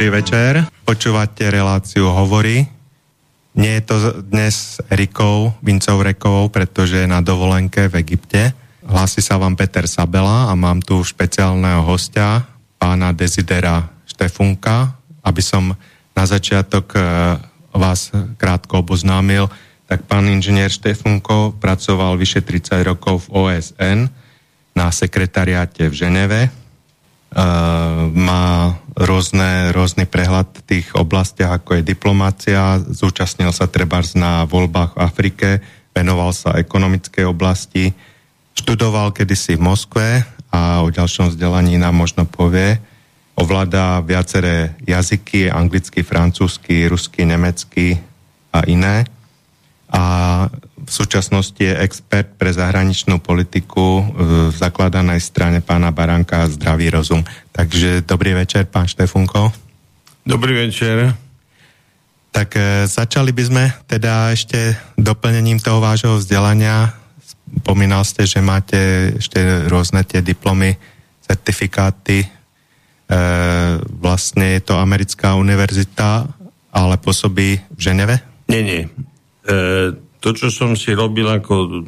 Dobrý večer, počúvate reláciu Hovory. Nie je to dnes Erikou Vincov Rekovou, pretože je na dovolenke v Egypte. Hlási sa vám Peter Sabela a mám tu špeciálneho hostia, pána Desidera Štefunka, aby som na začiatok e, vás krátko oboznámil, tak pán inžinier Štefunko pracoval vyše 30 rokov v OSN na sekretariáte v Ženeve, má rôzne, rôzny prehľad v tých oblastiach, ako je diplomácia, zúčastnil sa treba na voľbách v Afrike, venoval sa ekonomickej oblasti, študoval kedysi v Moskve a o ďalšom vzdelaní nám možno povie. Ovláda viaceré jazyky, anglicky, francúzsky, rusky, nemecky a iné. A v súčasnosti je expert pre zahraničnú politiku v zakladanej strane pána Baranka Zdravý rozum. Takže dobrý večer, pán Štefunko. Dobrý večer. Tak e, začali by sme teda ešte doplnením toho vášho vzdelania. Spomínal ste, že máte ešte rôzne tie diplomy, certifikáty. E, vlastne je to americká univerzita, ale pôsobí v Ženeve? Nie, nie. E, to, čo som si robil ako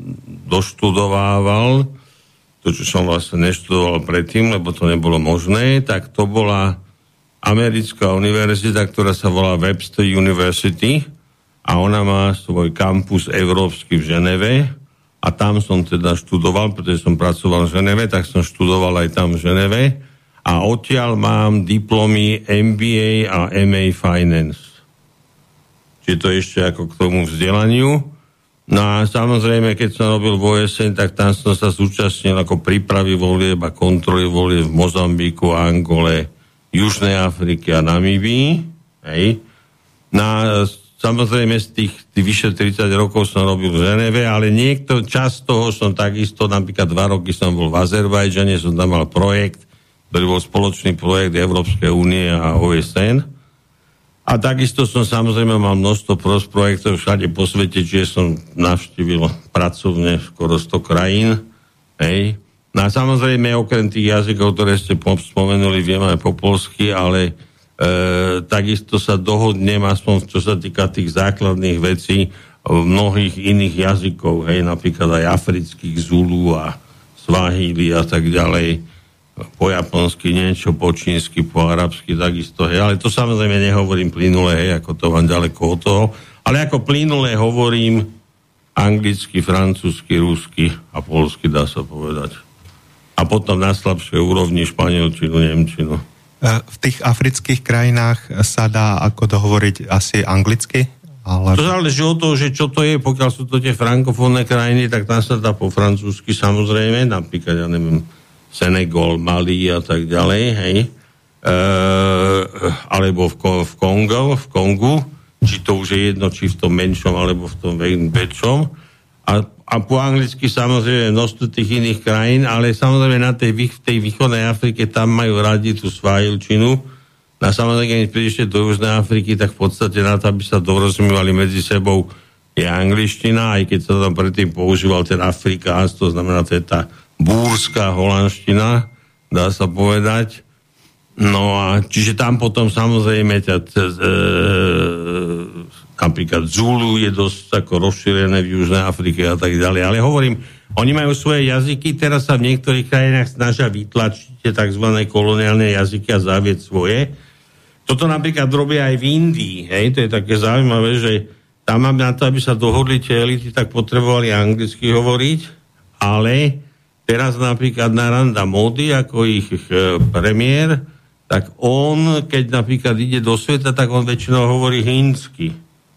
doštudovával, to, čo som vlastne neštudoval predtým, lebo to nebolo možné, tak to bola americká univerzita, ktorá sa volá Webster University a ona má svoj kampus európsky v Ženeve a tam som teda študoval, pretože som pracoval v Ženeve, tak som študoval aj tam v Ženeve a odtiaľ mám diplomy MBA a MA Finance. Čiže to ešte ako k tomu vzdelaniu. No a samozrejme, keď som robil v OSN, tak tam som sa zúčastnil ako prípravy volieb a kontroly volieb v Mozambiku, Angole, Južnej Afrike a Namíbii. Hej. No a samozrejme z tých, tých vyše 30 rokov som robil v Ženeve, ale niekto, čas toho som takisto, napríklad dva roky som bol v Azerbajdžane, som tam mal projekt, ktorý bol spoločný projekt Európskej únie a OSN a takisto som samozrejme mal množstvo projektov všade po svete, čiže som navštívil pracovne skoro 100 krajín. Hej. No a samozrejme, okrem tých jazykov, ktoré ste spomenuli, viem aj po polsky, ale e, takisto sa dohodnem, aspoň čo sa týka tých základných vecí, v mnohých iných jazykov, hej, napríklad aj afrických Zulu a Swahili a tak ďalej po japonsky niečo, po čínsky, po arabsky takisto, hej, ale to samozrejme nehovorím plynule, hej, ako to vám ďaleko od toho, ale ako plynule hovorím anglicky, francúzsky, rusky a polsky, dá sa povedať. A potom na slabšej úrovni španielčinu, nemčinu. E, v tých afrických krajinách sa dá ako dohovoriť asi anglicky? Ale... To záleží od toho, že čo to je, pokiaľ sú to tie frankofónne krajiny, tak tam sa dá po francúzsky samozrejme, napríklad, ja neviem, Senegal, Mali a tak ďalej, hej, e, alebo v, v Kongo, v Kongu, či to už je jedno, či v tom menšom, alebo v tom väčšom. A, a po anglicky samozrejme množstvo tých iných krajín, ale samozrejme na tej, v tej východnej Afrike tam majú radi tú svajilčinu. A samozrejme, keď prídete do Južnej Afriky, tak v podstate na to, aby sa dorozumievali medzi sebou, je angličtina, aj keď sa tam predtým používal ten Afrikáns, to znamená, to je tá búrská holandština, dá sa povedať. No a čiže tam potom samozrejme ťa, e, napríklad Zulu je dosť ako rozšírené v Južnej Afrike a tak ďalej. Ale hovorím, oni majú svoje jazyky, teraz sa v niektorých krajinách snažia vytlačiť tzv. koloniálne jazyky a zavieť svoje. Toto napríklad robia aj v Indii. Hej? To je také zaujímavé, že tam na to, aby sa dohodli tie elity, tak potrebovali anglicky hovoriť, ale Teraz napríklad Naranda Modi, ako ich e, premiér, tak on, keď napríklad ide do sveta, tak on väčšinou hovorí hinsky.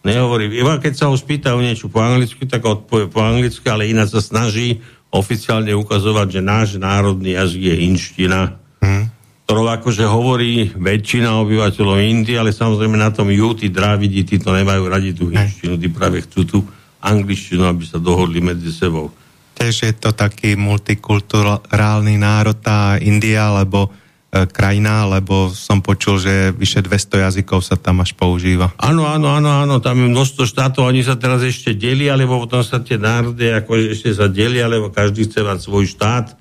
Nehovorí, iba keď sa ho spýta o niečo po anglicky, tak odpovie po anglicky, ale iná sa snaží oficiálne ukazovať, že náš národný jazyk je hinština, hmm. ktorou akože hovorí väčšina obyvateľov Indie, ale samozrejme na tom ju, tí drávidi, tí to nemajú radi tú hinštinu, tí práve chcú tú angličtinu, aby sa dohodli medzi sebou. Tiež je to taký multikulturálny národ, tá India, alebo e, krajina, lebo som počul, že vyše 200 jazykov sa tam až používa. Áno, áno, áno, áno, tam je množstvo štátov, oni sa teraz ešte delia, lebo potom sa tie národy ako ešte sa delia, lebo každý chce mať svoj štát.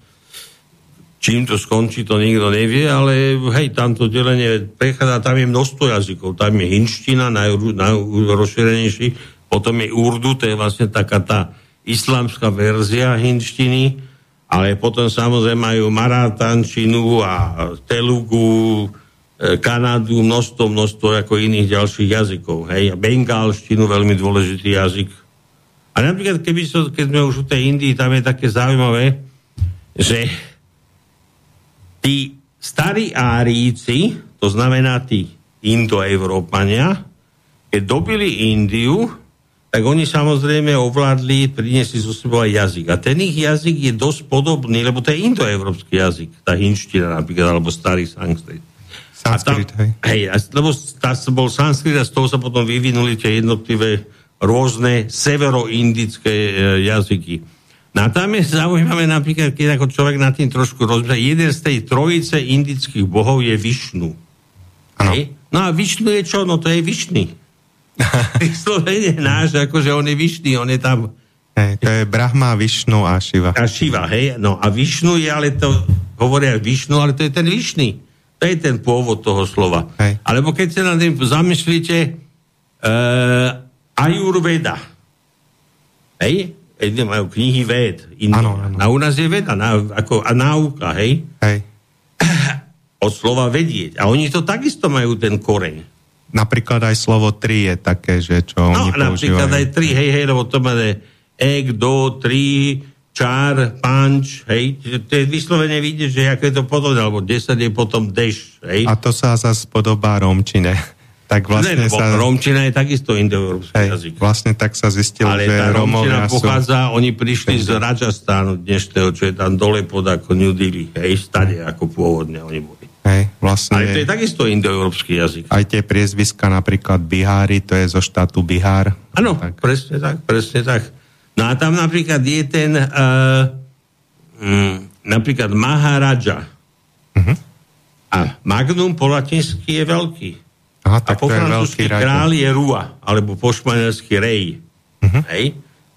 čím to skončí, to nikto nevie, ale hej, tamto delenie prechádza, tam je množstvo jazykov, tam je hinština, najrozšírenejší, potom je urdu, to je vlastne taká tá islamská verzia hinštiny, ale potom samozrejme majú maratančinu a telugu, e, Kanadu, množstvo, množstvo ako iných ďalších jazykov. Hej? A bengálštinu, veľmi dôležitý jazyk. A napríklad, keby so, keď sme už v tej Indii, tam je také zaujímavé, že tí starí áríci, to znamená tí indoevropania, keď dobili Indiu, tak oni samozrejme ovládli, priniesli zo sebou aj jazyk. A ten ich jazyk je dosť podobný, lebo to je indoevropský jazyk, tá hinština napríklad, alebo starý sanskrit. Sanskrit, hej. hej. Lebo tá bol sanskrit a z toho sa potom vyvinuli tie jednotlivé rôzne severoindické e, jazyky. No a tam je zaujímavé napríklad, keď ako človek nad tým trošku rozmýšľa, jeden z tej trojice indických bohov je Višnu. No a Višnu je čo? No to je Višny. Vyslovene náš, akože on je Višný, on je tam... Hey, to je Brahma, Višnu a Šiva. A Šiva, hej. No a Višnu je, ale to hovoria Višnu, ale to je ten Višný. To je ten pôvod toho slova. Hej. Alebo keď sa na tým zamyslíte, uh, Ajurveda. Hej? Jedne majú knihy ved. Áno, áno. A u nás je veda, na, ako, a náuka, hej? Hej. Od slova vedieť. A oni to takisto majú ten koreň. Napríklad aj slovo tri je také, že čo No, oni napríklad používajú. aj tri, hej, hej, lebo to má ek, do, tri, čar, punch, hej, to je vyslovene vidieť, že aké je to podobné, alebo 10 je potom deš, hej. A to sa zase podobá Romčine. Tak vlastne ne, sa... Romčina je takisto indoeurópsky jazyk. vlastne tak sa zistilo, Ale že tá Romčina sú... pochádza, oni prišli z Rajastánu dnešného, čo je tam dole pod ako New Delhi, hej, stade ako pôvodne oni boli. Hej, vlastne... Ale to je takisto indoeurópsky jazyk. Aj tie priezviska, napríklad Bihári, to je zo štátu Bihár. Áno, presne tak, presne tak. No a tam napríklad je ten uh, mm, napríklad Maharaja. Mhm. A Magnum po latinsky je veľký. Aha, A po francúzsky král je Rua, alebo po španielsky Rej. Mhm. Hej?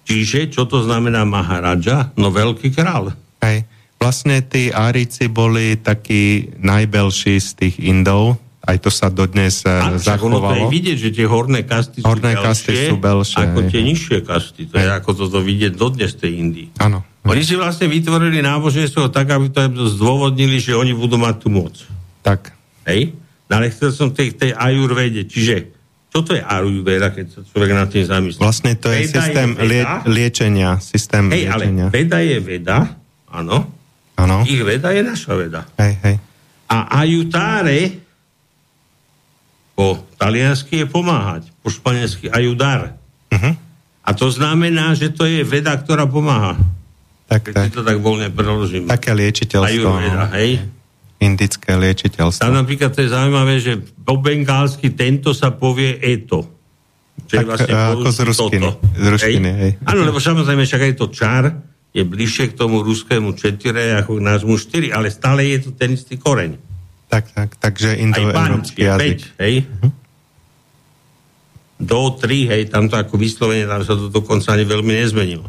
Čiže, čo to znamená Maharaja? No veľký král. Hej. Vlastne tí Árici boli takí najbelší z tých Indov, aj to sa dodnes e, A však ono to je zachovalo. vidieť, že tie horné kasty Horné sú, kasty belšie, sú belšie, ako tie nižšie kasty. To je ako toto vidieť dodnes tej Indii. Áno. Oni si vlastne vytvorili náboženstvo tak, aby to zdôvodnili, že oni budú mať tú moc. Tak. Hej? No ale chcel som tej, tej ajurvede, čiže čo to je ajurveda, keď sa človek nad tým zamyslí? Vlastne to je Veda systém veda. lie, liečenia. Systém Hej, ale liečenia. veda je veda, áno, Áno. ich veda je naša veda. Hej, hej. A ajutáre po taliansky je pomáhať, po španielsky ajudar. Uh-huh. A to znamená, že to je veda, ktorá pomáha. Tak, Keď tak. to tak voľne preložím. Také liečiteľstvo. Ajurveda, no. hej? Indické liečiteľstvo. Tam napríklad to je zaujímavé, že po bengálsky tento sa povie eto. Čo je Tak, vlastne ako z toto. Hej. Áno, lebo samozrejme však aj to čar je bližšie k tomu ruskému četire ako k nášmu štyri, ale stále je to ten istý koreň. Tak, tak, takže indoeurópsky jazyk. 5, hej? Do 3, hej, tam to ako vyslovene, tam sa to dokonca ani veľmi nezmenilo.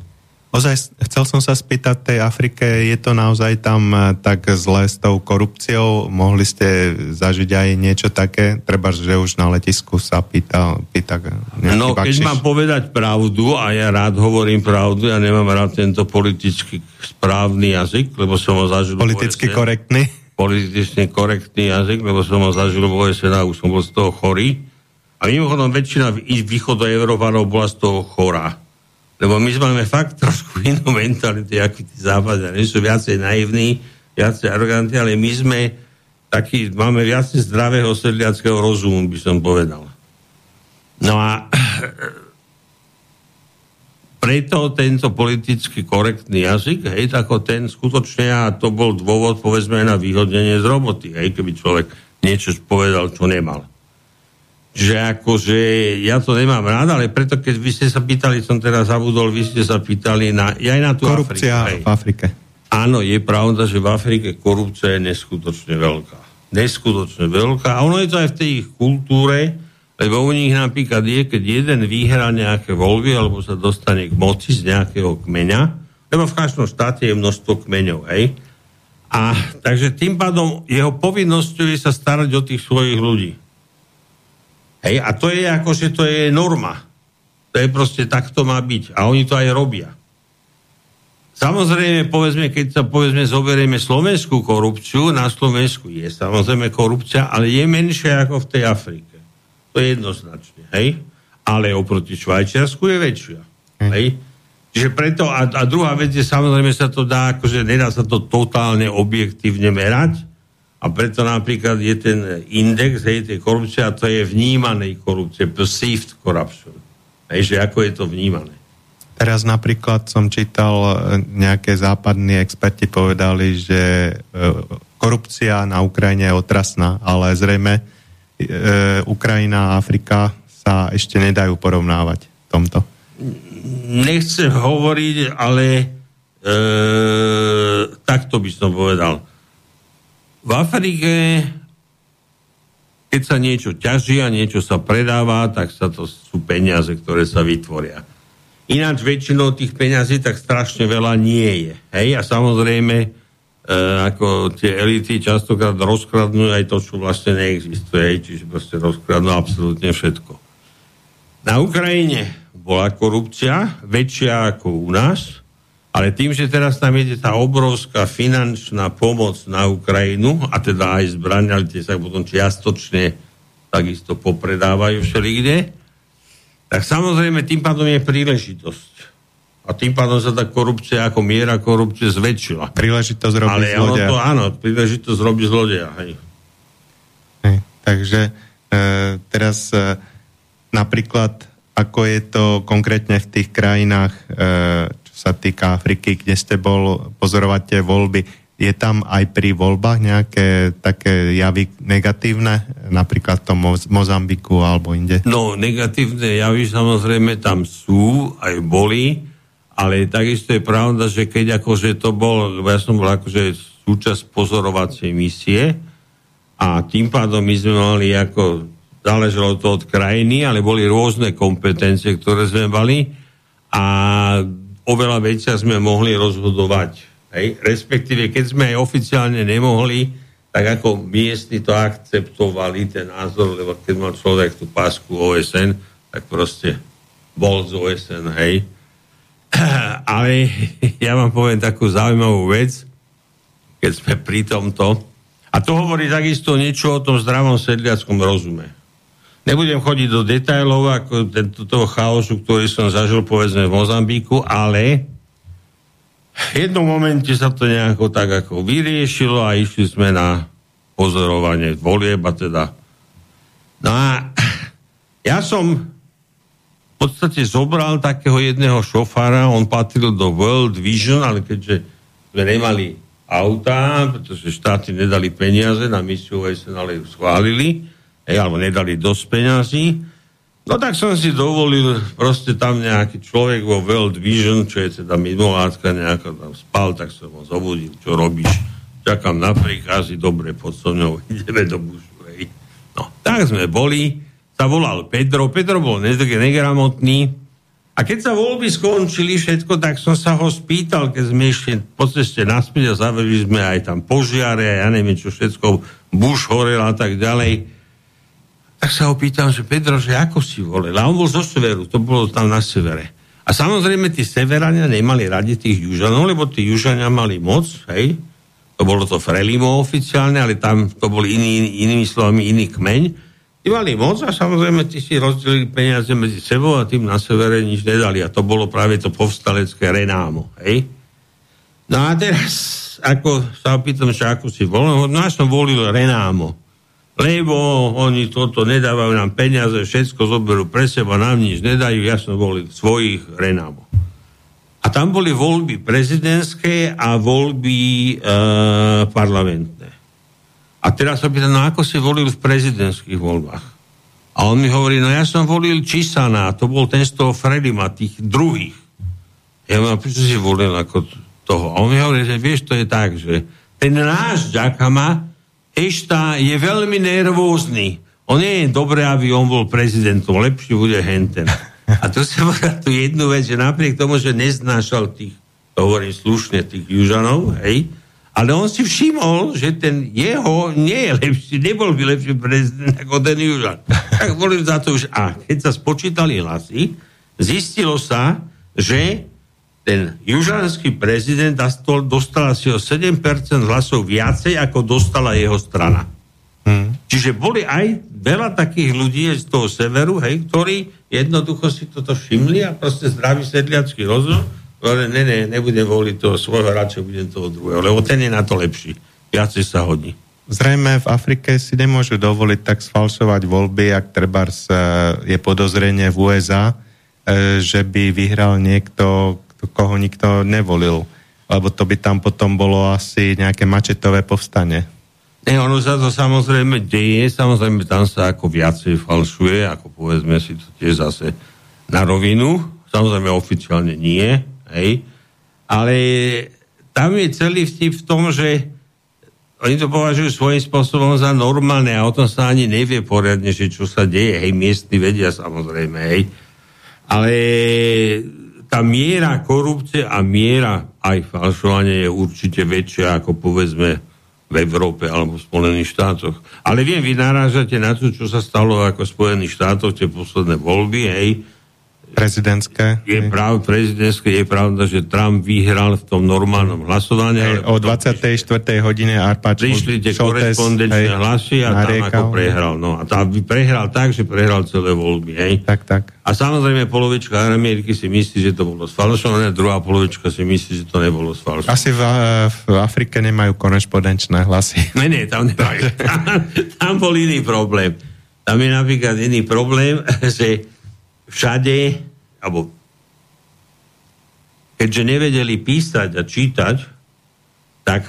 Ozaj, chcel som sa spýtať tej Afrike, je to naozaj tam eh, tak zle s tou korupciou? Mohli ste zažiť aj niečo také? Treba, že už na letisku sa pýta, pýta No, keď bakšiš. mám povedať pravdu, a ja rád hovorím pravdu, ja nemám rád tento politicky správny jazyk, lebo som ho zažil Politicky OSN. korektný? politicky korektný jazyk, lebo som ho zažil v OSN a už som bol z toho chorý. A mimochodom väčšina východu Európanov bola z toho chorá. Lebo my máme fakt trošku inú mentalitu, ako tí západania. Sú viacej naivní, viacej arogantní, ale my sme takí, máme viacej zdravého sedliackého rozumu, by som povedal. No a preto tento politicky korektný jazyk, hej, ako ten skutočne, a to bol dôvod, povedzme, na výhodnenie z roboty, hej, keby človek niečo povedal, čo nemal. Že akože ja to nemám rád, ale preto, keď vy ste sa pýtali, som teraz zabudol, vy ste sa pýtali na, aj na tú Korupcia Afriku, hej. v Afrike. Áno, je pravda, že v Afrike korupcia je neskutočne veľká. Neskutočne veľká. A ono je to aj v tej ich kultúre, lebo u nich napríklad je, keď jeden vyhrá nejaké voľby alebo sa dostane k moci z nejakého kmeňa, lebo v každom štáte je množstvo kmeňov, hej? A takže tým pádom jeho povinnosťou je sa starať o tých svojich ľudí. Hej, a to je ako, že to je norma. To je proste, tak to má byť. A oni to aj robia. Samozrejme, povedzme, keď sa povedzme zoberieme slovenskú korupciu, na Slovensku je samozrejme korupcia, ale je menšia ako v tej Afrike. To je jednoznačne, hej? Ale oproti Švajčiarsku je väčšia. Hm. Hej? Čiže preto, a, a druhá vec je, samozrejme sa to dá, akože nedá sa to totálne objektívne merať, a preto napríklad je ten index, hej, tej korupcie, a to je vnímanej korupcie, perceived corruption. Hej, že ako je to vnímané. Teraz napríklad som čítal, e, nejaké západní experti povedali, že e, korupcia na Ukrajine je otrasná, ale zrejme e, Ukrajina a Afrika sa ešte nedajú porovnávať v tomto. Nechcem hovoriť, ale e, takto by som povedal. V Afrike, keď sa niečo ťaží a niečo sa predáva, tak sa to sú peniaze, ktoré sa vytvoria Ináč väčšinou tých peňazí tak strašne veľa nie je. Hej? A samozrejme, e, ako tie elity častokrát rozkradnú aj to, čo vlastne neexistuje. Hej? Čiže proste rozkradnú absolútne všetko. Na Ukrajine bola korupcia väčšia ako u nás, ale tým, že teraz tam ide tá obrovská finančná pomoc na Ukrajinu, a teda aj zbrania, ale tie sa potom čiastočne takisto popredávajú všelikde, tak samozrejme tým pádom je príležitosť. A tým pádom sa tá korupcia ako miera korupcie zväčšila. Príležitosť robiť Ale zlodeja. to áno, príležitosť robiť zlodeja. Hej. Hej, takže e, teraz e, napríklad ako je to konkrétne v tých krajinách, e, sa týka Afriky, kde ste bol pozorovať voľby, je tam aj pri voľbách nejaké také javy negatívne, napríklad v tom Mozambiku alebo inde? No, negatívne javy samozrejme tam sú, aj boli, ale takisto je pravda, že keď akože to bol, ja som bol akože súčasť pozorovacej misie a tým pádom my sme mali ako, záležalo to od krajiny, ale boli rôzne kompetencie, ktoré sme mali a oveľa väčšia sme mohli rozhodovať Hej? Respektíve, keď sme aj oficiálne nemohli, tak ako miestni to akceptovali, ten názor, lebo keď mal človek tú pásku OSN, tak proste bol z OSN, hej. Ale ja vám poviem takú zaujímavú vec, keď sme pri tomto. A to hovorí takisto niečo o tom zdravom sedliackom rozume. Nebudem chodiť do detajlov ako tento toho chaosu, ktorý som zažil povedzme v Mozambíku, ale v jednom momente sa to nejako tak ako vyriešilo a išli sme na pozorovanie volieb a teda. No a ja som v podstate zobral takého jedného šofára, on patril do World Vision, ale keďže sme nemali auta, pretože štáty nedali peniaze na misiu OSN, ale ju schválili, hej, alebo nedali dosť peňazí, No tak som si dovolil, proste tam nejaký človek vo World Vision, čo je teda mimolátka nejaká tam spal, tak som ho zobudil, čo robíš? Čakám na príkazy, dobre, pod so mňou, ideme do bušu, hej. No, tak sme boli, sa volal Pedro, Pedro bol negramotný, a keď sa voľby skončili všetko, tak som sa ho spýtal, keď sme ešte po ceste naspäť a zavedli sme aj tam požiare a ja neviem čo všetko, buš horel a tak ďalej tak sa ho pýtam, že Pedro, že ako si volil? A on bol zo severu, to bolo tam na severe. A samozrejme, tí severania nemali radi tých južanov, lebo tí južania mali moc, hej, to bolo to Frelimo oficiálne, ale tam to boli iný, iný, inými slovami iný kmeň. Tí mali moc a samozrejme tí si rozdelili peniaze medzi sebou a tým na severe nič nedali. A to bolo práve to povstalecké Renámo, hej. No a teraz, ako sa opýtam, že ako si volil, no ja som volil Renámo lebo oni toto nedávajú nám peniaze, všetko zoberú pre seba, nám nič nedajú, ja som volil svojich Renamo. A tam boli voľby prezidentské a voľby e, parlamentné. A teraz sa pýtam, no ako si volil v prezidentských voľbách? A on mi hovorí, no ja som volil Čisana, to bol ten z toho Fredima, tých druhých. Ja mám, prečo si volil ako toho? A on mi hovorí, že vieš, to je tak, že ten náš Ďakama Ešta je veľmi nervózny. On nie je dobré, aby on bol prezidentom. Lepšie bude henten. A to sa povedal tu jednu vec, že napriek tomu, že neznášal tých, to hovorím slušne, tých južanov, hej, Ale on si všimol, že ten jeho nie je lepší, nebol by lepší prezident ako ten Južan. Tak boli za to už. A keď sa spočítali hlasy, zistilo sa, že ten južanský prezident dostal asi o 7% hlasov viacej, ako dostala jeho strana. Hmm. Čiže boli aj veľa takých ľudí z toho severu, hej, ktorí jednoducho si toto všimli a proste zdravý sedliacký rozum, ale ne, ne, nebudem voliť toho svojho, radšej budem toho druhého, lebo ten je na to lepší. Viacej sa hodí. Zrejme v Afrike si nemôžu dovoliť tak sfalšovať voľby, ak treba e, je podozrenie v USA, e, že by vyhral niekto, koho nikto nevolil. Lebo to by tam potom bolo asi nejaké mačetové povstanie. Ne, ono sa to samozrejme deje, samozrejme tam sa ako viacej falšuje, ako povedzme si to tiež zase na rovinu, samozrejme oficiálne nie, hej, ale tam je celý vtip v tom, že oni to považujú svojím spôsobom za normálne a o tom sa ani nevie poriadne, že čo sa deje, hej, miestni vedia samozrejme, hej, ale tá miera korupcie a miera aj falšovania je určite väčšia ako povedzme v Európe alebo v Spojených štátoch. Ale viem, vy narážate na to, čo sa stalo ako v Spojených štátoch, tie posledné voľby, hej, prezidentské. Je práv, prezidentské, je pravda, že Trump vyhral v tom normálnom hlasovaní. Hej, o 24. hodine Arpač Prišli tie korespondenčné hlasy a nariekal. tam ako prehral. No, a tam prehral tak, že prehral celé voľby. Hej. Tak, tak. A samozrejme polovička Ameriky si myslí, že to bolo sfalšované, druhá polovička si myslí, že to nebolo sfalšované. Asi v, v Afrike nemajú korespondenčné hlasy. Ne, nie, tam nemajú. tam, tam bol iný problém. Tam je napríklad iný problém, že všade, alebo keďže nevedeli písať a čítať, tak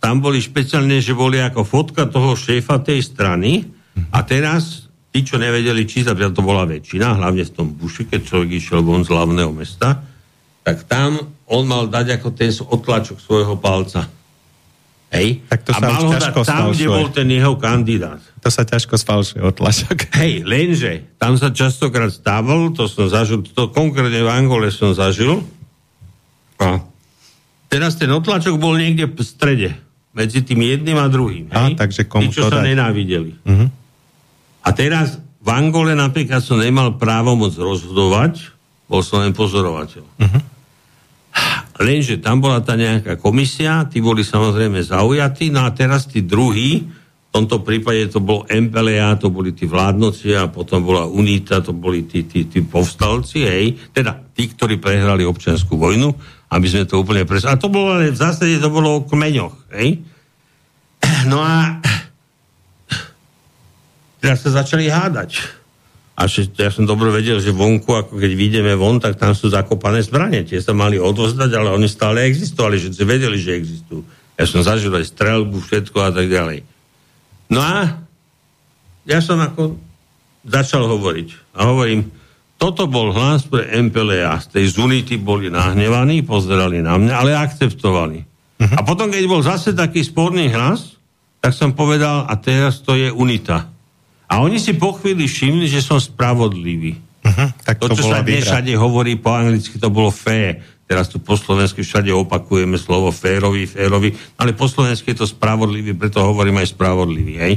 tam boli špeciálne, že boli ako fotka toho šéfa tej strany a teraz tí, čo nevedeli čítať, to bola väčšina, hlavne v tom buši, keď človek išiel von z hlavného mesta, tak tam on mal dať ako ten otlačok svojho palca. Hej? Tak to a mal ho dať tam, kde bol ten jeho kandidát. To sa ťažko sfalšuje otlačok. Hej, lenže tam sa častokrát stával, to som zažil, to konkrétne v Angole som zažil. A teraz ten otlačok bol niekde v strede, medzi tým jedným a druhým. Hej? A, takže komu Tí, čo sa dať? nenávideli. Uh-huh. A teraz v Angole napríklad som nemal právo moc rozhodovať, bol som len pozorovateľ. Uh-huh. Lenže tam bola tá nejaká komisia, tí boli samozrejme zaujatí, no a teraz tí druhí, v tomto prípade to bol MPLA, to boli tí vládnoci a potom bola UNITA, to boli tí, tí, tí povstalci, hej, teda tí, ktorí prehrali občianskú vojnu, aby sme to úplne pres... A to bolo, ale v zásade to bolo o kmeňoch, hej. No a teraz sa začali hádať a ja som dobre vedel, že vonku, ako keď vidíme von, tak tam sú zakopané zbranie. Tie sa mali odvozdať, ale oni stále existovali, že vedeli, že existujú. Ja som zažil aj strelbu, všetko a tak ďalej. No a ja som ako začal hovoriť. A hovorím, toto bol hlas pre MPLA. Z tej Zunity boli nahnevaní, pozerali na mňa, ale akceptovali. Uh-huh. A potom, keď bol zase taký sporný hlas, tak som povedal, a teraz to je UNITA. A oni si po chvíli všimli, že som spravodlivý. Uh-huh, tak to, to čo sa dnes všade hovorí po anglicky, to bolo fair. Teraz tu po slovensky všade opakujeme slovo férový, férový, ale po slovensky je to spravodlivý, preto hovorím aj spravodlivý, hej.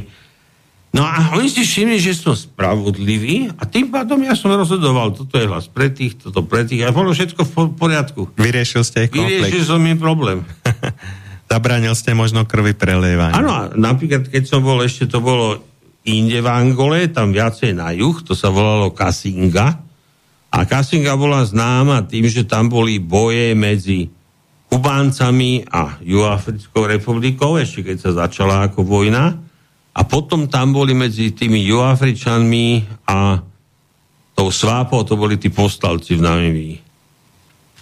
No a oni si všimli, že som spravodlivý a tým pádom ja som rozhodoval, toto je hlas pre tých, toto pre tých a bolo všetko v poriadku. Vyriešil ste ich konflikt. Vyriešil som im problém. Zabránil ste možno krvi prelievania. Áno, napríklad keď som bol, ešte to bolo inde v Angole, tam viacej na juh, to sa volalo Kasinga. A Kasinga bola známa tým, že tam boli boje medzi Kubáncami a Juafrickou republikou, ešte keď sa začala ako vojna. A potom tam boli medzi tými Juafričanmi a tou Svápou, to boli tí postalci v Namíbii.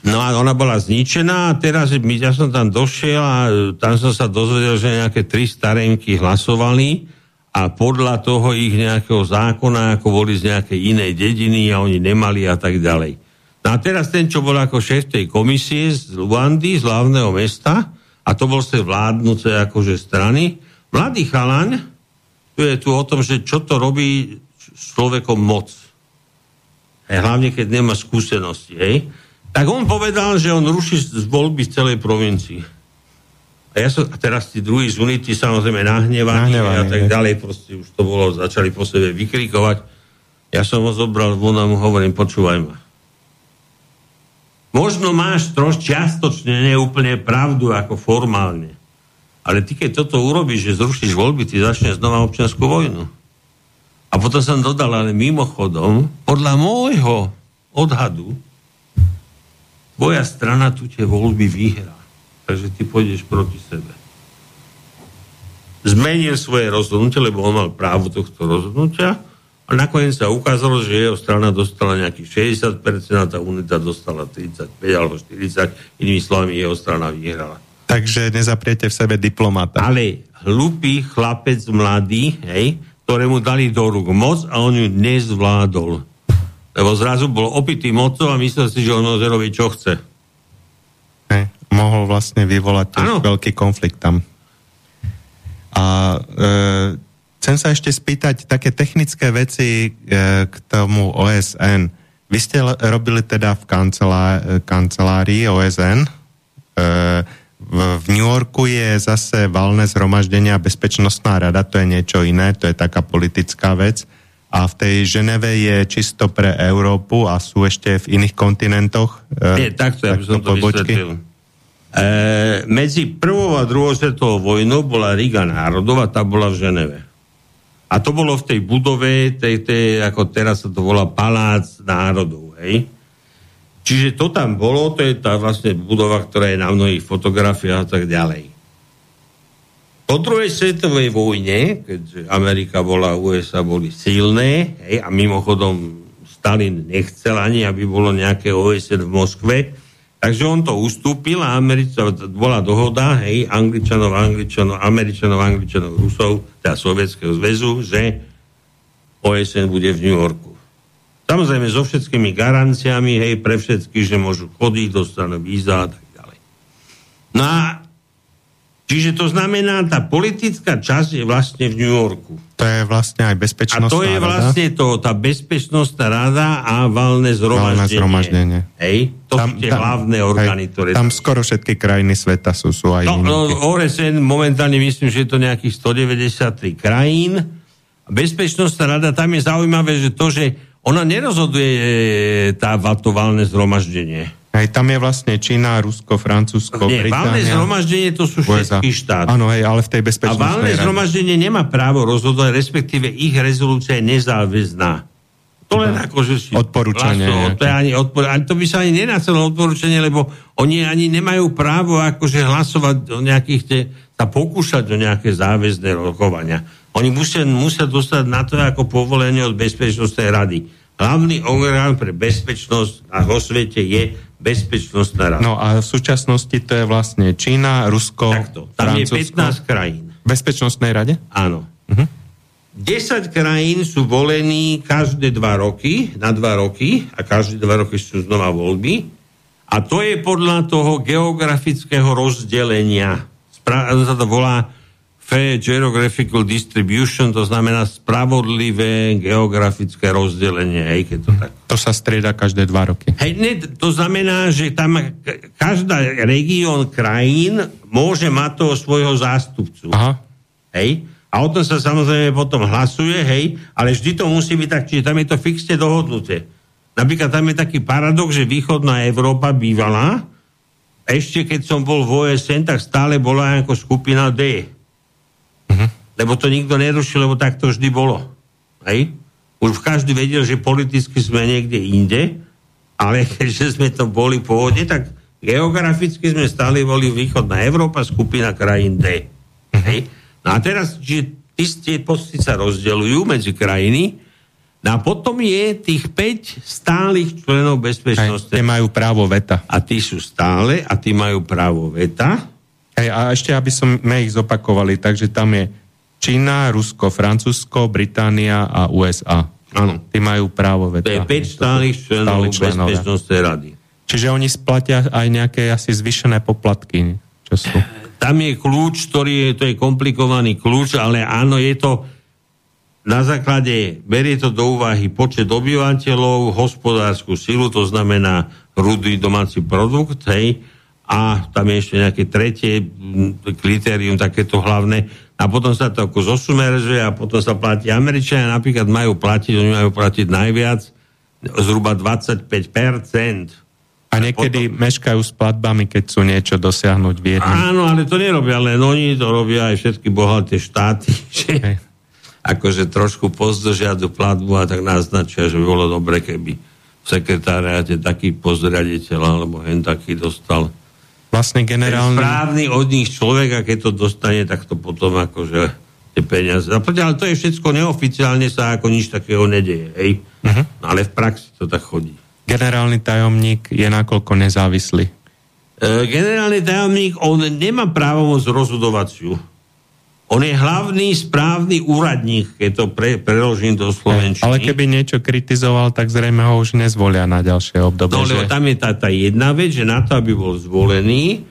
No a ona bola zničená a teraz ja som tam došiel a tam som sa dozvedel, že nejaké tri starenky hlasovali a podľa toho ich nejakého zákona, ako boli z nejakej inej dediny a oni nemali a tak ďalej. No a teraz ten, čo bol ako šéf tej komisie z Luandy, z hlavného mesta, a to bol z tej vládnuce akože strany, mladý chalaň, tu je tu o tom, že čo to robí človekom moc. Hej, hlavne, keď nemá skúsenosti, hej. Tak on povedal, že on ruší z voľby celej provincii. A ja som, a teraz tí druhí z Unity samozrejme nahnevaní, nahnevaní a tak ďalej, proste už to bolo, začali po sebe vykrikovať. Ja som ho zobral von a mu hovorím, počúvaj ma. Možno máš troš čiastočne neúplne pravdu ako formálne. Ale ty, keď toto urobíš, že zrušíš voľby, ty začneš znova občianskú vojnu. A potom som dodal, ale mimochodom, podľa môjho odhadu, tvoja strana tu tie voľby vyhrá takže ty pôjdeš proti sebe. Zmenil svoje rozhodnutie, lebo on mal právo tohto rozhodnutia a nakoniec sa ukázalo, že jeho strana dostala nejakých 60% a tá unita dostala 35 alebo 40, inými slovami jeho strana vyhrala. Takže nezapriete v sebe diplomata. Ale hlupý chlapec mladý, hej, ktorému dali do rúk moc a on ju nezvládol. Lebo zrazu bol opitý mocou a myslel si, že on môže robiť, čo chce mohol vlastne vyvolať tiež veľký konflikt tam. A e, chcem sa ešte spýtať také technické veci e, k tomu OSN. Vy ste robili teda v kancelá, e, kancelárii OSN. E, v, v New Yorku je zase valné zhromaždenie a bezpečnostná rada, to je niečo iné, to je taká politická vec. A v tej Ženeve je čisto pre Európu a sú ešte v iných kontinentoch. E, Nie, takto, ja by som to vysvetlil. E, medzi prvou a druhou svetovou vojnou bola Riga národov a tá bola v Ženeve. A to bolo v tej budove, tej, tej, ako teraz sa to volá Palác národov, hej? Čiže to tam bolo, to je tá vlastne budova, ktorá je na mnohých fotografiách a tak ďalej. Po druhej svetovej vojne, keďže Amerika bola, USA boli silné, hej, a mimochodom Stalin nechcel ani, aby bolo nejaké OSN v Moskve, Takže on to ustúpil a Američanov, bola dohoda, hej, Angličanov, Angličanov, Američanov, Angličanov, Rusov, teda Sovietskeho zväzu, že OSN bude v New Yorku. Samozrejme so všetkými garanciami, hej, pre všetkých, že môžu chodiť, dostanú víza a tak ďalej. No a Čiže to znamená, tá politická časť je vlastne v New Yorku. To je vlastne aj bezpečnostná rada. A to je vlastne to, tá bezpečnostná rada a valné zhromaždenie. Valné zhromaždenie. Hej? To tam, sú tie tam, hlavné orgány, hej, ktoré... Tam skoro všetky krajiny sveta sú, sú aj no, no, OSN momentálne myslím, že je to nejakých 193 krajín. Bezpečnostná rada, tam je zaujímavé, že to, že ona nerozhoduje e, tá, to valné zhromaždenie aj tam je vlastne Čína, Rusko, Francúzsko, Nie, Británia. valné zhromaždenie to sú všetky štáty. Áno, hej, ale v tej bezpečnostnej A valné zhromaždenie nemá právo rozhodovať, respektíve ich rezolúcia je nezáväzná. To len ako, že si... Odporúčanie. Vlasto, to, je ani odpor, ani to by sa ani nenacelo odporúčanie, lebo oni ani nemajú právo akože hlasovať o nejakých, te, sa pokúšať o nejaké záväzné rokovania. Oni musia, musia dostať na to ako povolenie od Bezpečnostnej rady. Hlavný orgán pre bezpečnosť na vo svete je bezpečnostná rada. No a v súčasnosti to je vlastne Čína, Rusko, Takto, tam Francúzsko. je 15 krajín. V bezpečnostnej rade? Áno. Uh-huh. Mhm. 10 krajín sú volení každé dva roky, na dva roky a každé dva roky sú znova voľby. A to je podľa toho geografického rozdelenia. Spra- sa to volá fair geographical distribution, to znamená spravodlivé geografické rozdelenie, hej, keď to tak... To sa strieda každé dva roky. Hej, ne, to znamená, že tam každá región krajín môže mať toho svojho zástupcu. Aha. Hej? A o tom sa samozrejme potom hlasuje, hej, ale vždy to musí byť tak, čiže tam je to fixne dohodnuté. Napríklad tam je taký paradox, že východná Európa bývala, ešte keď som bol v OSN, tak stále bola ako skupina D. Lebo to nikto nerušil, lebo tak to vždy bolo. Hej? Už každý vedel, že politicky sme niekde inde, ale keďže sme to boli pôvodne, tak geograficky sme stále boli východná Európa, skupina krajín D. Hej? No a teraz, že tie posty sa rozdeľujú medzi krajiny, no a potom je tých 5 stálych členov bezpečnosti. Tie majú právo veta. A tí sú stále a tí majú právo veta. Hej, a ešte, aby sme ich zopakovali, takže tam je Čína, Rusko, Francúzsko, Británia a USA. Áno. Tí majú právo veta. To je 5 stálych členov Bezpečnostnej rady. Čiže oni splatia aj nejaké asi zvyšené poplatky, čo sú? Tam je kľúč, ktorý je, to je komplikovaný kľúč, ale áno, je to na základe, berie to do úvahy počet obyvateľov, hospodárskú silu, to znamená rudý domáci produkt, hej, a tam je ešte nejaké tretie kritérium, takéto hlavné, a potom sa to ako zosumerzuje a potom sa platí. Američania napríklad majú platiť, oni majú platiť najviac, zhruba 25%. A niekedy potom... meškajú s platbami, keď sú niečo dosiahnuť v jednom. Áno, ale to nerobia len oni, to robia aj všetky bohaté štáty, že okay. akože trošku pozdržia platbu a tak naznačia, že by bolo dobre, keby v sekretáriate taký pozriaditeľ alebo hen taký dostal vlastne generálny... správny od nich človek a keď to dostane, tak to potom akože tie peniaze. Ale to je všetko neoficiálne sa ako nič takého nedeje, hej? Uh-huh. Ale v praxi to tak chodí. Generálny tajomník je nakoľko nezávislý? E, generálny tajomník, on nemá právomoc rozhodovaciu. On je hlavný správny úradník, keď to pre, preložím do slovenčiny. Ale keby niečo kritizoval, tak zrejme ho už nezvolia na ďalšie obdobie. No, lebo tam je tá, tá jedna vec, že na to, aby bol zvolený,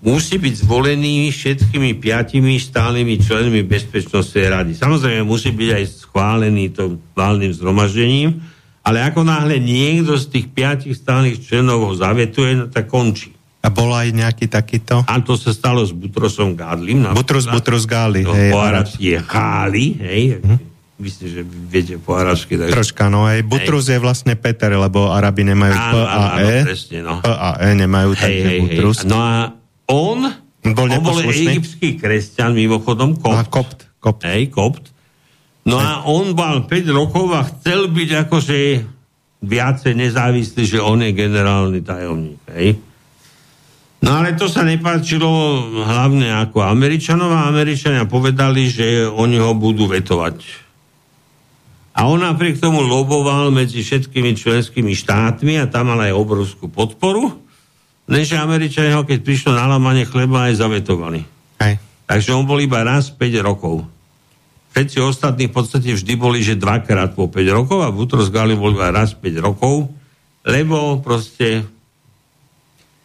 musí byť zvolený všetkými piatimi stálnymi členmi Bezpečnostnej rady. Samozrejme, musí byť aj schválený to válnym zhromaždením, ale ako náhle niekto z tých piatich stálnych členov ho zavetuje, no tak končí. A bol aj nejaký takýto? A to sa stalo s Butrosom Gádlim. Butros, Butros Gáli. No, hej, po arabsky je Gáli, hej. Hm? Myslím, že viete po arabsky. Tak... Troška, no aj Butrus hej. je vlastne Peter, lebo Arabi nemajú P a E. no. P a E nemajú, hej, takže hej, Butrus. Hej. No a on, bol, on bol egyptský kresťan, mimochodom, kopt. A kopt, kopt. Hej, kopt. No hej. a on mal 5 rokov a chcel byť akože viacej nezávislý, že on je generálny tajomník, hej. No ale to sa nepáčilo hlavne ako Američanov a Američania povedali, že oni ho budú vetovať. A on napriek tomu loboval medzi všetkými členskými štátmi a tam mal aj obrovskú podporu, než Američania ho, keď prišlo na lamanie chleba, aj zavetovali. Hej. Takže on bol iba raz 5 rokov. Všetci ostatní v podstate vždy boli, že dvakrát po 5 rokov a Butros Gali bol iba raz 5 rokov, lebo proste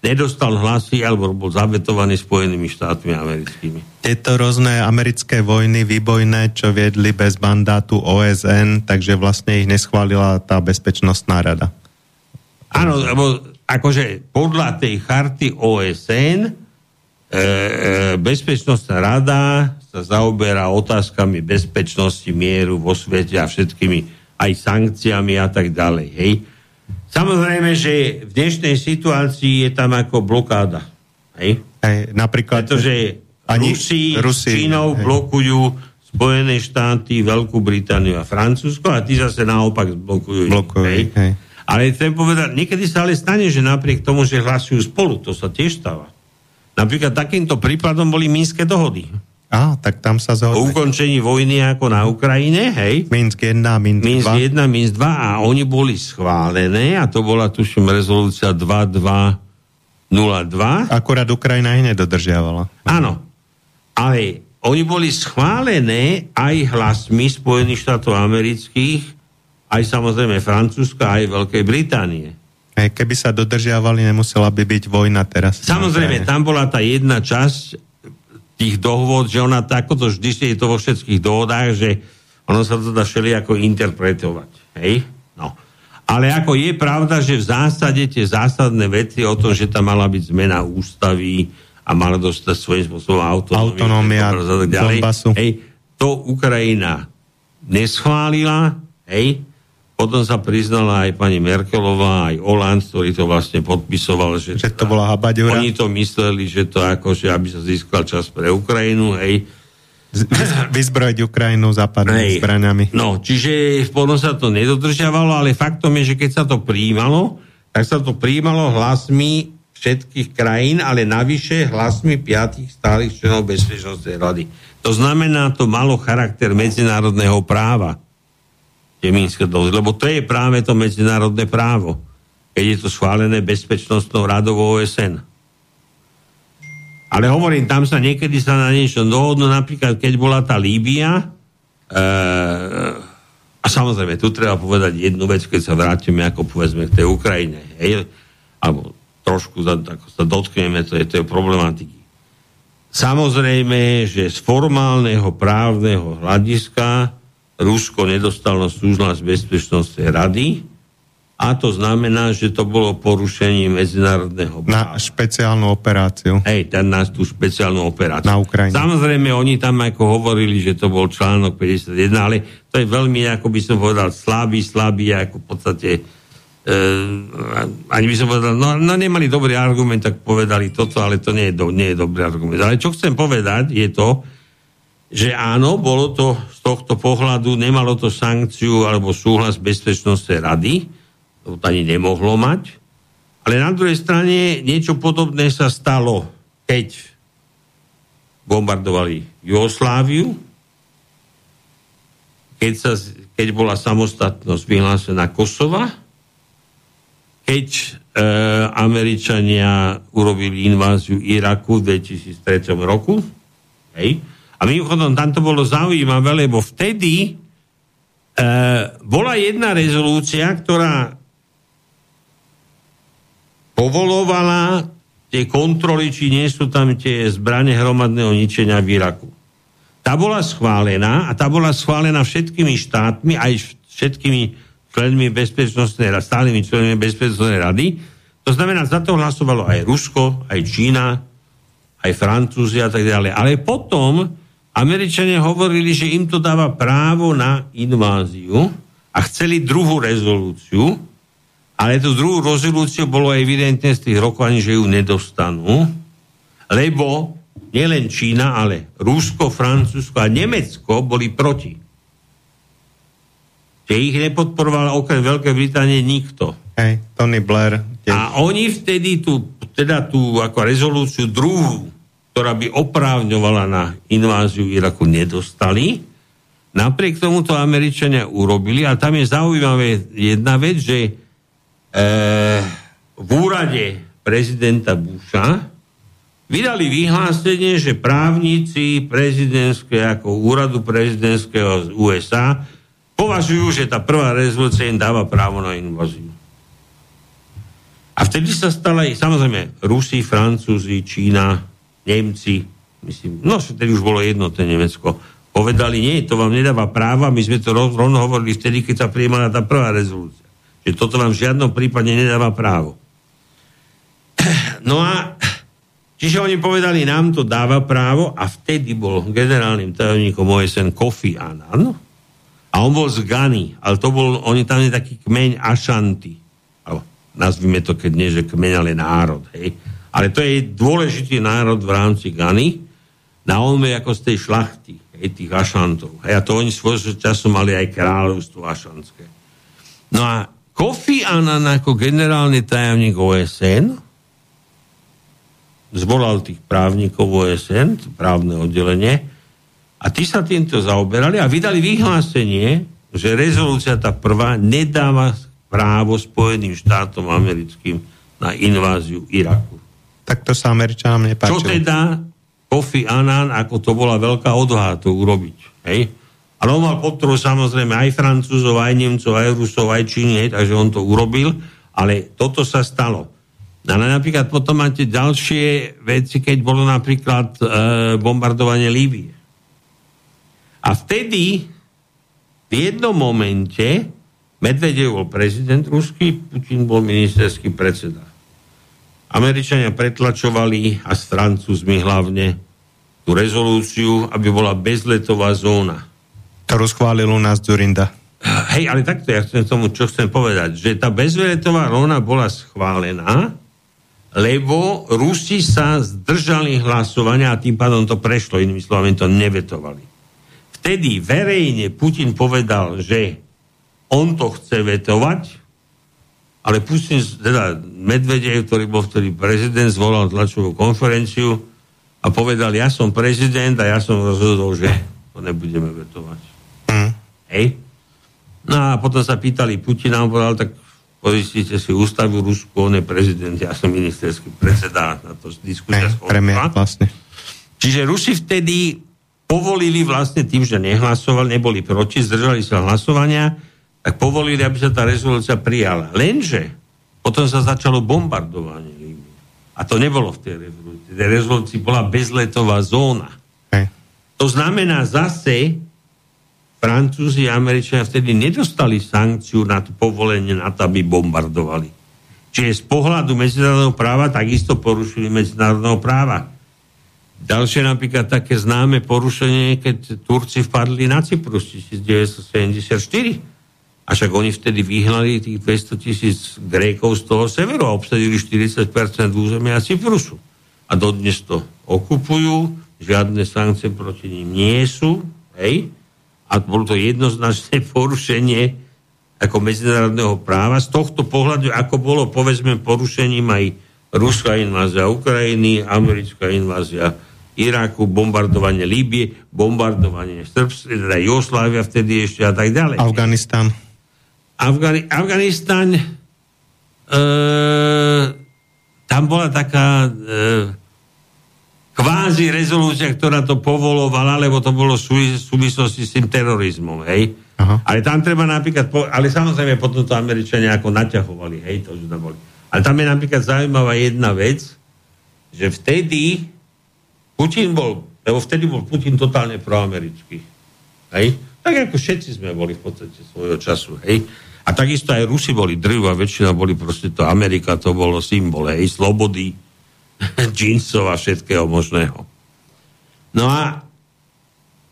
nedostal hlasy alebo bol zavetovaný Spojenými štátmi americkými. Tieto rôzne americké vojny výbojné, čo viedli bez mandátu OSN, takže vlastne ich neschválila tá bezpečnostná rada. Áno, lebo akože podľa tej charty OSN e, e, bezpečnostná rada sa zaoberá otázkami bezpečnosti, mieru vo svete a všetkými aj sankciami a tak ďalej. Hej? Samozrejme, že v dnešnej situácii je tam ako blokáda. Hej? Hej, napríklad... Pretože ani Rusi, Rusi Čínou hej. blokujú Spojené štáty, Veľkú Britániu a Francúzsko a tí zase naopak blokujú. blokujú hej? Hej. Ale chcem povedať, niekedy sa ale stane, že napriek tomu, že hlasujú spolu, to sa tiež stáva. Napríklad takýmto prípadom boli Minské dohody. Á, tak tam sa zhodne. O ukončení vojny ako na Ukrajine, hej? Minsk 1, Minsk 2. Minsk 1, Minsk 2 a oni boli schválené a to bola, tuším, rezolúcia 2202. Akurát Ukrajina ich nedodržiavala. Áno, ale oni boli schválené aj hlasmi Spojených štátov amerických, aj samozrejme Francúzska, aj Veľkej Británie. Keby sa dodržiavali, nemusela by byť vojna teraz. Samozrejme, tam bola tá jedna časť, tých dohôd, že ona to vždy je to vo všetkých dohodách, že ono sa to dá ako interpretovať. Hej? No. Ale ako je pravda, že v zásade tie zásadné veci o tom, že tam mala byť zmena ústavy a mala dostať svojím spôsobom autonómia, hej, to Ukrajina neschválila, hej, potom sa priznala aj pani Merkelová, aj Oland, ktorý to vlastne podpisoval, že, že to bola habaďura. Oni to mysleli, že to ako, že aby sa získal čas pre Ukrajinu, hej. Vyzbrojiť Ukrajinu západnými zbraniami. No, čiže potom sa to nedodržiavalo, ale faktom je, že keď sa to prijímalo, tak sa to prijímalo hlasmi všetkých krajín, ale navyše hlasmi piatých stálych členov Bezpečnostnej rady. To znamená, to malo charakter medzinárodného práva tie Minské dohody, lebo to je práve to medzinárodné právo, keď je to schválené bezpečnostnou radou OSN. Ale hovorím, tam sa niekedy sa na niečo dohodnú, napríklad keď bola tá Líbia, e, a samozrejme, tu treba povedať jednu vec, keď sa vrátime, ako povedzme, k tej Ukrajine, hej, alebo trošku za, ako sa dotkneme tej, tej problematiky. Samozrejme, že z formálneho právneho hľadiska Rusko nedostalo súhlas Bezpečnostnej rady a to znamená, že to bolo porušenie medzinárodného práva. Na špeciálnu operáciu. Hej, ten nás tú špeciálnu operáciu. Na Ukrajine. Samozrejme, oni tam ako hovorili, že to bol článok 51, ale to je veľmi, ako by som povedal, slabý, slabý, ako v podstate uh, ani by som povedal, no, no nemali dobrý argument, tak povedali toto, ale to nie je, do, nie je dobrý argument. Ale čo chcem povedať, je to, že áno, bolo to z tohto pohľadu, nemalo to sankciu alebo súhlas Bezpečnostnej rady, to ani nemohlo mať. Ale na druhej strane niečo podobné sa stalo, keď bombardovali Jugosláviu, keď, sa, keď bola samostatnosť vyhlásená Kosova, keď e, Američania urobili inváziu Iraku v 2003 roku. Hej. A mimochodom, tam to bolo zaujímavé, lebo vtedy e, bola jedna rezolúcia, ktorá povolovala tie kontroly, či nie sú tam tie zbranie hromadného ničenia v Iraku. Tá bola schválená a tá bola schválená všetkými štátmi, aj všetkými členmi bezpečnostnej rady, stálymi členmi bezpečnostnej rady. To znamená, za to hlasovalo aj Rusko, aj Čína, aj Francúzi a tak ďalej. Ale potom Američania hovorili, že im to dáva právo na inváziu a chceli druhú rezolúciu, ale tú druhú rezolúciu bolo evidentne z tých rokovaní, že ju nedostanú, lebo nielen Čína, ale Rusko, Francúzsko a Nemecko boli proti. Že ich nepodporovala okrem Veľkej Británie nikto. Hej, Tony Blair. Tiež. A oni vtedy tú, teda tú ako rezolúciu druhú, ktorá by oprávňovala na inváziu Iraku, nedostali. Napriek tomu to Američania urobili a tam je zaujímavé jedna vec, že Eh, v úrade prezidenta Busha vydali vyhlásenie, že právnici prezidentské, ako úradu prezidentského z USA považujú, že tá prvá rezolúcia im dáva právo na inváziu. A vtedy sa stala aj, samozrejme, Rusi, Francúzi, Čína, Nemci, myslím, no vtedy už bolo jednotné Nemecko, povedali, nie, to vám nedáva práva, my sme to rovno hovorili vtedy, keď sa prijímala tá prvá rezolúcia že toto vám v žiadnom prípade nedáva právo. No a čiže oni povedali, nám to dáva právo a vtedy bol generálnym tajomníkom OSN Kofi Annan a on bol z Gany, ale to bol, oni tam je taký kmeň Ašanty. Nazvime to, keď nie, že kmeň, ale národ. Hej. Ale to je dôležitý národ v rámci Gany. Na on je ako z tej šlachty, hej, tých Ašantov. A to oni svojho času mali aj kráľovstvo Ašanské. No a Kofi Annan ako generálny tajomník OSN zvolal tých právnikov OSN, právne oddelenie, a tí sa týmto zaoberali a vydali vyhlásenie, že rezolúcia tá prvá nedáva právo Spojeným štátom americkým na inváziu Iraku. Tak to sa Američanom nepáčilo. Čo teda Kofi Annan, ako to bola veľká odvaha to urobiť. Hej? Ale on mal podporu samozrejme aj Francúzov, aj Nemcov, aj Rusov, aj Číny, takže on to urobil, ale toto sa stalo. Ale napríklad potom máte ďalšie veci, keď bolo napríklad e, bombardovanie Líbie. A vtedy v jednom momente Medvedev bol prezident ruský, Putin bol ministerský predseda. Američania pretlačovali, a s Francúzmi hlavne, tú rezolúciu, aby bola bezletová zóna ktorú schválil u nás Durinda. Hej, ale takto ja chcem tomu, čo chcem povedať, že tá bezveletová rovna bola schválená, lebo Rusi sa zdržali hlasovania a tým pádom to prešlo, inými slovami to nevetovali. Vtedy verejne Putin povedal, že on to chce vetovať, ale Putin, teda Medvedev, ktorý bol vtedy prezident, zvolal tlačovú konferenciu a povedal, ja som prezident a ja som rozhodol, že to nebudeme vetovať. Hej? No a potom sa pýtali Putina, on povedal, tak pozistite si ústavu Rusku, on je prezident, ja som ministerský predseda, na to diskusia skončila. vlastne. Čiže Rusi vtedy povolili vlastne tým, že nehlasovali, neboli proti, zdržali sa hlasovania, tak povolili, aby sa tá rezolúcia prijala. Lenže potom sa začalo bombardovanie Líbie. A to nebolo v tej rezolúcii. V tej rezolúcii bola bezletová zóna. Hej. To znamená zase, Francúzi a Američania vtedy nedostali sankciu na to povolenie na to, aby bombardovali. Čiže z pohľadu medzinárodného práva takisto porušili medzinárodného práva. Ďalšie napríklad také známe porušenie, keď Turci vpadli na Cyprus 1974. A však oni vtedy vyhnali tých 200 tisíc Grékov z toho severu a obsadili 40% územia Cyprusu. A dodnes to okupujú, žiadne sankcie proti ním nie sú, hej? a bolo to jednoznačné porušenie ako medzinárodného práva. Z tohto pohľadu, ako bolo povedzme porušením aj ruská invázia Ukrajiny, americká invázia Iraku, bombardovanie Líbie, bombardovanie Srbska, teda Jugoslávia vtedy ešte a tak ďalej. Afganistan. Afgani- Afganistan e, tam bola taká e, kvázi rezolúcia, ktorá to povolovala, lebo to bolo v súvislosti s tým terorizmom, hej. Aha. Ale tam treba napríklad, po, ale samozrejme potom to Američania ako naťahovali, hej, to, že tam boli. Ale tam je napríklad zaujímavá jedna vec, že vtedy Putin bol, lebo vtedy bol Putin totálne proamerický, hej. Tak ako všetci sme boli v podstate svojho času, hej. A takisto aj Rusi boli drvá, väčšina boli proste to Amerika, to bolo symbol, hej, slobody, džínsov a všetkého možného. No a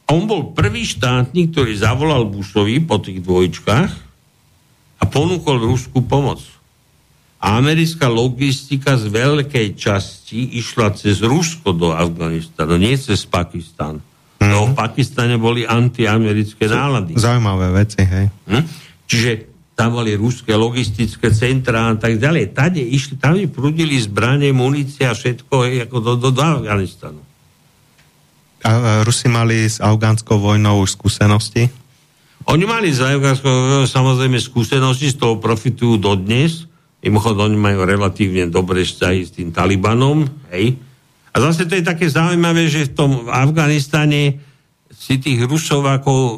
on bol prvý štátnik, ktorý zavolal Bushovi po tých dvojčkách a ponúkol ruskú pomoc. A americká logistika z veľkej časti išla cez Rusko do Afganistanu, nie cez Pakistan. Mm. No v Pakistane boli antiamerické nálady. Zaujímavé veci, hej. Hm? Čiže tam boli ruské logistické centrá a tak ďalej. Tade išli, tam prúdili zbranie, munícia, všetko hej, ako do, do, do Afganistanu. A Rusi mali s afgánskou vojnou už skúsenosti? Oni mali s afgánskou samozrejme skúsenosti, z toho profitujú dodnes. Mimochodom, oni majú relatívne dobré vzťahy s tým Talibanom. Hej. A zase to je také zaujímavé, že v tom Afganistane si tých Rusov ako e,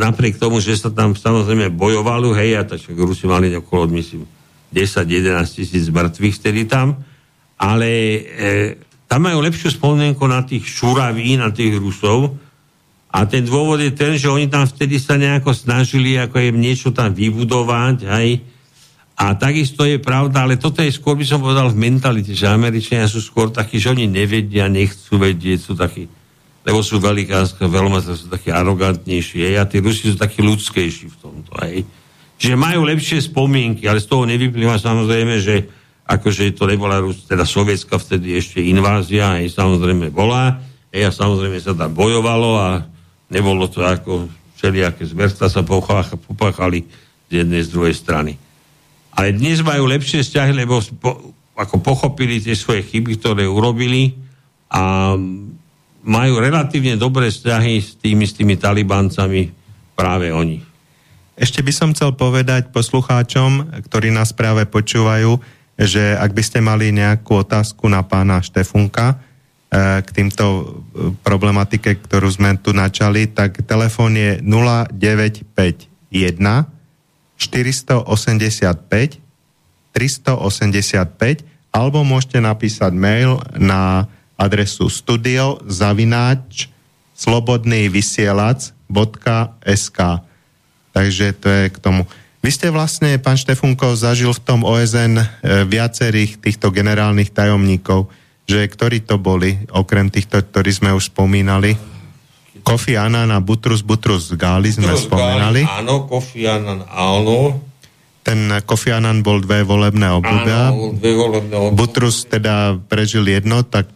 napriek tomu, že sa tam samozrejme bojovalo, hej, a tak Rusi mali okolo, myslím, 10-11 tisíc mŕtvych vtedy tam, ale e, tam majú lepšiu spomienku na tých šuraví, na tých Rusov. A ten dôvod je ten, že oni tam vtedy sa nejako snažili ako im niečo tam vybudovať, hej, a takisto je pravda, ale toto je skôr by som povedal v mentalite, že Američania sú skôr takí, že oni nevedia, nechcú vedieť, sú takí lebo sú velikánske veľmoce, sú takí arogantnejší, hej, a tí Rusi sú takí ľudskejší v tomto, hej. Čiže majú lepšie spomienky, ale z toho nevyplýva samozrejme, že akože to nebola Rus, teda sovietská vtedy ešte invázia, hej, samozrejme bola, hej, a samozrejme sa tam bojovalo a nebolo to ako všelijaké zverstva sa popáchali z jednej z druhej strany. Ale dnes majú lepšie vzťahy, lebo po, ako pochopili tie svoje chyby, ktoré urobili a majú relatívne dobré vzťahy s tými, s tými talibancami práve oni. Ešte by som chcel povedať poslucháčom, ktorí nás práve počúvajú, že ak by ste mali nejakú otázku na pána Štefunka eh, k týmto eh, problematike, ktorú sme tu načali, tak telefón je 0951 485 385 alebo môžete napísať mail na adresu studio zavináč slobodný vysielač.sk Takže to je k tomu. Vy ste vlastne, pán Štefunko, zažil v tom OSN e, viacerých týchto generálnych tajomníkov, že ktorí to boli, okrem týchto, ktorí sme už spomínali? Kofi Annan a Butrus Butrus Gali sme Butrus spomínali. Gali, áno, Kofi Annan, áno. Ten Kofi Annan bol dve volebné obdobia. Áno, dve volebné obdobia. Butrus teda prežil jedno, tak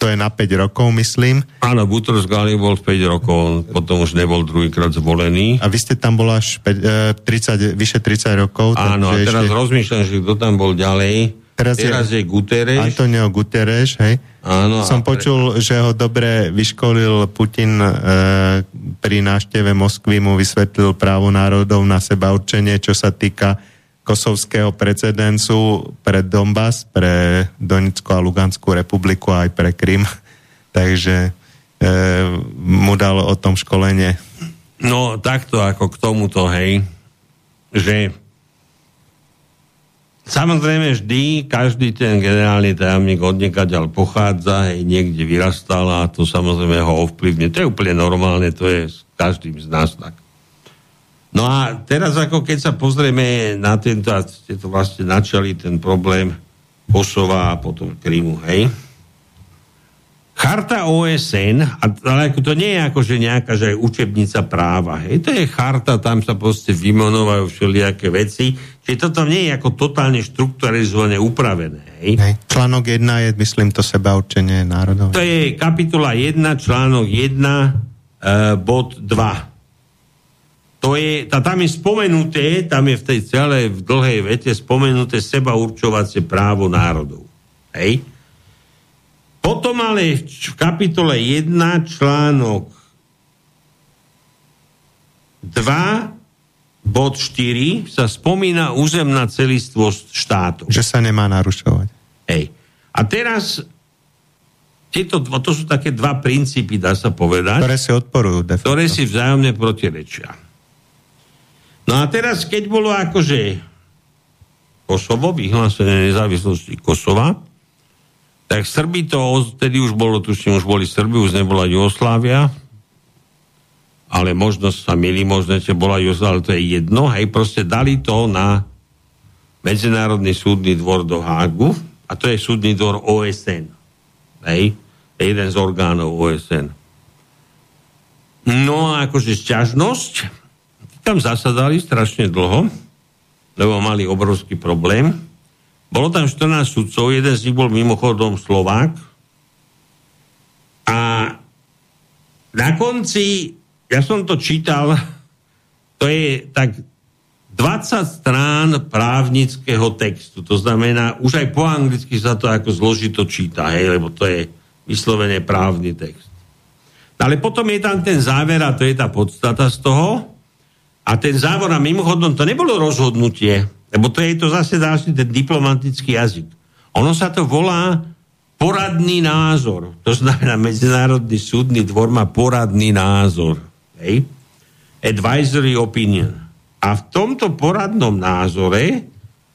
to je na 5 rokov, myslím. Áno, Butros Ghali bol 5 rokov, on potom už nebol druhýkrát zvolený. A vy ste tam bol až 5, 30, e, vyše 30 rokov. Áno, a teraz ešte... rozmýšľam, že kto tam bol ďalej. Teraz, teraz je, je Guterres. Antonio Guterres, hej. Áno. Som pre... počul, že ho dobre vyškolil Putin e, pri návšteve Moskvy, mu vysvetlil právo národov na seba určenie, čo sa týka kosovského precedencu pre Donbass, pre Donickú a Luganskú republiku aj pre Krym. Takže e, mu dal o tom školenie. No takto ako k tomuto, hej, že Samozrejme vždy, každý ten generálny tajomník od niekaďal pochádza, hej, niekde vyrastal a to samozrejme ho ovplyvne. To je úplne normálne, to je s každým z nás tak. No a teraz ako keď sa pozrieme na tento, a ste to vlastne načali ten problém Kosova a potom Krymu, hej? Charta OSN, ale to nie je ako, že nejaká že učebnica práva, hej, to je charta, tam sa proste vymonovajú všelijaké veci, čiže toto nie je ako totálne štruktúrizované, upravené, hej. hej. Článok 1 je, myslím, to seba určenie národov. To je kapitola 1, článok 1, e, bod 2. To je, tá, tam je spomenuté, tam je v tej celej v dlhej vete spomenuté seba určovacie právo národov. Hej? Potom ale v kapitole 1 článok 2 bod 4 sa spomína územná celistvosť štátov. Že sa nemá narušovať. Hej. A teraz tieto, to sú také dva princípy, dá sa povedať. Ktoré si odporujú. De Ktoré si vzájomne protirečia. No a teraz, keď bolo akože Kosovo, vyhlásené nezávislosti Kosova, tak Srby to, vtedy už bolo, tuším, už boli Srby, už nebola Jugoslávia, ale možno sa milí, možno že bola Jugoslávia, ale to je jedno, hej, proste dali to na Medzinárodný súdny dvor do Hágu, a to je súdny dvor OSN, hej, jeden z orgánov OSN. No a akože šťažnosť, tam zasadali strašne dlho, lebo mali obrovský problém, bolo tam 14 sudcov, jeden z nich bol mimochodom Slovák. A na konci, ja som to čítal, to je tak 20 strán právnického textu. To znamená, už aj po anglicky sa to ako zložito číta, hej, lebo to je vyslovene právny text. Ale potom je tam ten záver a to je tá podstata z toho. A ten závor, a mimochodom, to nebolo rozhodnutie, lebo to je to zase ďalší ten diplomatický jazyk. Ono sa to volá poradný názor. To znamená, Medzinárodný súdny dvor má poradný názor. Hej? Advisory opinion. A v tomto poradnom názore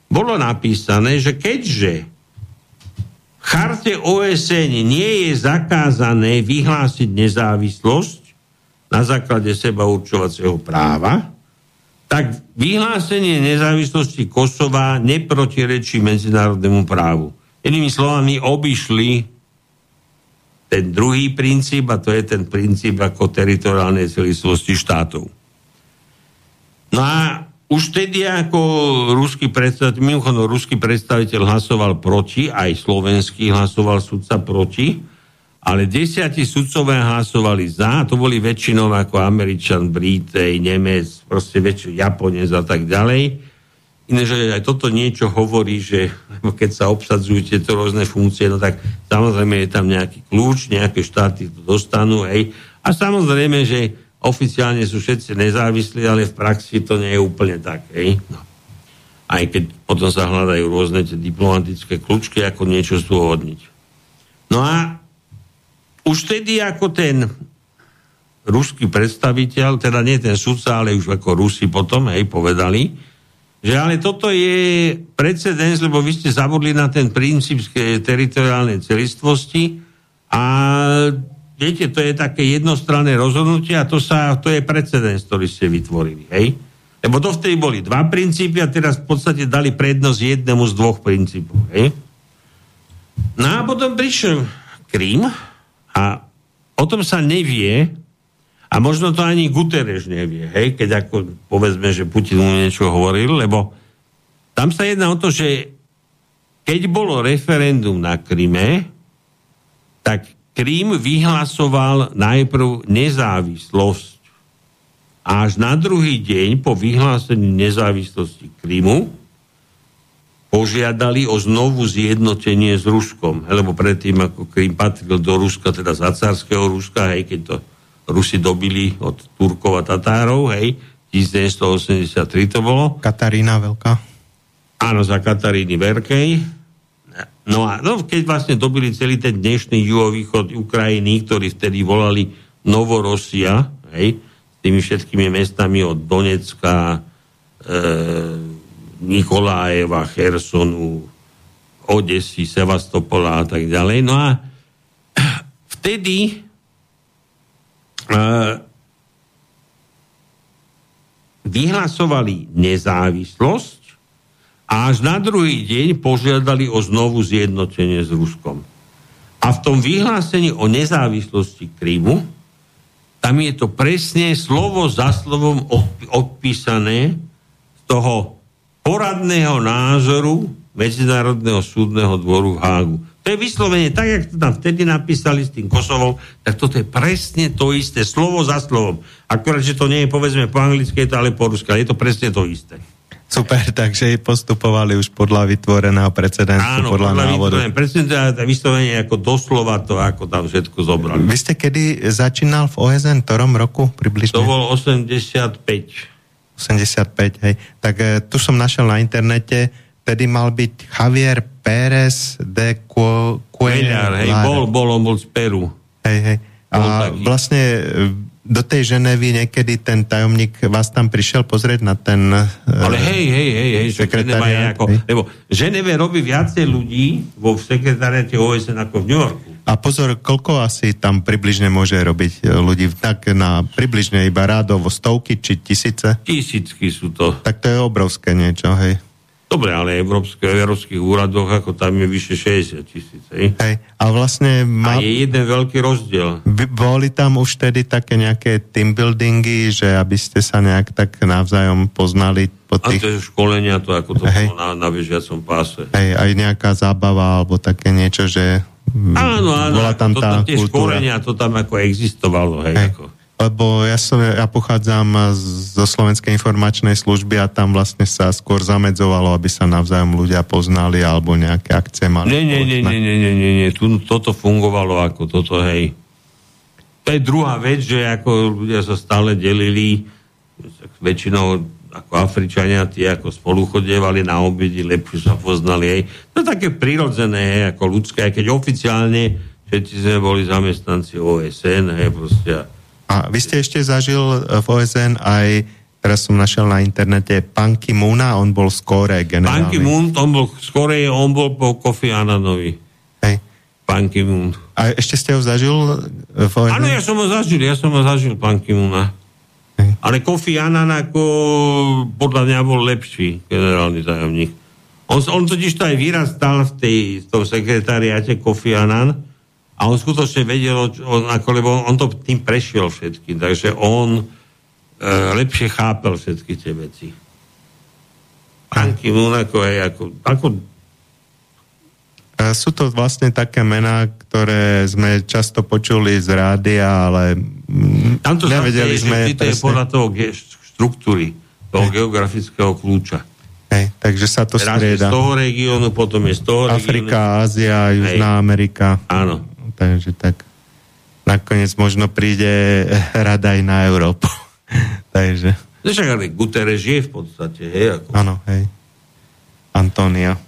bolo napísané, že keďže v charte OSN nie je zakázané vyhlásiť nezávislosť na základe seba určovacieho práva, tak vyhlásenie nezávislosti Kosova neprotirečí medzinárodnému právu. Inými slovami, obišli ten druhý princíp, a to je ten princíp ako teritoriálnej celistvosti štátov. No a už vtedy ako ruský predstaviteľ, mimochodom ruský predstaviteľ hlasoval proti, aj slovenský hlasoval sudca proti, ale desiatí sudcové hlasovali za, to boli väčšinou ako Američan, Britej, Nemec, proste väčšinou Japonec a tak ďalej. Iné, že aj toto niečo hovorí, že keď sa obsadzujú tieto rôzne funkcie, no tak samozrejme je tam nejaký kľúč, nejaké štáty to dostanú, hej. A samozrejme, že oficiálne sú všetci nezávislí, ale v praxi to nie je úplne tak, hej. No. Aj keď potom sa hľadajú rôzne tie diplomatické kľúčky, ako niečo zdôvodniť. No a už tedy ako ten ruský predstaviteľ, teda nie ten sudca, ale už ako Rusi potom, hej, povedali, že ale toto je precedens, lebo vy ste zabudli na ten princíp teritoriálnej celistvosti a viete, to je také jednostranné rozhodnutie a to, sa, to je precedens, ktorý ste vytvorili, hej? Lebo dovtedy boli dva princípy a teraz v podstate dali prednosť jednému z dvoch princípov, hej? No a potom prišiel Krím, a o tom sa nevie, a možno to ani Guterres nevie, hej, keď ako povedzme, že Putin mu niečo hovoril, lebo tam sa jedná o to, že keď bolo referendum na Kryme, tak Krym vyhlasoval najprv nezávislosť. Až na druhý deň po vyhlásení nezávislosti Krymu požiadali o znovu zjednotenie s Ruskom. Lebo predtým, ako Krym patril do Ruska, teda za carského Ruska, hej, keď to Rusi dobili od Turkov a Tatárov, hej, 1983 to bolo. Katarína Veľká. Áno, za Kataríny Veľkej. No a no, keď vlastne dobili celý ten dnešný juhovýchod Ukrajiny, ktorý vtedy volali Novorosia, hej, s tými všetkými mestami od Donecka, e, Nikolájeva, Chersonu, Odesy, Sevastopola a tak ďalej. No a vtedy vyhlasovali nezávislosť a až na druhý deň požiadali o znovu zjednotenie s Ruskom. A v tom vyhlásení o nezávislosti Krymu tam je to presne slovo za slovom odpísané z toho poradného názoru Medzinárodného súdneho dvoru v Hágu. To je vyslovene tak, jak to tam vtedy napísali s tým Kosovom, tak toto je presne to isté, slovo za slovom. Akurát, že to nie je povedzme po anglicky, je to ale po rusky, ale je to presne to isté. Super, takže postupovali už podľa vytvoreného precedentu, Áno, podľa, podľa návodu. Áno, precedent vyslovene ako doslova to, ako tam všetko zobrali. Vy ste kedy začínal v OSN, ktorom roku približne? To bol 85. 85, hej. Tak e, tu som našiel na internete, vtedy mal byť Javier Pérez de Cuellar. Hej, bol, bol, on bol z Peru. Hej, hej. A vlastne e, do tej Ženevy niekedy ten tajomník vás tam prišiel pozrieť na ten Ale hej, hej, hej, hej sekretariat. Ako, hej. Lebo Ženeve robí viacej ľudí vo sekretariate OSN ako v New Yorku. A pozor, koľko asi tam približne môže robiť e, ľudí? Tak na približne iba rádovo stovky či tisíce? Tisícky sú to. Tak to je obrovské niečo, hej. Dobre, ale európske, európskych úradoch, ako tam je vyše 60 tisíc. Hej? A vlastne... Ma... A je jeden veľký rozdiel. By, boli tam už tedy také nejaké team buildingy, že aby ste sa nejak tak navzájom poznali po tých... A to je školenia, to ako to Hej. na, na bežiacom páse. Hej, aj nejaká zábava, alebo také niečo, že... Áno, áno, bola tam to, tá tie kultúra. školenia, to tam ako existovalo, hej, hej. ako lebo ja, som, ja pochádzam zo Slovenskej informačnej služby a tam vlastne sa skôr zamedzovalo, aby sa navzájom ľudia poznali alebo nejaké akcie mali. Nie, nie, nie, nie, nie, nie, nie, nie. Toto fungovalo ako toto, hej. To je druhá vec, že ako ľudia sa stále delili, väčšinou ako Afričania, tí ako spolu chodievali na obedi, lepšie sa poznali, hej. To je také prirodzené, hej, ako ľudské, aj keď oficiálne všetci sme boli zamestnanci OSN, hej, proste a vy ste ešte zažil v OSN aj, teraz som našiel na internete, Pan Ki-moona, on bol z Kóre generálny. Pan Ki-moon, on bol z Kóre, on bol po Kofi Ananovi. Hej. Pan Ki-moon. A ešte ste ho zažil OSN? Áno, ja som ho zažil, ja som ho zažil, Pan Ki-moona. Hej. Ale Kofi Annan ako podľa mňa bol lepší generálny tajomník. On, on totiž to aj vyrastal v, tej, v tom sekretariáte Kofi Annan, a on skutočne vedel, on, ako, lebo on to tým prešiel všetkým, takže on e, lepšie chápal všetky tie veci. Anky ako je ako, ako sú to vlastne také mená, ktoré sme často počuli z rádia, ale Tam to nevedeli je, sme... To presne... je podľa toho ge- štruktúry, toho Hej. geografického kľúča. Hej, takže sa to Raz strieda. z toho regiónu, potom je z toho Afrika, regiónu. Ázia, Južná Hej. Amerika. Áno takže tak nakoniec možno príde rada aj na Európu. takže... No však ale Guterres je v podstate, hej? Ako... Áno, hej. Antonio.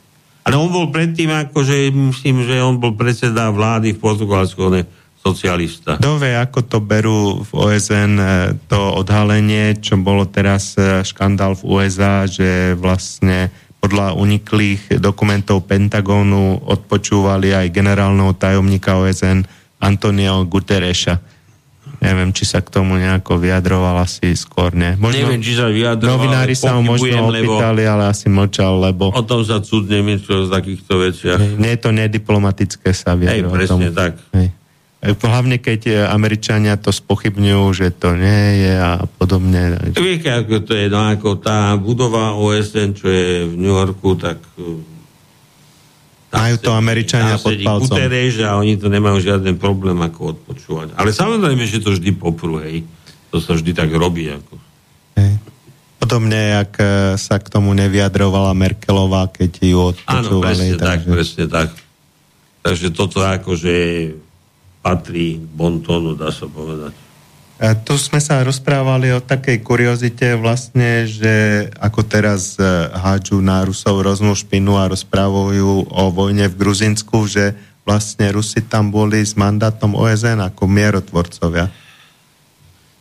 Ale on bol predtým, akože myslím, že on bol predseda vlády v Portugalsku, on je socialista. Kto vie, ako to berú v OSN, e, to odhalenie, čo bolo teraz e, škandál v USA, že vlastne podľa uniklých dokumentov Pentagónu odpočúvali aj generálneho tajomníka OSN Antonio Gutereša. Neviem, či sa k tomu nejako vyjadroval asi skôr, nie? Možno Neviem, či sa vyjadroval, Novinári sa ho možno opýtali, ale asi mlčal, lebo... O tom sa cudne čo z takýchto veciach. Nie je to nediplomatické sa vyjadrovať. Hej, presne tomu. tak. Hej. E, hlavne keď e, Američania to spochybňujú, že to nie je a podobne. Viete, ako to je, no ako tá budova OSN, čo je v New Yorku, tak e, majú to Američania pod palcom. Guterres a oni to nemajú žiaden problém ako odpočúvať. Ale samozrejme, že to vždy poprú, hej. To sa vždy tak robí. Ako. Hej. Podobne, jak sa k tomu nevyjadrovala Merkelová, keď ju odpočúvali. Áno, presne takže... tak, presne tak. Takže toto akože patrí bontónu, dá sa povedať. A tu sme sa rozprávali o takej kuriozite vlastne, že ako teraz e, hádžu na Rusov roznú špinu a rozprávajú o vojne v Gruzinsku, že vlastne Rusi tam boli s mandátom OSN ako mierotvorcovia.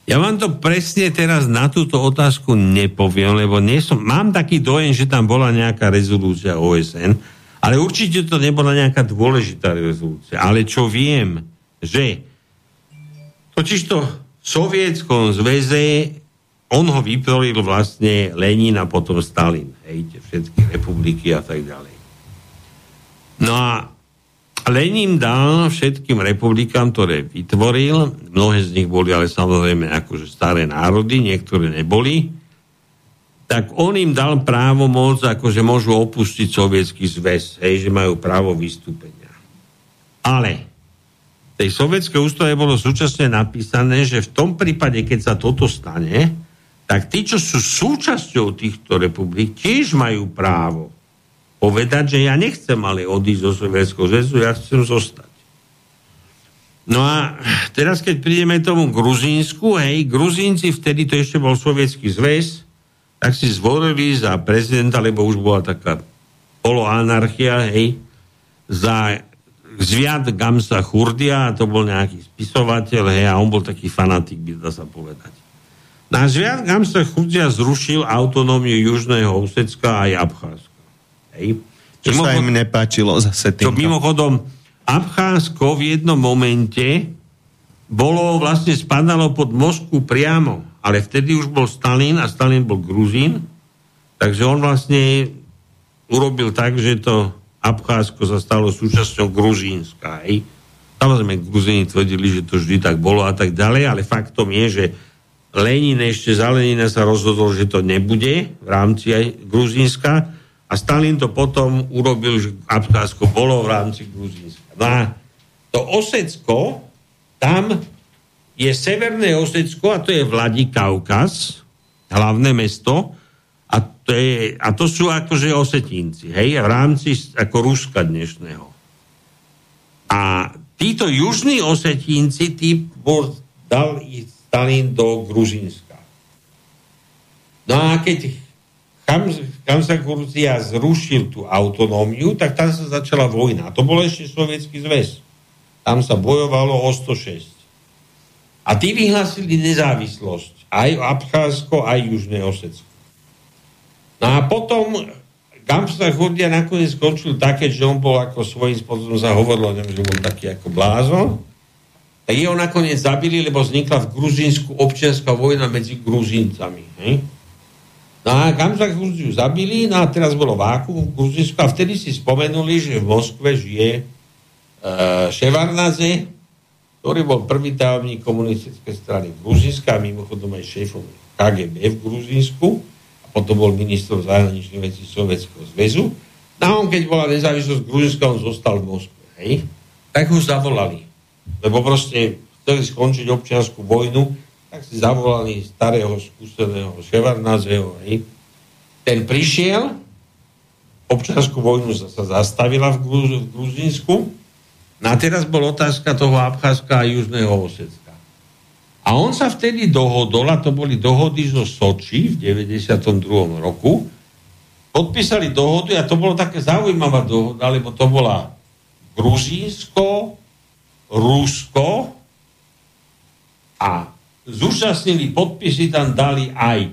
Ja vám to presne teraz na túto otázku nepoviem, lebo nie som, mám taký dojem, že tam bola nejaká rezolúcia OSN, ale určite to nebola nejaká dôležitá rezolúcia. Ale čo viem, že totižto v Sovietskom zväze on ho vytvoril vlastne Lenin a potom Stalin. Hej, tie všetky republiky a tak ďalej. No a Lenin dal všetkým republikám, ktoré vytvoril, mnohé z nich boli ale samozrejme akože staré národy, niektoré neboli, tak on im dal právo moc, akože môžu opustiť sovietský zväz, hej, že majú právo vystúpenia. Ale tej sovietskej ústave bolo súčasne napísané, že v tom prípade, keď sa toto stane, tak tí, čo sú súčasťou týchto republik, tiež majú právo povedať, že ja nechcem ale odísť zo Sovietského zväzu, ja chcem zostať. No a teraz, keď prídeme tomu Gruzínsku, hej, Gruzínci, vtedy to ešte bol Sovietský zväz, tak si zvolili za prezidenta, lebo už bola taká poloanarchia, hej, za Zviad Gamsa Churdia, to bol nejaký spisovateľ, hej, a on bol taký fanatik, by dá sa povedať. Na Zviad Gamsa Churdia zrušil autonómiu Južného Osecka aj Abcházska. Hej. Čo Mimochod... sa im nepáčilo zase týmto. To mimochodom, Abcházsko v jednom momente bolo vlastne spadalo pod Moskvu priamo, ale vtedy už bol Stalin a Stalin bol Gruzín, takže on vlastne urobil tak, že to Abcházsko sa stalo súčasťou Gruzínska. Hej. Samozrejme, Gruzíni tvrdili, že to vždy tak bolo a tak ďalej, ale faktom je, že Lenin ešte za Lenina sa rozhodol, že to nebude v rámci aj Gruzínska a Stalin to potom urobil, že Abcházsko bolo v rámci Gruzínska. No a to Osecko, tam je Severné Osecko a to je Vladikaukaz, hlavné mesto, to, je, a to sú akože osetinci, hej, v rámci ako Ruska dnešného. A títo južní osetinci, tí bol, dal Stalin do Gruzínska. No a keď kam, sa Gruzia zrušil tú autonómiu, tak tam sa začala vojna. A to bol ešte Sovietský zväz. Tam sa bojovalo o 106. A tí vyhlasili nezávislosť. Aj Abcházsko, aj Južné Osecko. No a potom Gamsa Churdia nakoniec skončil také, že on bol ako svojím spôsobom sa hovorilo, neviem, že bol taký ako blázon. Tak jeho nakoniec zabili, lebo vznikla v Gruzínsku občianská vojna medzi Gruzíncami. Hej? No a Gamza Gruziu zabili, no a teraz bolo váku v Gruzínsku a vtedy si spomenuli, že v Moskve žije uh, Ševarnaze, ktorý bol prvý tajomník komunistickej strany Gruzínska a mimochodom aj šéfom KGB v Gruzínsku potom bol ministrom zahraničných vecí Sovietskeho zväzu. No a on, keď bola nezávislosť Gruzínska, on zostal v Moskve. Hej? Tak ho zavolali. Lebo proste chceli skončiť občianskú vojnu tak si zavolali starého skúseného Ševarnazeho. Ten prišiel, občianskú vojnu sa, zastavila v, Gruz, v Gruzínsku, no a teraz bol otázka toho Abcházska a Južného Osecka. A on sa vtedy dohodol, a to boli dohody zo Soči v 92. roku, podpísali dohody a to bolo také zaujímavá dohoda, lebo to bola Gruzínsko, Rusko a zúčastnili podpisy, tam dali aj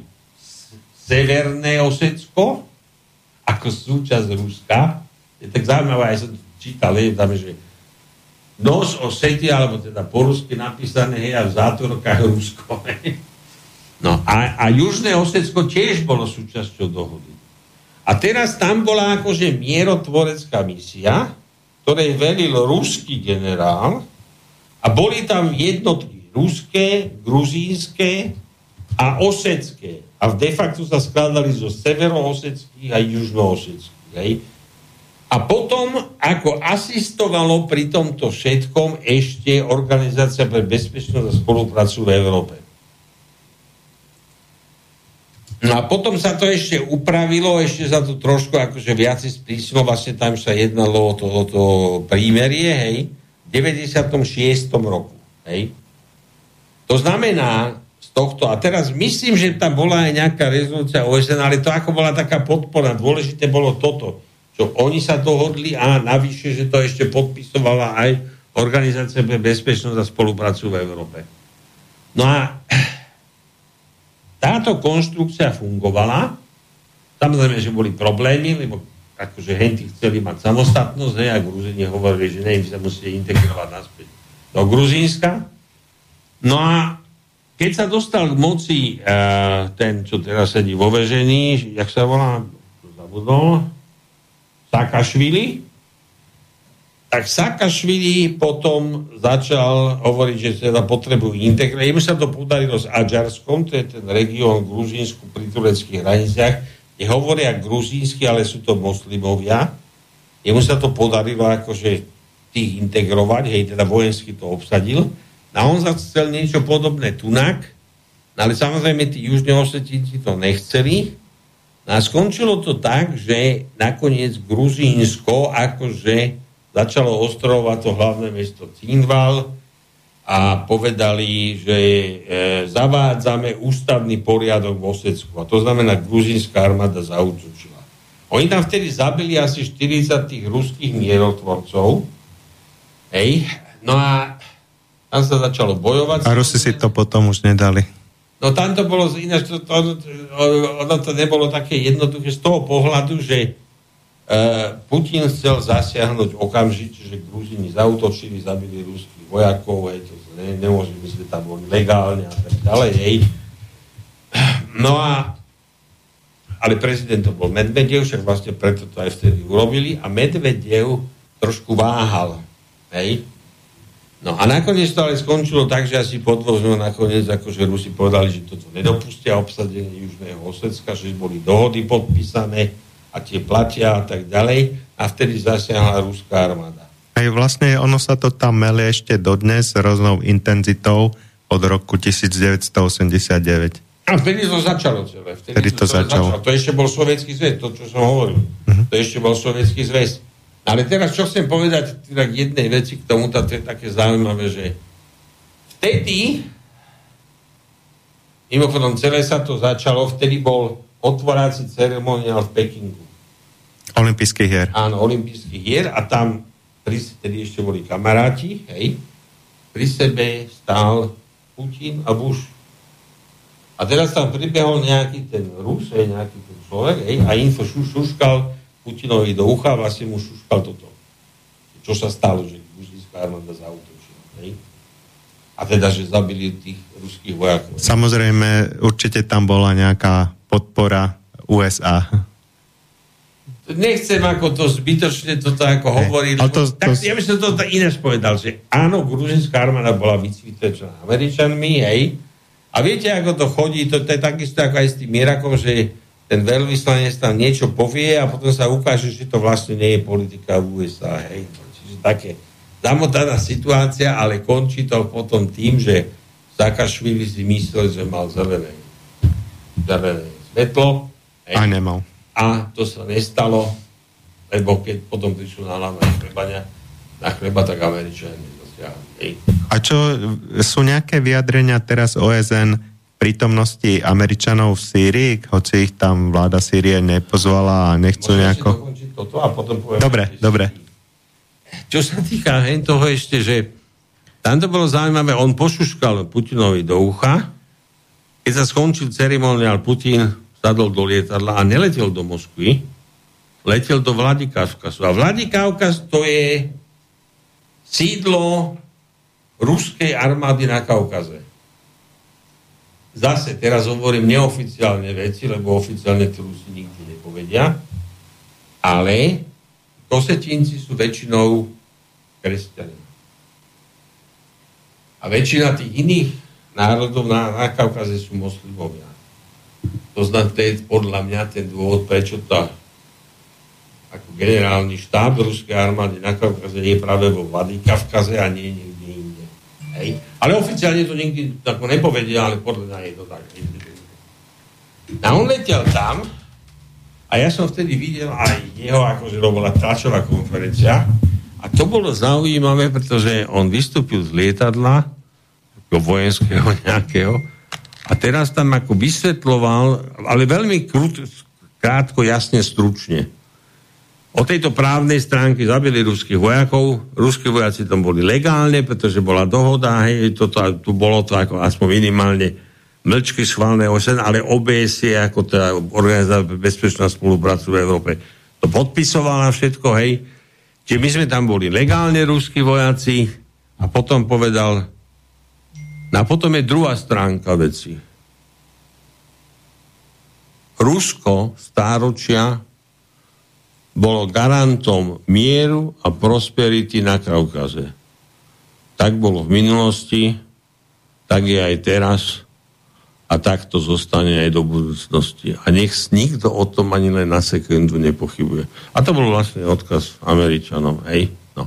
Severné Osecko ako súčasť Ruska. Je tak zaujímavé, aj som čítal, je tam, že nos Osety, alebo teda po rusky napísané, hej, a v zátorkách Rusko. No a, a Južné Osecko tiež bolo súčasťou dohody. A teraz tam bola akože mierotvorecká misia, ktorej velil ruský generál a boli tam jednotky ruské, gruzínske a osecké. A de facto sa skladali zo severooseckých a južnooseckých. A potom, ako asistovalo pri tomto všetkom ešte Organizácia pre bezpečnosť a spoluprácu v Európe. No a potom sa to ešte upravilo, ešte sa to trošku akože viac sprísnilo, vlastne tam sa jednalo o to, o to prímerie, hej, v 96. roku, hej. To znamená z tohto, a teraz myslím, že tam bola aj nejaká rezolúcia OSN, ale to ako bola taká podpora, dôležité bolo toto, čo oni sa dohodli a navyše, že to ešte podpisovala aj Organizácia pre bezpečnosť a spoluprácu v Európe. No a táto konštrukcia fungovala, samozrejme, že boli problémy, lebo akože henty chceli mať samostatnosť, ne, a Gruzíni hovorili, že ne, sa musíte integrovať naspäť do Gruzínska. No a keď sa dostal k moci uh, ten, čo teraz sedí vo vežení, jak sa volá, zabudol, Sakašvili, tak Sakašvili potom začal hovoriť, že teda potrebujú integrovať. Jemu sa to podarilo s Aďarskom, to je ten región Gruzínsku pri tureckých hraniciach, kde hovoria gruzínsky, ale sú to moslimovia. Jemu sa to podarilo akože tých integrovať, hej, teda vojensky to obsadil. A on chcel niečo podobné tunak, no ale samozrejme tí južne osetinci to nechceli. A skončilo to tak, že nakoniec Gruzínsko akože začalo ostrovať to hlavné mesto Cinval a povedali, že e, zavádzame ústavný poriadok v Osecku. A to znamená, gruzínska armáda zautočila. Oni tam vtedy zabili asi 40 tých ruských mierotvorcov. Hej. No a tam sa začalo bojovať. A Rusi si to potom už nedali. No tam to bolo, ináč to, to, ono to nebolo také jednoduché z toho pohľadu, že uh, Putin chcel zasiahnuť okamžite, že Gruzini zautočili, zabili ruských vojakov, hej, to ne, nemôže že tam boli legálne a tak ďalej, hej. No a ale prezident to bol Medvedev, však vlastne preto to aj vtedy urobili a Medvedev trošku váhal, hej, No a nakoniec to ale skončilo tak, že asi po dvoch nakoniec akože Rusi povedali, že toto nedopustia obsadenie Južného Osecka, že boli dohody podpísané a tie platia a tak ďalej a vtedy zasiahla ruská armáda. Aj vlastne ono sa to tam mele ešte dodnes rôznou intenzitou od roku 1989. A vtedy to začalo celé. Vtedy, vtedy to, to začalo. začalo. To ešte bol sovietský zväz, to čo som hovoril. Uh-huh. To ešte bol sovietský zväz. Ale teraz čo chcem povedať teda k jednej veci k tomu, to je také zaujímavé, že vtedy mimochodom celé sa to začalo, vtedy bol otvoráci ceremoniál v Pekingu. Olympijských hier. Áno, olympijských hier a tam pri, tedy ešte boli kamaráti, hej, pri sebe stál Putin a Bush. A teraz tam pribehol nejaký ten Rus, hej, nejaký ten človek, hej, a info šuškal, Putinovi do ucha vlastne mu šuškal toto. Čo sa stalo, že gruzínska armáda zautočila. Hej? A teda, že zabili tých ruských vojakov. Samozrejme, určite tam bola nejaká podpora USA. Nechcem ako to zbytočne toto ako hovoriť. To, to, tak ja by som to ináč povedal, že áno, gruzinská armáda bola vycvičená Američanmi, hej, a viete, ako to chodí, to, to je takisto ako aj s tým Irakom, že ten veľvyslanec tam niečo povie a potom sa ukáže, že to vlastne nie je politika v USA. Hej. Čiže také zamotaná situácia, ale končí to potom tým, že Sakašvili si myslel, že mal zelené, zelené svetlo. Hej. A nemal. A to sa nestalo, lebo keď potom prišlo na láme chleba, na chleba, tak Američania nedosiahli. A čo, sú nejaké vyjadrenia teraz OSN, prítomnosti Američanov v Sýrii, hoci ich tam vláda Sýrie nepozvala a nechcú Môžem nejako... toto a potom poviem, dobre, dobre. Čo sa týka hen toho ešte, že tam to bolo zaujímavé, on pošuškal Putinovi do ucha, keď sa skončil ceremoniál, Putin sadol do lietadla a neletel do Moskvy, letel do Vladikavkazu. A Vladikavkaz to je sídlo ruskej armády na Kaukaze zase teraz hovorím neoficiálne veci, lebo oficiálne to si nikdy nepovedia, ale kosetinci sú väčšinou kresťania. A väčšina tých iných národov na, na Kaukaze sú moslimovia. To znamená, to podľa mňa ten dôvod, prečo tá ako generálny štáb ruskej armády na Kaukaze je práve vo Vladikavkaze a nie niekde Hej. Ale oficiálne to nikdy tako nepovedia, ale podľa mňa je to tak. A on letel tam a ja som vtedy videl aj jeho, akože to bola tlačová konferencia a to bolo zaujímavé, pretože on vystúpil z lietadla ako vojenského nejakého a teraz tam ako vysvetloval, ale veľmi krut, krátko, jasne, stručne O tejto právnej stránke zabili ruských vojakov. Ruskí vojaci tam boli legálne, pretože bola dohoda, hej, toto, tu bolo to ako aspoň minimálne mlčky schválne OSN, ale OBS je ako teda Organizácia bezpečná spoluprácu v Európe. To podpisovala všetko, hej. Čiže my sme tam boli legálne ruskí vojaci a potom povedal No a potom je druhá stránka veci. Rusko stáročia bolo garantom mieru a prosperity na Kaukaze. Tak bolo v minulosti, tak je aj teraz a tak to zostane aj do budúcnosti. A nech nikto o tom ani len na sekundu nepochybuje. A to bol vlastne odkaz Američanom. Hej? No.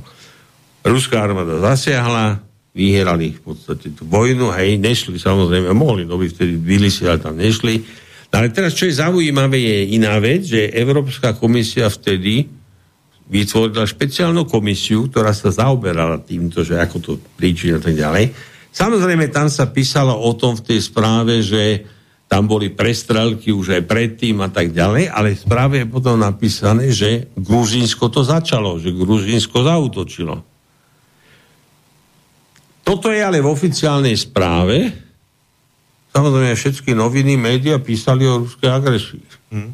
Ruská armáda zasiahla, vyhrali v podstate tú vojnu, hej, nešli samozrejme, mohli, no by vtedy byli si, ale tam nešli. Ale teraz, čo je zaujímavé, je iná vec, že Európska komisia vtedy vytvorila špeciálnu komisiu, ktorá sa zaoberala týmto, že ako to príčina a tak ďalej. Samozrejme, tam sa písalo o tom v tej správe, že tam boli prestrelky už aj predtým a tak ďalej, ale v správe je potom napísané, že Gruzínsko to začalo, že Gruzínsko zautočilo. Toto je ale v oficiálnej správe. Samozrejme, všetky noviny, médiá písali o ruskej agresii. Hmm.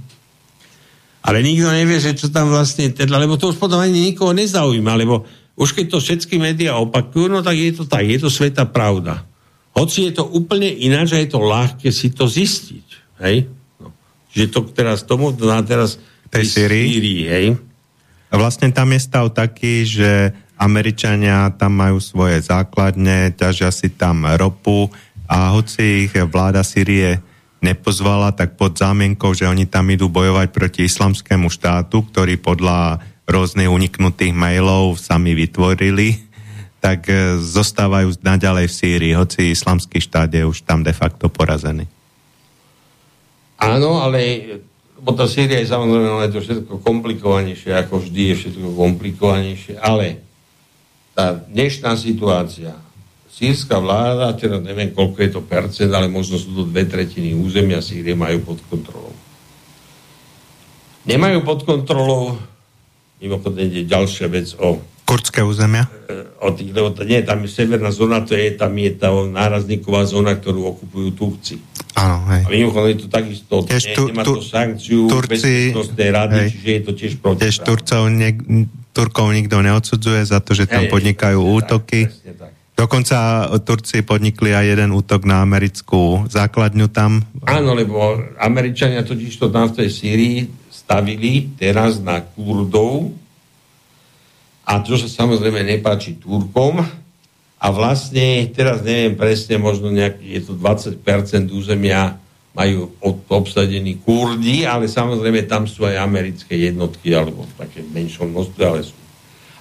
Ale nikto nevie, že čo tam vlastne, teda, lebo to už potom ani nikoho nezaujíma, lebo už keď to všetky médiá opakujú, no tak je to tak, je to sveta pravda. Hoci je to úplne ináč a je to ľahké si to zistiť. Hej? No. Čiže to teraz tomu na teraz tej Syrii, hej? A vlastne tam je stav taký, že Američania tam majú svoje základne, ťažia si tam ropu a hoci ich vláda Syrie nepozvala, tak pod zámienkou, že oni tam idú bojovať proti islamskému štátu, ktorý podľa rôznych uniknutých mailov sami vytvorili, tak e, zostávajú naďalej v Sýrii, hoci islamský štát je už tam de facto porazený. Áno, ale bo tá Sýria je samozrejme je to všetko komplikovanejšie, ako vždy je všetko komplikovanejšie, ale tá dnešná situácia, sírska vláda, teda neviem, koľko je to percent, ale možno sú to dve tretiny územia Sýrie majú pod kontrolou. Nemajú pod kontrolou, mimochodem je ďalšia vec o Kurdské územia? O tých, lebo to, nie, tam je severná zóna, to je, tam je tá nárazníková zóna, ktorú okupujú Turci. Áno, hej. A mimochodom je to takisto, tiež tu, nemá to sankciu Turci, rady, hej, čiže je to tiež proti. Tiež Turcov ne, Turkov nikto neodsudzuje za to, že tam podnikajú útoky. Tak, Dokonca Turci podnikli aj jeden útok na americkú základňu tam. Áno, lebo Američania totiž to tam v tej Syrii stavili teraz na Kurdov a to sa samozrejme nepáči Turkom a vlastne teraz neviem presne, možno nejaký, je to 20% územia majú obsadený Kurdi, ale samozrejme tam sú aj americké jednotky, alebo také menšom množstve, ale sú.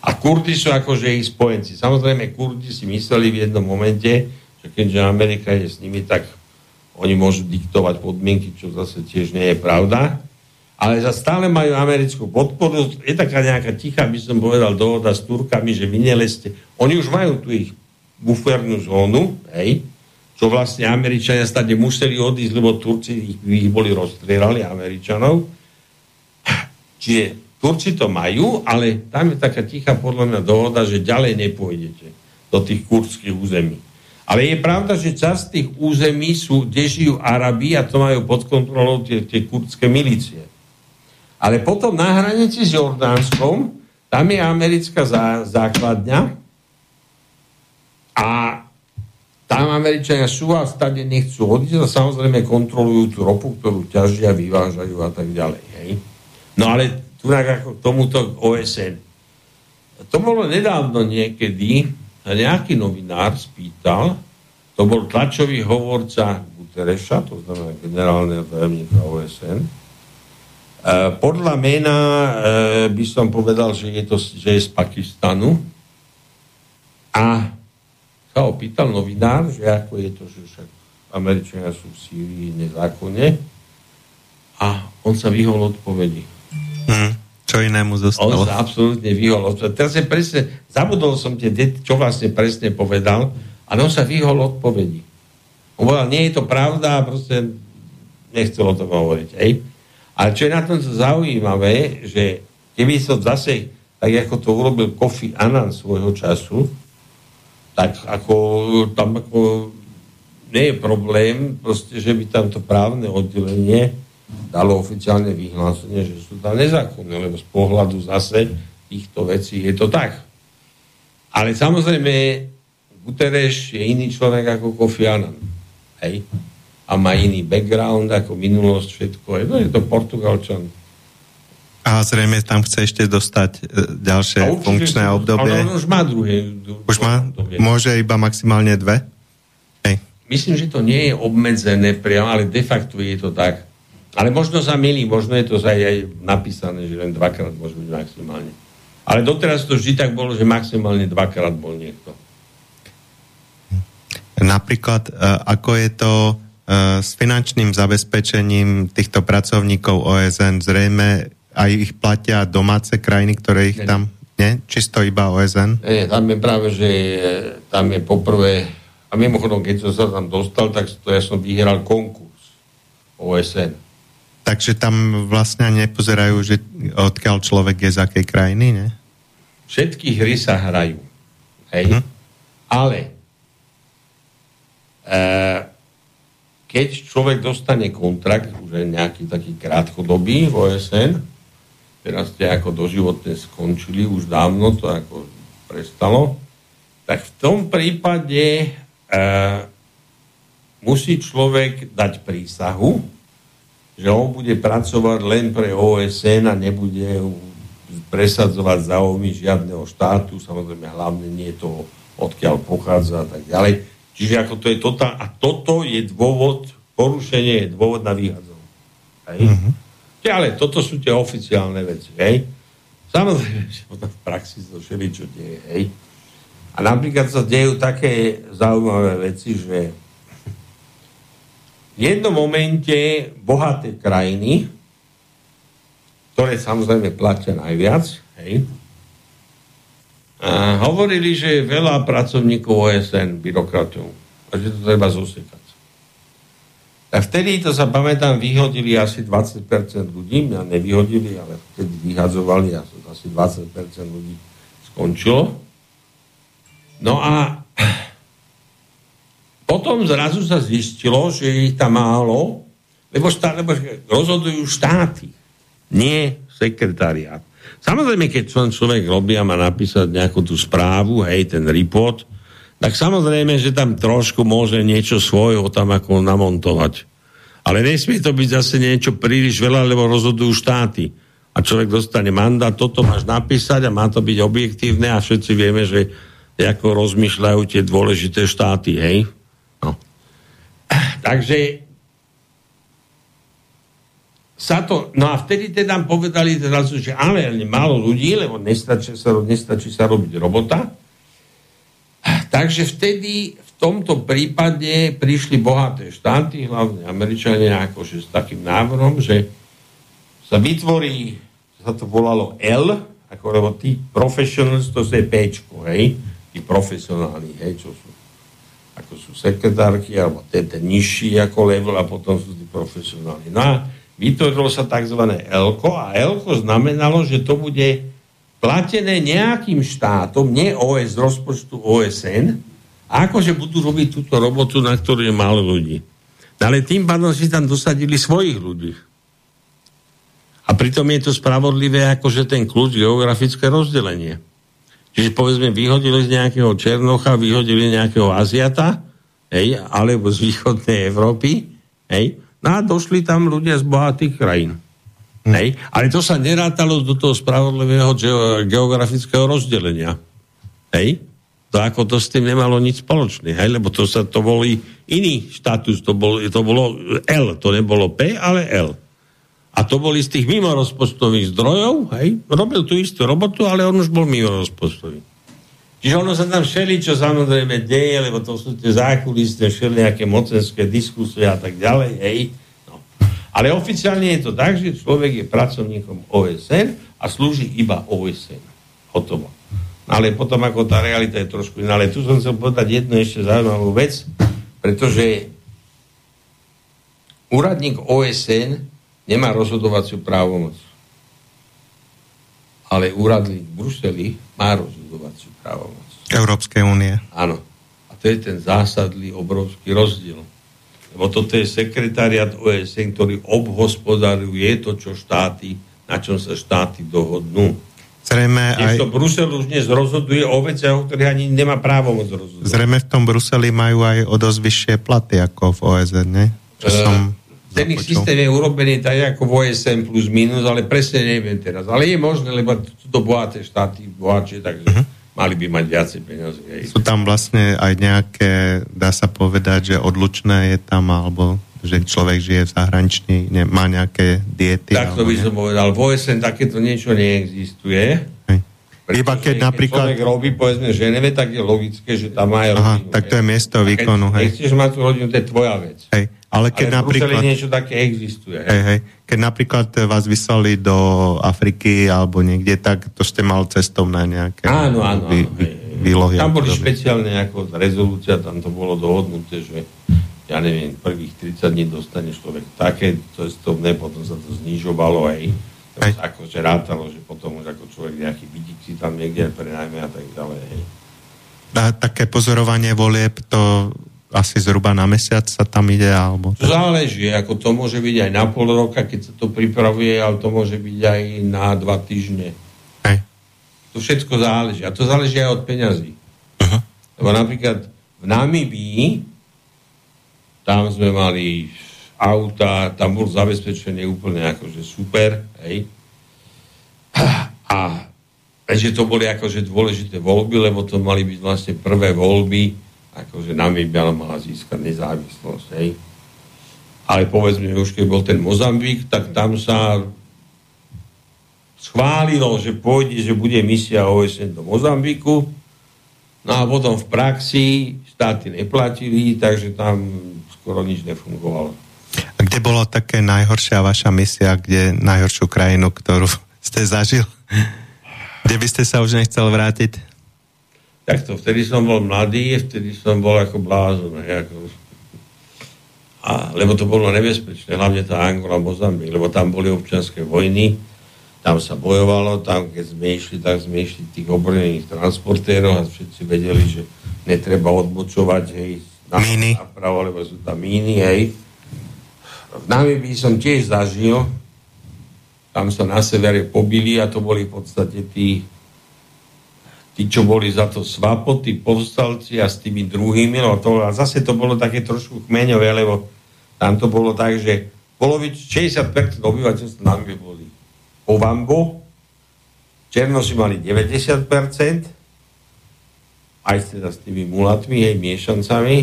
A Kurdi sú akože ich spojenci. Samozrejme, Kurdi si mysleli v jednom momente, že keďže Amerika je s nimi, tak oni môžu diktovať podmienky, čo zase tiež nie je pravda. Ale za stále majú americkú podporu. Je taká nejaká tichá, by som povedal, dohoda s Turkami, že vy neleste. Oni už majú tu ich bufernú zónu, hej, čo vlastne Američania stade museli odísť, lebo Turci ich, ich boli rozstrieľali, Američanov. Čiže Turci to majú, ale tam je taká tichá podľa mňa dohoda, že ďalej nepôjdete do tých kurdských území. Ale je pravda, že časť tých území sú, kde žijú Arabi a to majú pod kontrolou tie, tie kurdské milície. Ale potom na hranici s Jordánskom, tam je americká zá, základňa a tam Američania sú a stade nechcú odísť a samozrejme kontrolujú tú ropu, ktorú ťažia, vyvážajú a tak ďalej. Hej? No ale tu ako tomuto OSN. To bolo nedávno niekedy, a nejaký novinár spýtal, to bol tlačový hovorca Gutereša, to znamená generálneho tajemníka OSN. E, podľa mena e, by som povedal, že je, to, že je z Pakistanu. A sa opýtal novinár, že ako je to, že však Američania sú v Sýrii nezákonne a on sa vyhol odpovedi. Hmm. Čo inému zostalo? On sa absolútne vyhol. Teraz je presne, zabudol som tie, čo vlastne presne povedal, ale on sa vyhol odpovedi. On povedal, nie je to pravda proste nechcel o tom hovoriť. Ej? Ale čo je na tom zaujímavé, že keby som zase, tak ako to urobil Kofi Annan svojho času, tak ako tam ako nie je problém, proste, že by tam to právne oddelenie dalo oficiálne vyhlásenie, že sú tam nezákonné, lebo z pohľadu zase týchto vecí je to tak. Ale samozrejme, Guterres je iný človek ako Kofi Annan. Hej? A má iný background ako minulosť, všetko. Je, no, je to Portugalčan. A zrejme tam chce ešte dostať e, ďalšie určite, funkčné obdobie. Ale on už má druhé. Už má? Obdobie. Môže iba maximálne dve? Hej. Myslím, že to nie je obmedzené priamo, ale de facto je to tak. Ale možno sa milí, možno je to aj, aj napísané, že len dvakrát môže byť maximálne. Ale doteraz to vždy tak bolo, že maximálne dvakrát bol niekto. Napríklad, e, ako je to e, s finančným zabezpečením týchto pracovníkov OSN, zrejme aj ich platia domáce krajiny, ktoré ich tam... Nie? Čisto iba OSN? Nie, tam je práve, že tam je poprvé... A mimochodom, keď som sa tam dostal, tak to ja som vyhral konkurs OSN. Takže tam vlastne nepozerajú, že odkiaľ človek je z akej krajiny, ne? Všetky hry sa hrajú. Hej? Hm. Ale e, keď človek dostane kontrakt, už je nejaký taký krátkodobý v OSN, teraz ste ako doživotne skončili, už dávno to ako prestalo, tak v tom prípade e, musí človek dať prísahu, že on bude pracovať len pre OSN a nebude presadzovať záujmy žiadneho štátu, samozrejme hlavne nie to, odkiaľ pochádza a tak ďalej. Čiže ako to je toto, a toto je dôvod, porušenie je dôvod na vyhadzovanie. Mm-hmm. Ale toto sú tie oficiálne veci, hej. Samozrejme, že v praxi to všeli, čo deje, hej. A napríklad sa dejú také zaujímavé veci, že jednom momente bohaté krajiny, ktoré samozrejme platia najviac, hej, a hovorili, že je veľa pracovníkov OSN, byrokratov, a že to treba zosekať. A vtedy, to sa pamätám, vyhodili asi 20% ľudí, mňa nevyhodili, ale vtedy vyhadzovali asi 20% ľudí skončilo. No a potom zrazu sa zistilo, že ich tam málo, lebo, štát, lebo rozhodujú štáty, nie sekretariát. Samozrejme, keď človek robí a má napísať nejakú tú správu, hej, ten report, tak samozrejme, že tam trošku môže niečo svojho tam ako namontovať. Ale nesmie to byť zase niečo príliš veľa, lebo rozhodujú štáty. A človek dostane mandát, toto máš napísať a má to byť objektívne a všetci vieme, že ako rozmýšľajú tie dôležité štáty, hej? Takže sa to, no a vtedy teda povedali zrazu, že ale málo ľudí, lebo nestačí sa, nestačí sa robiť robota, Takže vtedy v tomto prípade prišli bohaté štáty, hlavne Američania, akože s takým návrhom, že sa vytvorí, sa to volalo L, ako lebo tí professionals, to je Pčko, hej, tí profesionálni, hej, čo sú ako sú sekretárky, alebo ten, nižší ako level a potom sú tí profesionálni. No a vytvorilo sa tzv. L a L znamenalo, že to bude platené nejakým štátom, nie OS, rozpočtu OSN, a akože budú robiť túto robotu, na ktorú je málo ľudí. Ale tým pádom si tam dosadili svojich ľudí. A pritom je to spravodlivé akože ten kľúč geografické rozdelenie. Čiže povedzme, vyhodili z nejakého Černocha, vyhodili nejakého Aziata, hej, alebo z východnej Európy, hej, no a došli tam ľudia z bohatých krajín. Hej? Ale to sa nerátalo do toho spravodlivého geografického rozdelenia. Hej? To ako to s tým nemalo nič spoločné, hej? lebo to, sa, to boli iný štatus, to, bol, to bolo L, to nebolo P, ale L. A to boli z tých mimo rozpočtových zdrojov, hej? robil tú istú robotu, ale on už bol mimo rozpočtový. Čiže ono sa tam všeli, čo samozrejme deje, lebo to sú tie zákulisné, všelijaké mocenské diskusie a tak ďalej, hej? Ale oficiálne je to tak, že človek je pracovníkom OSN a slúži iba OSN. Hotovo. Ale potom ako tá realita je trošku iná. Ale tu som chcel povedať jednu ešte zaujímavú vec, pretože úradník OSN nemá rozhodovaciu právomoc. Ale úradník v Bruseli má rozhodovaciu právomoc. Európskej únie. Áno. A to je ten zásadný obrovský rozdiel lebo toto je sekretariat OSN, ktorý obhospodaruje to, čo štáty, na čom sa štáty dohodnú. Zrejme aj... to Brusel už dnes rozhoduje o veciach, o ktorých ani nemá právo moc rozhodovať. Zrejme v tom Bruseli majú aj o dosť vyššie platy ako v OSN, ne? Čo som ten ich systém je urobený tak ako v OSN plus minus, ale presne neviem teraz. Ale je možné, lebo sú to bohaté štáty, bohatšie, takže uh-huh. mali by mať viacej peniazy. Sú tam vlastne aj nejaké, dá sa povedať, že odlučné je tam, alebo že človek žije v zahraničí, ne, má nejaké diety. Tak to by som povedal. V OSN takéto niečo neexistuje. Hej. Iba keď napríklad... Keď človek robí, povedzme, Ženeve, tak je logické, že tam má rodinu. Aha, tak to je miesto výkonu. Keď hej. nechceš mať tú rodinu, to je tvoja vec. Hej. Ale keď Ale napríklad... niečo také existuje. Hej, hej. Keď napríklad vás vyslali do Afriky alebo niekde, tak to ste mal cestovné nejaké áno, áno, vý, vý, výlohy. Tam boli špeciálne ako rezolúcia, tam to bolo dohodnuté, že ja neviem, prvých 30 dní dostane človek také cestovné, potom sa to znižovalo aj hej. akože rátalo, že potom už ako človek nejaký vidík si tam niekde prenajme a tak ďalej. Hej. A také pozorovanie volieb, to asi zhruba na mesiac sa tam ide, alebo... To záleží, ako to môže byť aj na pol roka, keď sa to pripravuje, ale to môže byť aj na dva týždne. Hej. To všetko záleží. A to záleží aj od peňazí. Uh-huh. Lebo napríklad v Namibii tam sme mali auta, tam bol zabezpečenie úplne akože super, hej. A že to boli akože dôležité voľby, lebo to mali byť vlastne prvé voľby, akože Namibia mala získať nezávislosť, hej. Ale povedzme, už keď bol ten Mozambik, tak tam sa schválilo, že pôjde, že bude misia OSN do Mozambiku, no a potom v praxi štáty neplatili, takže tam skoro nič nefungovalo. A kde bolo také najhoršia vaša misia, kde najhoršiu krajinu, ktorú ste zažil? Kde by ste sa už nechcel vrátiť? Takto, vtedy som bol mladý, vtedy som bol ako blázon. Ako... A, lebo to bolo nebezpečné, hlavne tá Angola, Mozambik, lebo tam boli občianské vojny, tam sa bojovalo, tam keď sme išli, tak sme išli tých obrnených transportérov a všetci vedeli, že netreba odbočovať, hej, míny. napravo, lebo sú tam míny, hej. V Namibii som tiež zažil, tam sa na severe pobili a to boli v podstate tí, tí, čo boli za to svapo, tí povstalci a s tými druhými, no to, a zase to bolo také trošku kmeňové, lebo tam to bolo tak, že polovič, 60% obyvateľstva Namibie boli Ovambo, Černoši mali 90%, aj teda s tými mulatmi, hej, miešancami,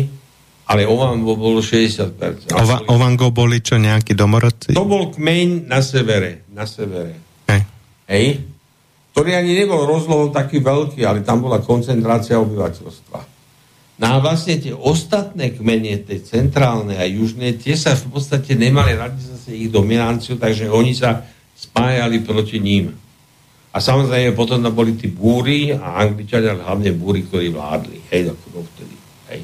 ale Ovango bolo 60%. Ova, Ovango boli čo, nejakí domorodci? To bol kmeň na severe. Na severe. Hej. Hej? Ktorý ani nebol rozlohou taký veľký, ale tam bola koncentrácia obyvateľstva. No a vlastne tie ostatné kmene, tie centrálne a južné, tie sa v podstate nemali radi zase ich dominanciu, takže oni sa spájali proti ním. A samozrejme potom boli tí búry a angličania, hlavne búry, ktorí vládli. Hej, ako vtedy. Hej.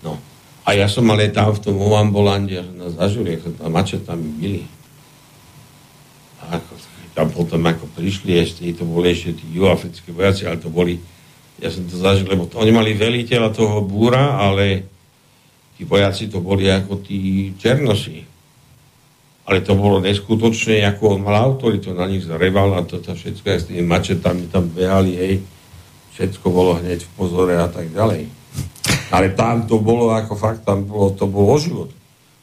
No. A ja som ale tam v tom Ovambolande, na zažili, tam tam byli. Tam potom ako prišli ešte, to boli ešte tí juafrické vojaci, ale to boli, ja som to zažil, lebo to, oni mali veliteľa toho búra, ale tí vojaci to boli ako tí černoši. Ale to bolo neskutočné, ako on mal autoritu, na nich zareval a toto všetko, aj s tými mačetami tam behali, hej, všetko bolo hneď v pozore a tak ďalej. Ale tam to bolo ako fakt, tam bolo, to bolo o život.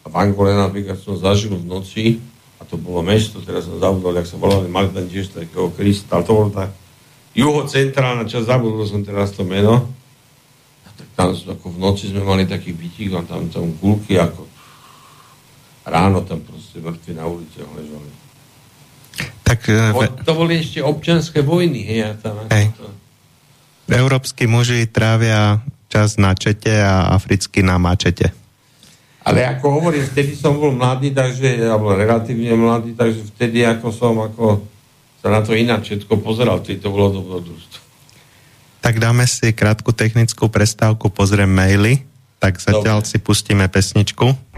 A v Angole napríklad som zažil v noci, to bolo mesto, teraz som zabudol, jak sa volali, mali tam tiež takého Krista, to bolo tá juhocentrálna časť, zabudol som teraz to meno. A tak tam ako v noci sme mali taký bytík a tam, tam kulky ako ráno tam proste mŕtvi na uliciach ležali. Tak, o, to boli ešte občianské vojny, hej, tam hej. To... Európsky muži trávia čas na čete a africký na mačete. Ale ako hovorím, vtedy som bol mladý, takže, alebo relatívne mladý, takže vtedy ako som ako sa na to ináč všetko pozeral, to bolo dobrodružstvo. Tak dáme si krátku technickú prestávku, pozriem maily, tak zatiaľ Dobre. si pustíme pesničku.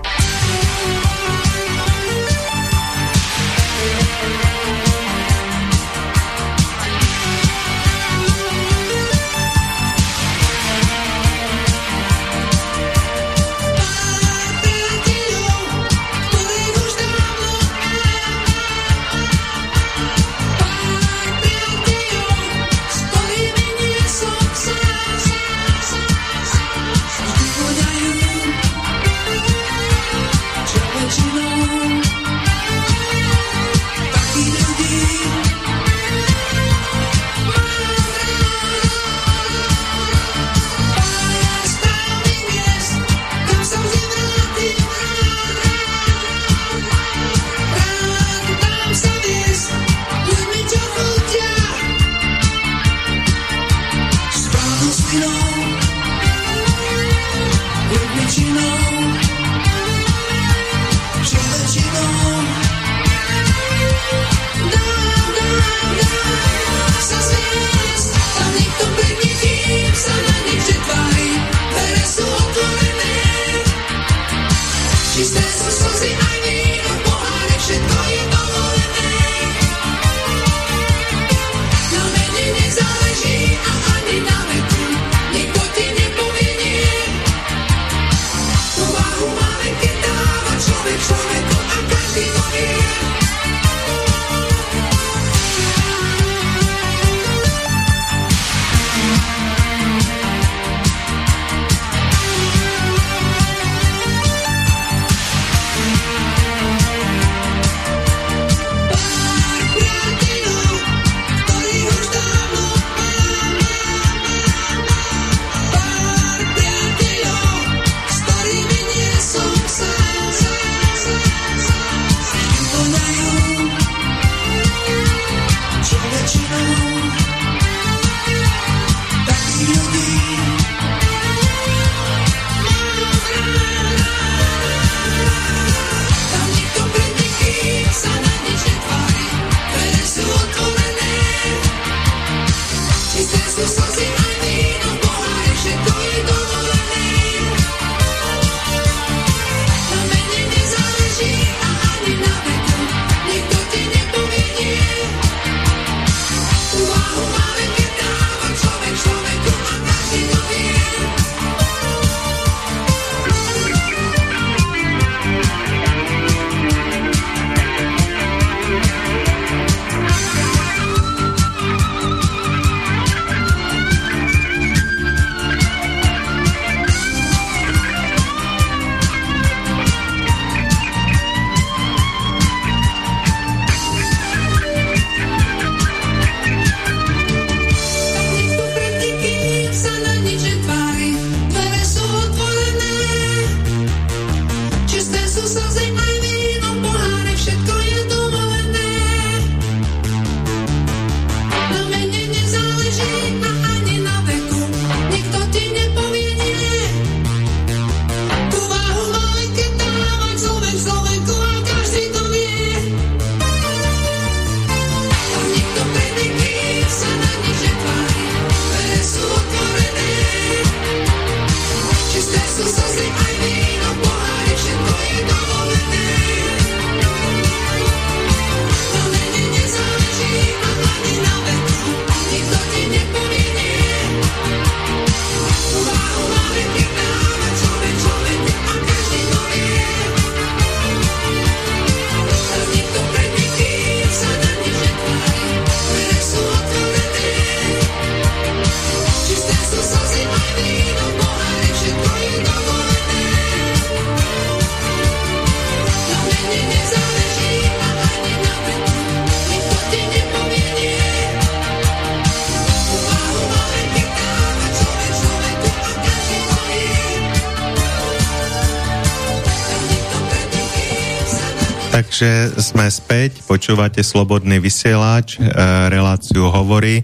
Takže sme späť, počúvate Slobodný vysielač, e, reláciu Hovory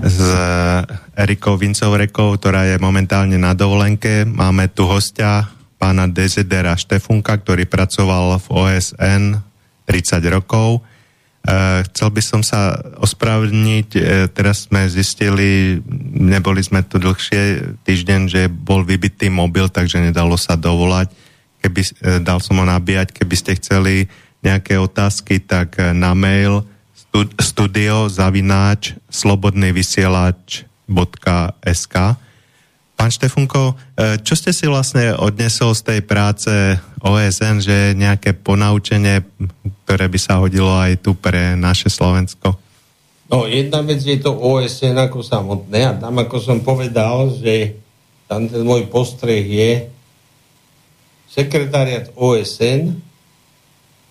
s Erikou Vincovrekou, ktorá je momentálne na dovolenke. Máme tu hostia, pána Desidera Štefunka, ktorý pracoval v OSN 30 rokov. E, chcel by som sa ospravedlniť, e, teraz sme zistili, neboli sme tu dlhšie týždeň, že bol vybitý mobil, takže nedalo sa dovolať. Keby, e, dal som ho nabíjať, keby ste chceli nejaké otázky, tak eh, na mail studio zavináč slobodnyvysielač.sk Pán Štefunko, eh, čo ste si vlastne odnesol z tej práce OSN, že nejaké ponaučenie, ktoré by sa hodilo aj tu pre naše Slovensko? No, jedna vec je to OSN ako samotné a tam, ako som povedal, že tam ten môj postreh je sekretariat OSN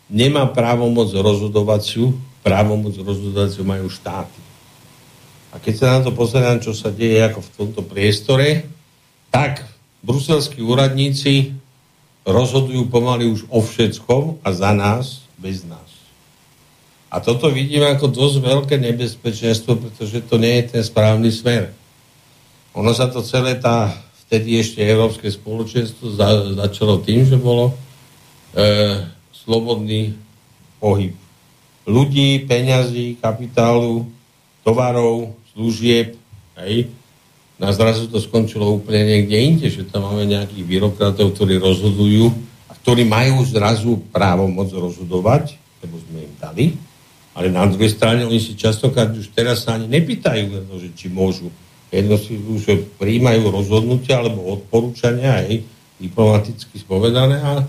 nemá právomoc rozhodovaciu, právomoc rozhodovaciu majú štáty. A keď sa na to pozerám, čo sa deje ako v tomto priestore, tak bruselskí úradníci rozhodujú pomaly už o všetkom a za nás, bez nás. A toto vidíme ako dosť veľké nebezpečenstvo, pretože to nie je ten správny smer. Ono sa to celé tá, vtedy ešte Európske spoločenstvo za, začalo tým, že bolo e, slobodný pohyb ľudí, peňazí, kapitálu, tovarov, služieb, hej. Na zrazu to skončilo úplne niekde inde, že tam máme nejakých byrokratov, ktorí rozhodujú a ktorí majú zrazu právo moc rozhodovať, lebo sme im dali, ale na druhej strane oni si častokrát už teraz sa ani nepýtajú, že či môžu. Jedno si už príjmajú rozhodnutia alebo odporúčania, aj diplomaticky spovedané a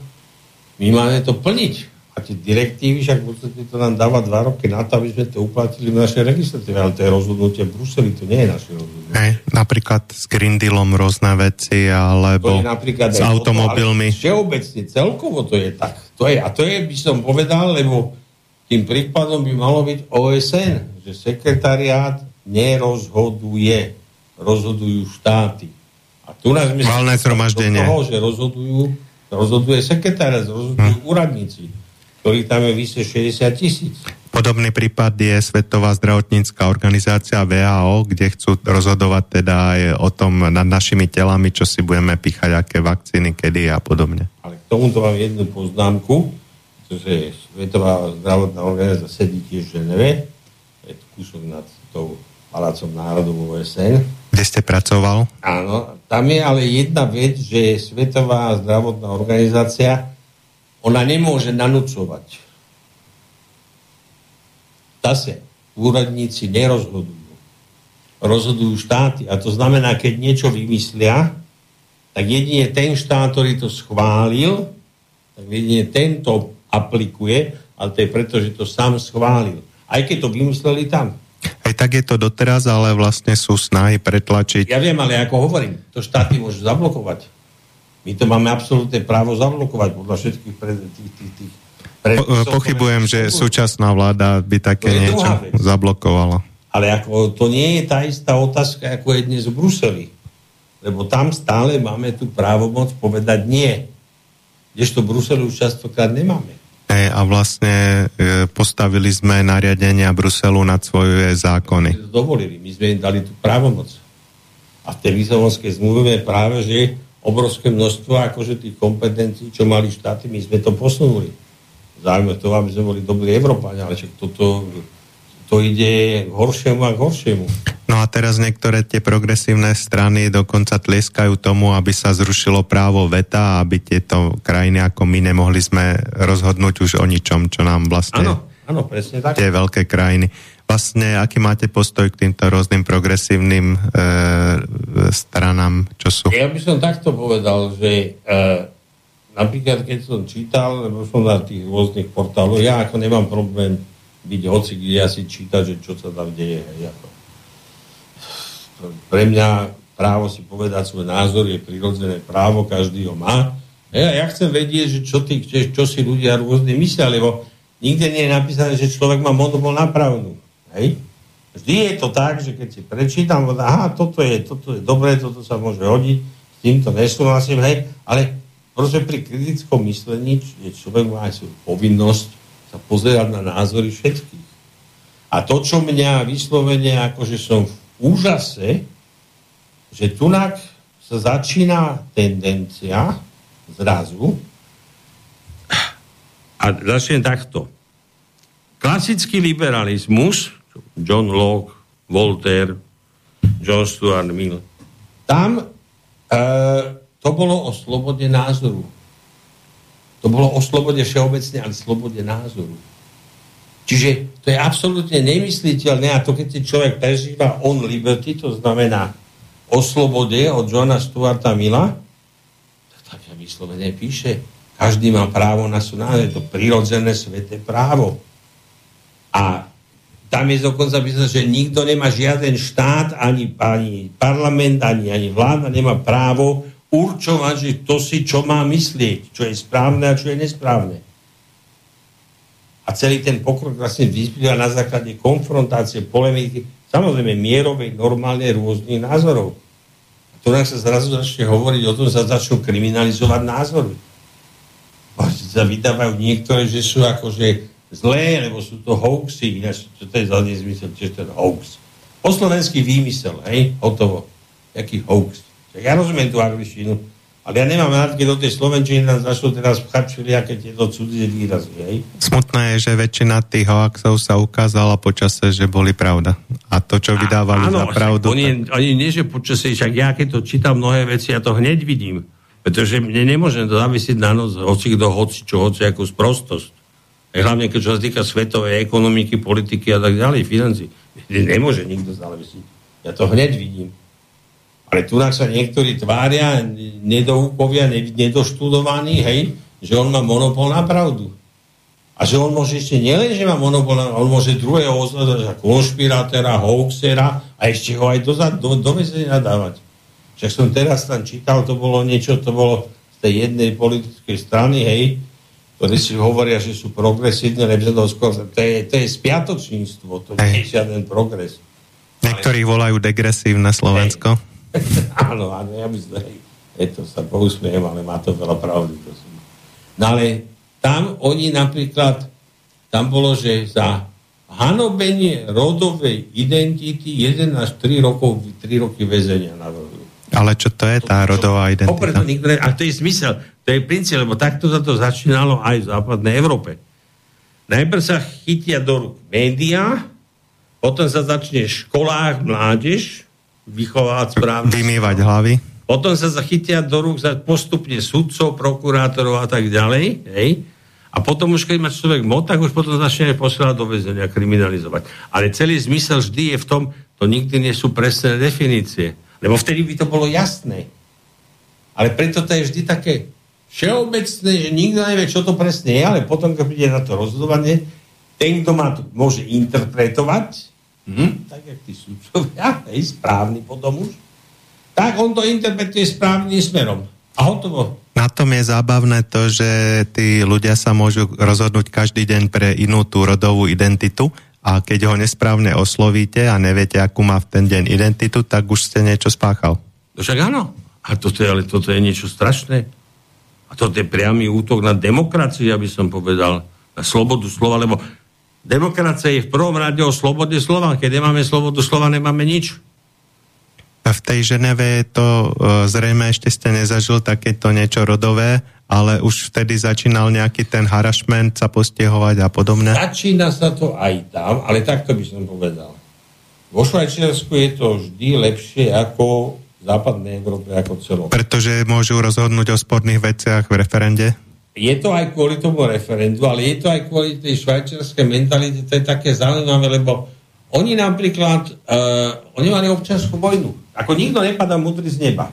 my máme to plniť a tie direktívy, však podstate to nám dáva dva roky na to, aby sme to uplatili v našej legislatíve, ale to je rozhodnutie v Bruseli, to nie je naše rozhodnutie. Hej, napríklad s Green Dealom rôzne veci, alebo s automobilmi. To, všeobecne, celkovo to je tak. To je, a to je, by som povedal, lebo tým príkladom by malo byť OSN, že sekretariát nerozhoduje, rozhodujú štáty. A tu nás my Valné zhromaždenie. Toho, že rozhodujú, rozhoduje sekretariát, rozhodujú hm. úradníci ktorých tam je vyše 60 tisíc. Podobný prípad je Svetová zdravotnícká organizácia VHO, kde chcú rozhodovať teda aj o tom nad našimi telami, čo si budeme píchať, aké vakcíny, kedy a podobne. Ale k tomuto mám jednu poznámku, pretože Svetová zdravotná organizácia sedí tiež v Ženeve, je kúsok nad tou Palácom národov OSN. Kde ste pracoval? Áno, tam je ale jedna vec, že Svetová zdravotná organizácia ona nemôže nanúcovať. Zase, úradníci nerozhodujú. Rozhodujú štáty. A to znamená, keď niečo vymyslia, tak jedine ten štát, ktorý to schválil, tak jedine ten to aplikuje, ale to je preto, že to sám schválil. Aj keď to vymysleli tam. Aj tak je to doteraz, ale vlastne sú snahy pretlačiť. Ja viem, ale ako hovorím, to štáty môžu zablokovať. My to máme absolútne právo zablokovať podľa všetkých pred, tých, tých, tých po, Pochybujem, že súčasná vláda by také niečo zablokovala. Ale ako, to nie je tá istá otázka, ako je dnes v Bruseli. Lebo tam stále máme tú právomoc povedať nie. Kdežto Bruseli už častokrát nemáme. E, a vlastne e, postavili sme nariadenia Bruselu nad svoje zákony. Dovolili, my sme im dali tú právomoc. A v tej Lisabonskej zmluve je práve, že obrovské množstvo akože tých kompetencií, čo mali štáty, my sme to posunuli. Záujme to, aby sme boli dobrí Európania, ale však toto to ide horšiemu a horšiemu. No a teraz niektoré tie progresívne strany dokonca tlieskajú tomu, aby sa zrušilo právo veta, aby tieto krajiny ako my nemohli sme rozhodnúť už o ničom, čo nám vlastne... Áno, áno, presne tak. Tie veľké krajiny vlastne, aký máte postoj k týmto rôznym progresívnym e, stranám, čo sú? Ja by som takto povedal, že e, napríklad keď som čítal, lebo som na tých rôznych portáloch, ja ako nemám problém byť hoci, kde ja si čítať, že čo sa tam deje. Ako. Pre mňa právo si povedať svoj názor je prirodzené právo, každý ho má. Ja, ja chcem vedieť, že čo, tí, čo si ľudia rôzne myslia, lebo nikde nie je napísané, že človek má monopol na pravdu. Hej? Vždy je to tak, že keď si prečítam, aha, toto je, toto je dobré, toto sa môže hodiť, s týmto nesúhlasím, hej, ale proste pri kritickom myslení je človek má aj svoju povinnosť sa pozerať na názory všetkých. A to, čo mňa vyslovene, akože som úžase, že tunak sa začína tendencia zrazu a začne takto. Klasický liberalizmus John Locke, Voltaire, John Stuart Mill. Tam e, to bolo o slobode názoru. To bolo o slobode všeobecne, ale slobode názoru. Čiže to je absolútne nemysliteľné a to, keď si človek prežíva on liberty, to znamená o slobode od Johna Stuarta Milla, tak tam ja vyslovene píše, každý má právo na je to prirodzené sveté právo. A tam je dokonca písané, že nikto nemá žiaden štát, ani, ani parlament, ani, ani vláda nemá právo určovať, že to si čo má myslieť, čo je správne a čo je nesprávne. A celý ten pokrok vlastne vyzbýva na základe konfrontácie, polemiky, samozrejme mierovej, normálne rôznych názorov. A to sa zrazu začne hovoriť o tom, sa začnú kriminalizovať názory. Sa vydávajú niektoré, že sú akože zlé, lebo sú to hoaxy, ináč čo to je za nezmysel, tiež ten hoax. Po slovenský výmysel, hej, hotovo. Jaký hoax? Ja rozumiem tú angličtinu, ale ja nemám rád, keď do tej Slovenčiny nám zašlo teraz pchať všelijaké tieto cudzie výrazy. Hej? Smutné je, že väčšina tých hoaxov sa ukázala počase, že boli pravda. A to, čo vydávali a, áno, za pravdu... Oni, tak... oni nie, že počasie, však ja keď to čítam mnohé veci, ja to hneď vidím. Pretože mne nemôžem to zavisiť na noc, hoci kto, hoci čo, hoci akú sprostosť. Hlavne keď čo sa týka svetovej ekonomiky, politiky a tak ďalej, financí. Nemôže nikto zavisiť. Ja to hneď vidím. Ale tu sa niektorí tvária, nedoukovia, nedoštudovaní, hej, že on má monopol na pravdu. A že on môže ešte nielen, že má monopol, on môže druhého označať za konšpirátora, hoaxera a ešte ho aj do, do, do väzenia dávať. Však som teraz tam čítal, to bolo niečo, to bolo z tej jednej politickej strany, hej, ktorí si hovoria, že sú progresívne, skôr, to je, to je spiatočníctvo, to nie je žiaden progres. Niektorí volajú degresívne Slovensko. Hej. áno, áno, ja by som, je to sa pousmiem, ale má to veľa pravdy. Prosím. No ale tam oni napríklad, tam bolo, že za hanobenie rodovej identity 1 až 3 rokov, 3 roky väzenia navrhujú. Ale čo to je tá rodová identita? Nikto, a to je zmysel, to je princíp, lebo takto sa to začínalo aj v západnej Európe. Najprv sa chytia do rúk médiá, potom sa začne v školách mládež, vychovávať správne. Vymývať hlavy. Potom sa zachytia do rúk za postupne sudcov, prokurátorov a tak ďalej. Hej? A potom už, keď má človek moc, tak už potom začne posielať do väzenia, kriminalizovať. Ale celý zmysel vždy je v tom, to nikdy nie sú presné definície. Lebo vtedy by to bolo jasné. Ale preto to je vždy také všeobecné, že nikto nevie, čo to presne je, ale potom, keď príde na to rozhodovanie, ten, kto má to, môže interpretovať, hm, tak jak tí sudcovia, hej, správny potom už, tak on to interpretuje správnym smerom. A hotovo. Na tom je zábavné to, že tí ľudia sa môžu rozhodnúť každý deň pre inú tú rodovú identitu a keď ho nesprávne oslovíte a neviete, akú má v ten deň identitu, tak už ste niečo spáchal. No však áno. A toto je, ale toto je niečo strašné. A toto je priamy útok na demokraciu, aby som povedal, na slobodu slova, lebo Demokracia je v prvom rade o slobode slova. Keď nemáme slobodu slova, nemáme nič. A v tej Ženeve to uh, zrejme ešte ste nezažil takéto niečo rodové, ale už vtedy začínal nejaký ten harašment sa postiehovať a podobne? Začína sa to aj tam, ale takto by som povedal. Vo Švajčiarsku je to vždy lepšie ako v západnej Európe ako celo. Pretože môžu rozhodnúť o sporných veciach v referende? Je to aj kvôli tomu referendu, ale je to aj kvôli tej švajčiarskej mentalite, to je také zaujímavé, lebo oni napríklad, uh, oni mali občanskú vojnu. Ako nikto nepadá mudrý z neba.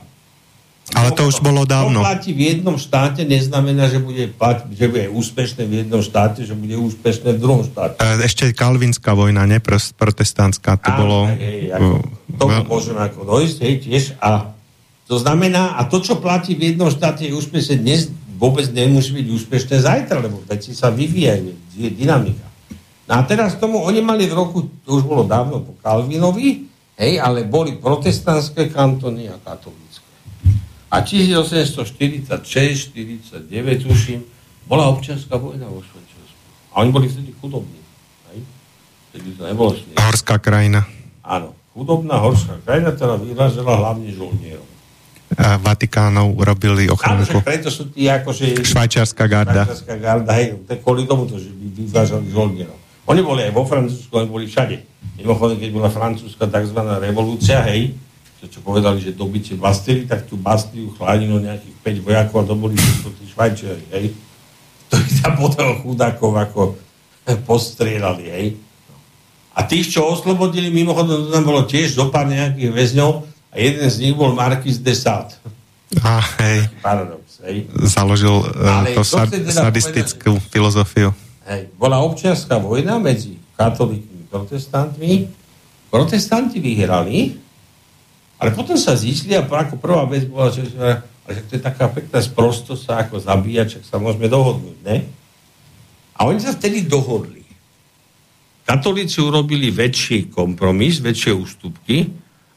Ale to, to už bolo dávno. To platí v jednom štáte, neznamená, že bude, plať, že bude úspešné v jednom štáte, že bude úspešné v druhom štáte. E, ešte kalvinská vojna, ne? Protestantská, to Áno, bolo... Hej, ako, to môžeme ako dojsť, hej, tiež. A to znamená, a to, čo platí v jednom štáte, je úspešné dnes, vôbec nemusí byť úspešné zajtra, lebo veci sa vyvíjajú, je dynamika. No a teraz tomu, oni mali v roku, to už bolo dávno po Kalvinovi, hej, ale boli protestantské kantony a katolícke. A 1846, 49, tuším, bola občianská vojna vo Švajčiarsku. A oni boli vtedy chudobní. Hej? Vtedy to nebolo. Horská krajina. Áno, chudobná horská krajina, ktorá vyražila hlavne žolnierov. Vatikánov robili ochranu. Áno, preto sú tí akože... Švajčiarská garda. Švajčiarská garda, hej, to je kvôli tomu, to, že by vyvážali žoldierov. Oni boli aj vo Francúzsku, oni boli všade. Mimochodom, keď bola francúzska tzv. revolúcia, hej, to čo povedali, že dobitie Bastily, tak tú Bastiu chlánilo nejakých 5 vojakov a to boli tí Švajčiari, hej. To tam potom chudákov ako postrieľali, hej. A tých, čo oslobodili, mimochodom, to tam bolo tiež zo pár nejakých väzňov, a jeden z nich bol Marquis de Sade. A, hej. Paradox, hej. Založil uh, to sad, teda sadistickú povedať, filozofiu. Hej. Bola občianská vojna medzi katolíkmi a protestantmi. Protestanti vyhrali, ale potom sa zistili a ako prvá vec bola, že, že to je taká pekná sprostosť sa ako zabíjať, sa môžeme dohodnúť, ne? A oni sa vtedy dohodli. Katolíci urobili väčší kompromis, väčšie ústupky,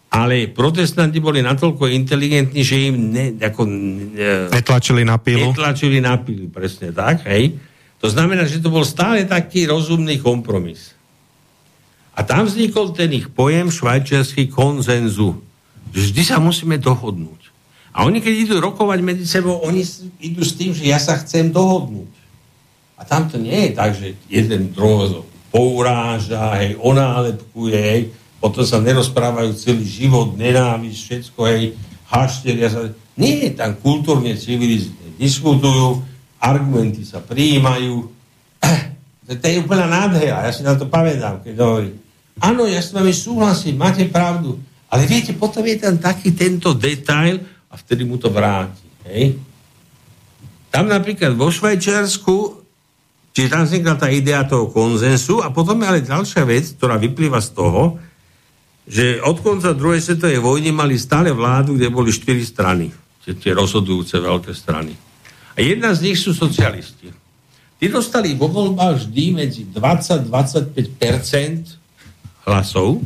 ale protestanti boli natoľko inteligentní, že im ne, ako, ne, netlačili na pilu. Netlačili na pilu, presne tak, hej. To znamená, že to bol stále taký rozumný kompromis. A tam vznikol ten ich pojem švajčiarsky konzenzu. Vždy sa musíme dohodnúť. A oni, keď idú rokovať medzi sebou, oni idú s tým, že ja sa chcem dohodnúť. A tam to nie je tak, že jeden druhého pouráža, hej, onálepkuje, hej, potom sa nerozprávajú celý život, nenávisť, všetko, hej, hašteria sa. Nie, tam kultúrne, civilizne diskutujú, argumenty sa prijímajú. To je úplná nádhera, ja si na to pamätám, keď hovorí. Áno, ja s vami súhlasím, máte pravdu, ale viete, potom je tam taký tento detail a vtedy mu to vráti. Hej? Tam napríklad vo Švajčiarsku Čiže tam vznikla tá idea toho konzensu a potom je ale ďalšia vec, ktorá vyplýva z toho, že od konca druhej svetovej vojny mali stále vládu, kde boli štyri strany. Tie rozhodujúce veľké strany. A jedna z nich sú socialisti. Tí dostali vo voľbách vždy medzi 20-25% hlasov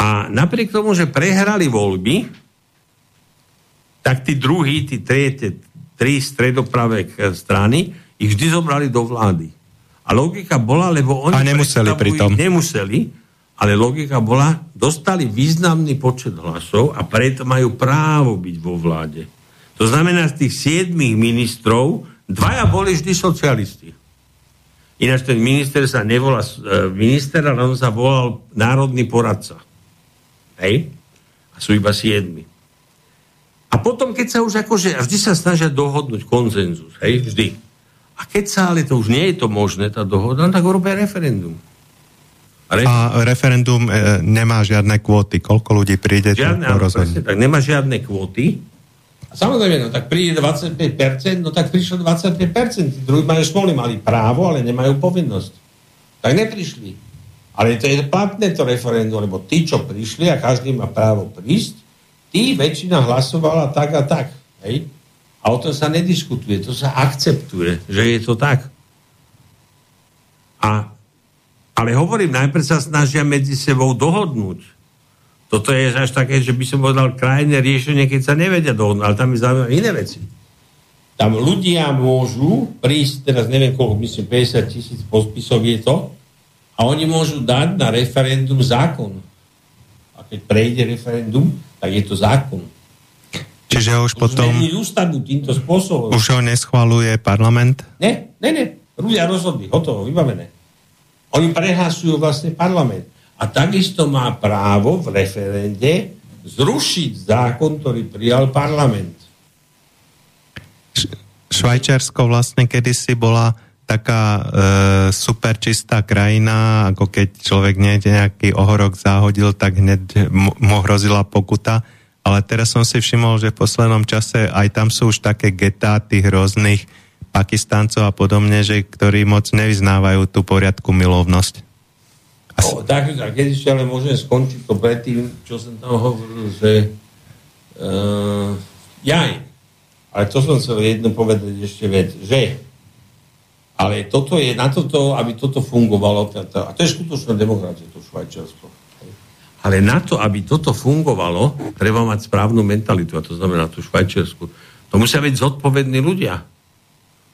a napriek tomu, že prehrali voľby, tak tí druhí, tí tri, tie tri stredopravé strany ich vždy zobrali do vlády. A logika bola, lebo oni... A nemuseli pritom. Nemuseli, ale logika bola, dostali významný počet hlasov a preto majú právo byť vo vláde. To znamená, z tých siedmých ministrov dvaja boli vždy socialisti. Ináč ten minister sa nevolá e, minister, ale on sa volal národný poradca. Hej? A sú iba siedmi. A potom, keď sa už akože, vždy sa snažia dohodnúť konzenzus, hej, vždy. A keď sa ale to už nie je to možné, tá dohoda, tak urobia referendum. Re... A referendum e, nemá žiadne kvóty. Koľko ľudí príde? Žiadne, to presne, tak nemá žiadne kvóty. A samozrejme, no tak príde 25%, no tak prišlo 25%. Tí druhí majú smolny, mali právo, ale nemajú povinnosť. Tak neprišli. Ale to je platné to referendum, lebo tí, čo prišli a každý má právo prísť, tí väčšina hlasovala tak a tak. Hej? A o tom sa nediskutuje, to sa akceptuje, že je to tak. A, ale hovorím, najprv sa snažia medzi sebou dohodnúť. Toto je až také, že by som povedal krajné riešenie, keď sa nevedia dohodnúť, ale tam je zaujímavé iné veci. Tam ľudia môžu prísť, teraz neviem koľko, myslím 50 tisíc podpisov je to, a oni môžu dať na referendum zákon. A keď prejde referendum, tak je to zákon. Čiže už potom... ústavu týmto spôsobom. Už ho neschvaluje parlament? Ne, ne, ne. Ľudia rozhodli, hotovo, vybavené. Oni prehlasujú vlastne parlament. A takisto má právo v referende zrušiť zákon, ktorý prijal parlament. Švajčiarsko vlastne kedysi bola taká e, super čistá krajina, ako keď človek niekde nejaký ohorok záhodil, tak hneď mu hrozila pokuta ale teraz som si všimol, že v poslednom čase aj tam sú už také getá tých rôznych Pakistáncov a podobne, že ktorí moc nevyznávajú tú poriadku milovnosť. No, tak, tak keď ešte ale môžem skončiť to predtým, čo som tam hovoril, že uh, jaj, ale to som chcel jedno povedať ešte vec, že ale toto je na toto, aby toto fungovalo, a to je skutočná demokracia, to Švajčiarsko ale na to, aby toto fungovalo, treba mať správnu mentalitu, a to znamená tú švajčiarsku. To musia byť zodpovední ľudia.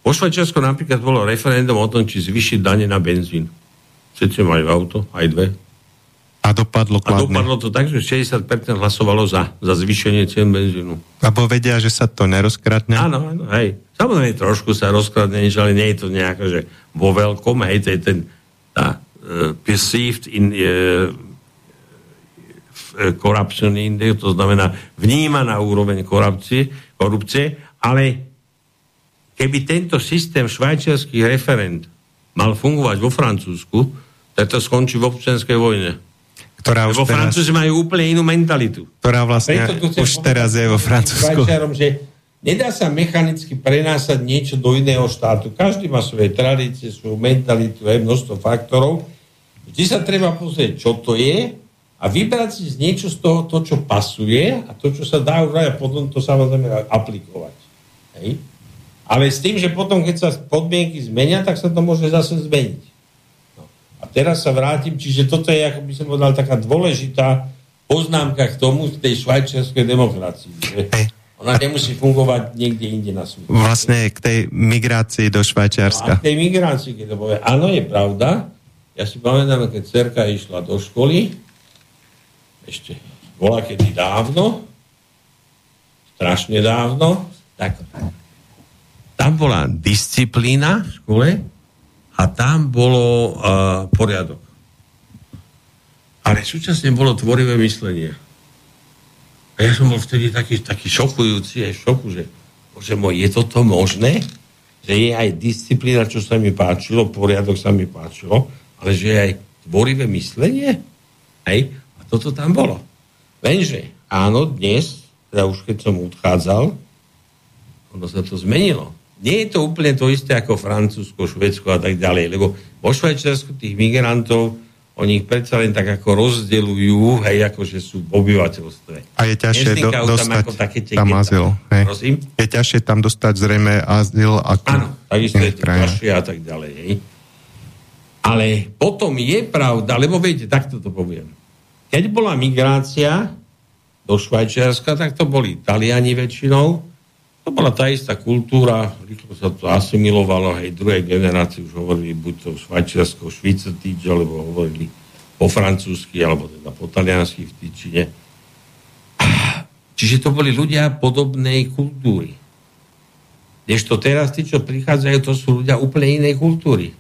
Po Švajčiarsku napríklad bolo referendum o tom, či zvyšiť dane na benzín. Všetci majú auto, aj dve. A dopadlo kladne. A dopadlo to tak, že 60% hlasovalo za, za zvýšenie cien benzínu. Lebo vedia, že sa to nerozkradne? Áno, áno, hej. Samozrejme, trošku sa rozkradne, ale nie je to nejaké, že vo veľkom, hej, to je ten, tá uh, perceived in, uh, corruption index, to znamená vnímaná úroveň korupcie, korupcie, ale keby tento systém švajčiarských referent mal fungovať vo Francúzsku, tak to skončí v občianskej vojne. Ktorá už vo teraz, Francúzi majú úplne inú mentalitu. Ktorá vlastne už teraz je vo Francúzsku. že nedá sa mechanicky prenásať niečo do iného štátu. Každý má svoje tradície, svoju mentalitu, aj množstvo faktorov. Vždy sa treba pozrieť, čo to je a vybrať si z niečo z toho, to, čo pasuje a to, čo sa dá urobiť a potom to samozrejme aplikovať. Hej? Ale s tým, že potom, keď sa podmienky zmenia, tak sa to môže zase zmeniť. No. A teraz sa vrátim, čiže toto je, ako by som povedal, taká dôležitá poznámka k tomu, v tej švajčiarskej demokracii. Že ona nemusí fungovať niekde inde na svete. Vlastne k tej migrácii do Švajčiarska. No a k tej migrácii, keď to povie. Áno, je pravda. Ja si pamätám, keď cerka išla do školy, ešte bola kedy dávno, strašne dávno, tak tam bola disciplína v škole a tam bolo uh, poriadok. Ale súčasne bolo tvorivé myslenie. A ja som bol vtedy taký, taký šokujúci, aj šoku, že bože môj, je toto možné? Že je aj disciplína, čo sa mi páčilo, poriadok sa mi páčilo, ale že je aj tvorivé myslenie? Hej? A toto tam bolo. Lenže, áno, dnes, teda už keď som odchádzal, ono sa to zmenilo. Nie je to úplne to isté ako Francúzsko, Švedsko a tak ďalej, lebo vo Švajčiarsku tých migrantov oni ich predsa len tak ako rozdelujú, hej, ako že sú v obyvateľstve. A je ťažšie do, dostať tam, také tam azyl. Hej. Prosím? Je ťažšie tam dostať zrejme azyl ako Áno, takisto je to ťažšie a tak ďalej. Hej. Ale potom je pravda, lebo viete, takto to poviem. Keď bola migrácia do Švajčiarska, tak to boli Taliani väčšinou, to bola tá istá kultúra, rýchlo sa to asimilovalo, hej, druhej generácii už hovorili buď to švajčiarsko, švicetýč, alebo hovorili po francúzsky, alebo teda po taliansky v Týčine. Čiže to boli ľudia podobnej kultúry. Kdežto teraz tí, čo prichádzajú, to sú ľudia úplne inej kultúry.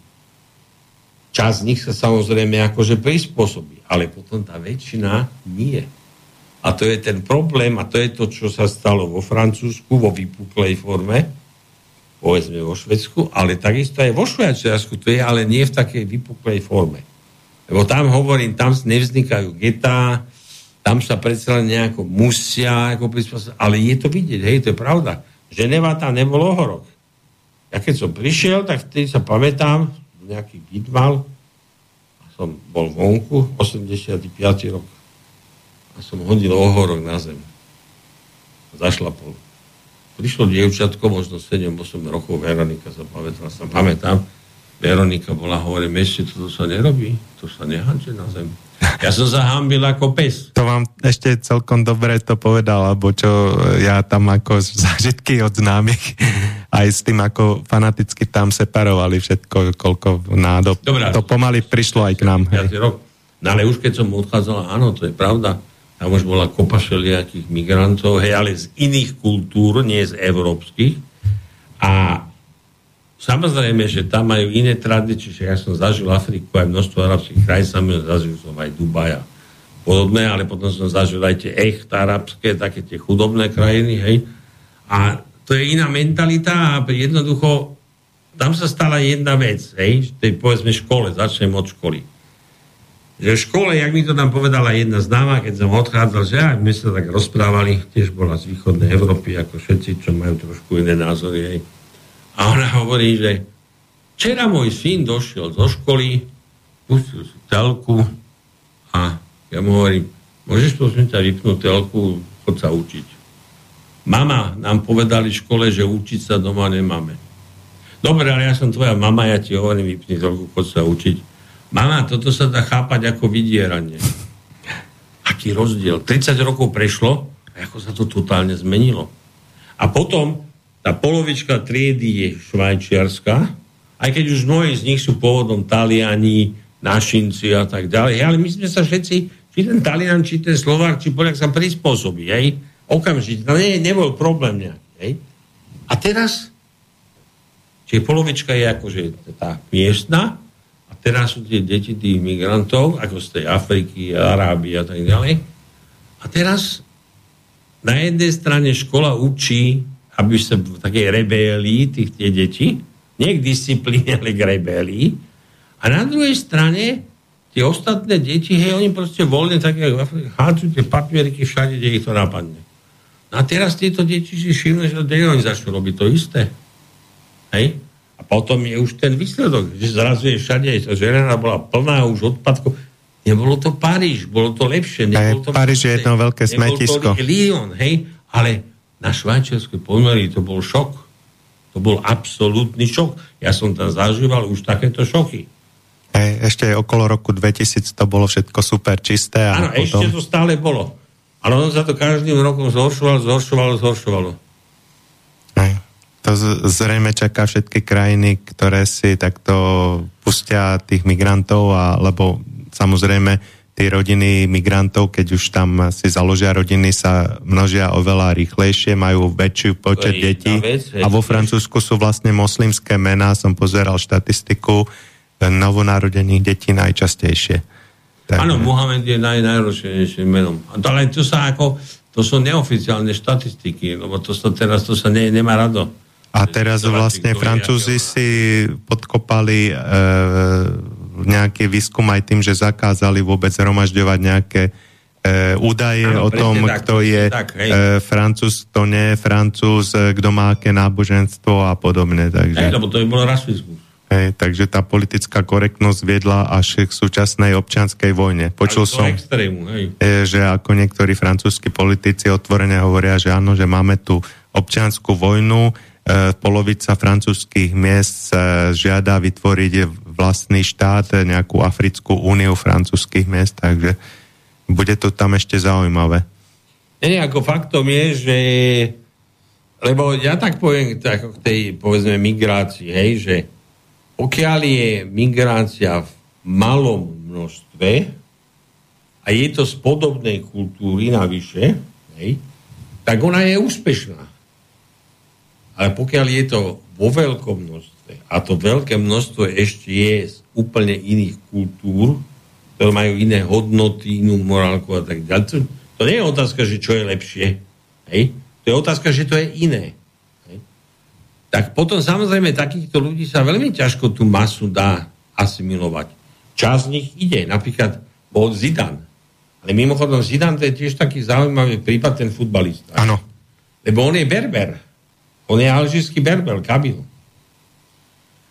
Čas z nich sa samozrejme akože prispôsobí, ale potom tá väčšina nie. A to je ten problém a to je to, čo sa stalo vo Francúzsku vo vypuklej forme, povedzme vo Švedsku, ale takisto aj vo Švajčiarsku, to je ale nie v takej vypuklej forme. Lebo tam hovorím, tam nevznikajú getá, tam sa predsa len nejako musia ako ale je to vidieť, hej, to je pravda. Ženeva tam nebol ohorok. Ja keď som prišiel, tak vtedy sa pamätám, nejaký byt mal, som bol vonku, 85. rok a som hodil ohorok na zem. Zašlapol. Prišlo dievčatko, možno 7-8 rokov, Veronika sa pamätala, sa pamätám. Veronika bola, hovorím, ešte toto sa nerobí, to sa nehádže na zem. Ja som zahambil ako pes. To vám ešte celkom dobre to povedal, alebo čo ja tam ako zážitky od známych, aj s tým, ako fanaticky tam separovali všetko, koľko nádob. Dobre, to pomaly prišlo aj k nám. Rok. No ale už keď som odchádzal, áno, to je pravda tam už bola kopa všelijakých migrantov, hej, ale z iných kultúr, nie z európskych. A samozrejme, že tam majú iné tradície, že ja som zažil Afriku, aj množstvo arabských krajín, som zažil som aj Dubaja podobné, ale potom som zažil aj tie echt arabské, také tie chudobné krajiny, hej. A to je iná mentalita a jednoducho tam sa stala jedna vec, hej, v tej povedzme škole, začnem od školy že v škole, jak mi to tam povedala jedna známa, keď som odchádzal, že aj my sa tak rozprávali, tiež bola z východnej Európy, ako všetci, čo majú trošku iné názory. Hej. A ona hovorí, že včera môj syn došiel zo školy, pustil si telku a ja mu hovorím, môžeš prosím ťa vypnúť telku, chod sa učiť. Mama nám povedali v škole, že učiť sa doma nemáme. Dobre, ale ja som tvoja mama, ja ti hovorím, vypni telku, chod sa učiť Mama, toto sa dá chápať ako vydieranie. Aký rozdiel. 30 rokov prešlo a ako sa to totálne zmenilo. A potom tá polovička triedy je švajčiarska, aj keď už mnohí z nich sú pôvodom Taliani, našinci a tak ďalej. Ale my sme sa všetci, či ten Talian, či ten Slovák, či Poliak sa prispôsobí, hej? Okamžite. No nie, nebol problém nejaký, hej? A teraz, či polovička je akože tá miestna, teraz sú tie deti tých migrantov, ako z tej Afriky, Arábie a tak ďalej. A teraz na jednej strane škola učí, aby sa v takej rebelii tých tie deti, nie k disciplíne, ale k rebelii. A na druhej strane tie ostatné deti, hej, oni proste voľne také hádzajú tie papierky všade, kde ich to napadne. A teraz tieto deti si všimnú, že oni začnú robiť to isté. Hej? A potom je už ten výsledok, že zrazu je všade, že žena bola plná už odpadkov. Nebolo to Paríž, bolo to lepšie. Nebolo to Paríž je jedno veľké smetisko. Lyon, hej, ale na švajčiarskej pomery to bol šok. To bol absolútny šok. Ja som tam zažíval už takéto šoky. Hej, ešte okolo roku 2000 to bolo všetko super čisté. Áno, potom... ešte to stále bolo. Ale on sa to každým rokom zhoršovalo, zhoršovalo, zhoršovalo to zrejme čaká všetky krajiny, ktoré si takto pustia tých migrantov, a, lebo samozrejme tí rodiny migrantov, keď už tam si založia rodiny, sa množia oveľa rýchlejšie, majú väčšiu počet detí. A vo Francúzsku sú vlastne moslimské mená, som pozeral štatistiku, novonarodených detí najčastejšie. Tak... Áno, Mohamed je naj, najrozšírenejším menom. Ale to sa ako, to sú neoficiálne štatistiky, lebo to sa teraz to sa ne, nemá rado. A teraz vlastne Francúzi si podkopali e, nejaký výskum aj tým, že zakázali vôbec zhromažďovať nejaké e, údaje ano, o tom, tak, kto je tak, e, francúz, kto nie je francúz, e, kto má aké náboženstvo a podobne. Takže... Hej, lebo to by bolo rasizmus. Hej, takže tá politická korektnosť viedla až k súčasnej občianskej vojne. Počul som, extrému, hej. že ako niektorí francúzskí politici otvorene hovoria, že áno, že máme tu občianskú vojnu, e, polovica francúzských miest e, žiada vytvoriť vlastný štát, nejakú Africkú úniu francúzských miest, takže bude to tam ešte zaujímavé. Nie, ako faktom je, že lebo ja tak poviem tak, k tej, povedzme, migrácii, hej, že pokiaľ je migrácia v malom množstve a je to z podobnej kultúry navyše, hej, tak ona je úspešná. Ale pokiaľ je to vo veľkom množstve, a to veľké množstvo ešte je z úplne iných kultúr, ktoré majú iné hodnoty, inú morálku a tak ďalej. To, nie je otázka, že čo je lepšie. Hej? To je otázka, že to je iné. Hej? Tak potom samozrejme takýchto ľudí sa veľmi ťažko tú masu dá asimilovať. Čas z nich ide. Napríklad bol Zidan. Ale mimochodom Zidan to je tiež taký zaujímavý prípad, ten futbalista. Áno. Lebo on je berber. On je alžírsky berber, Kabil.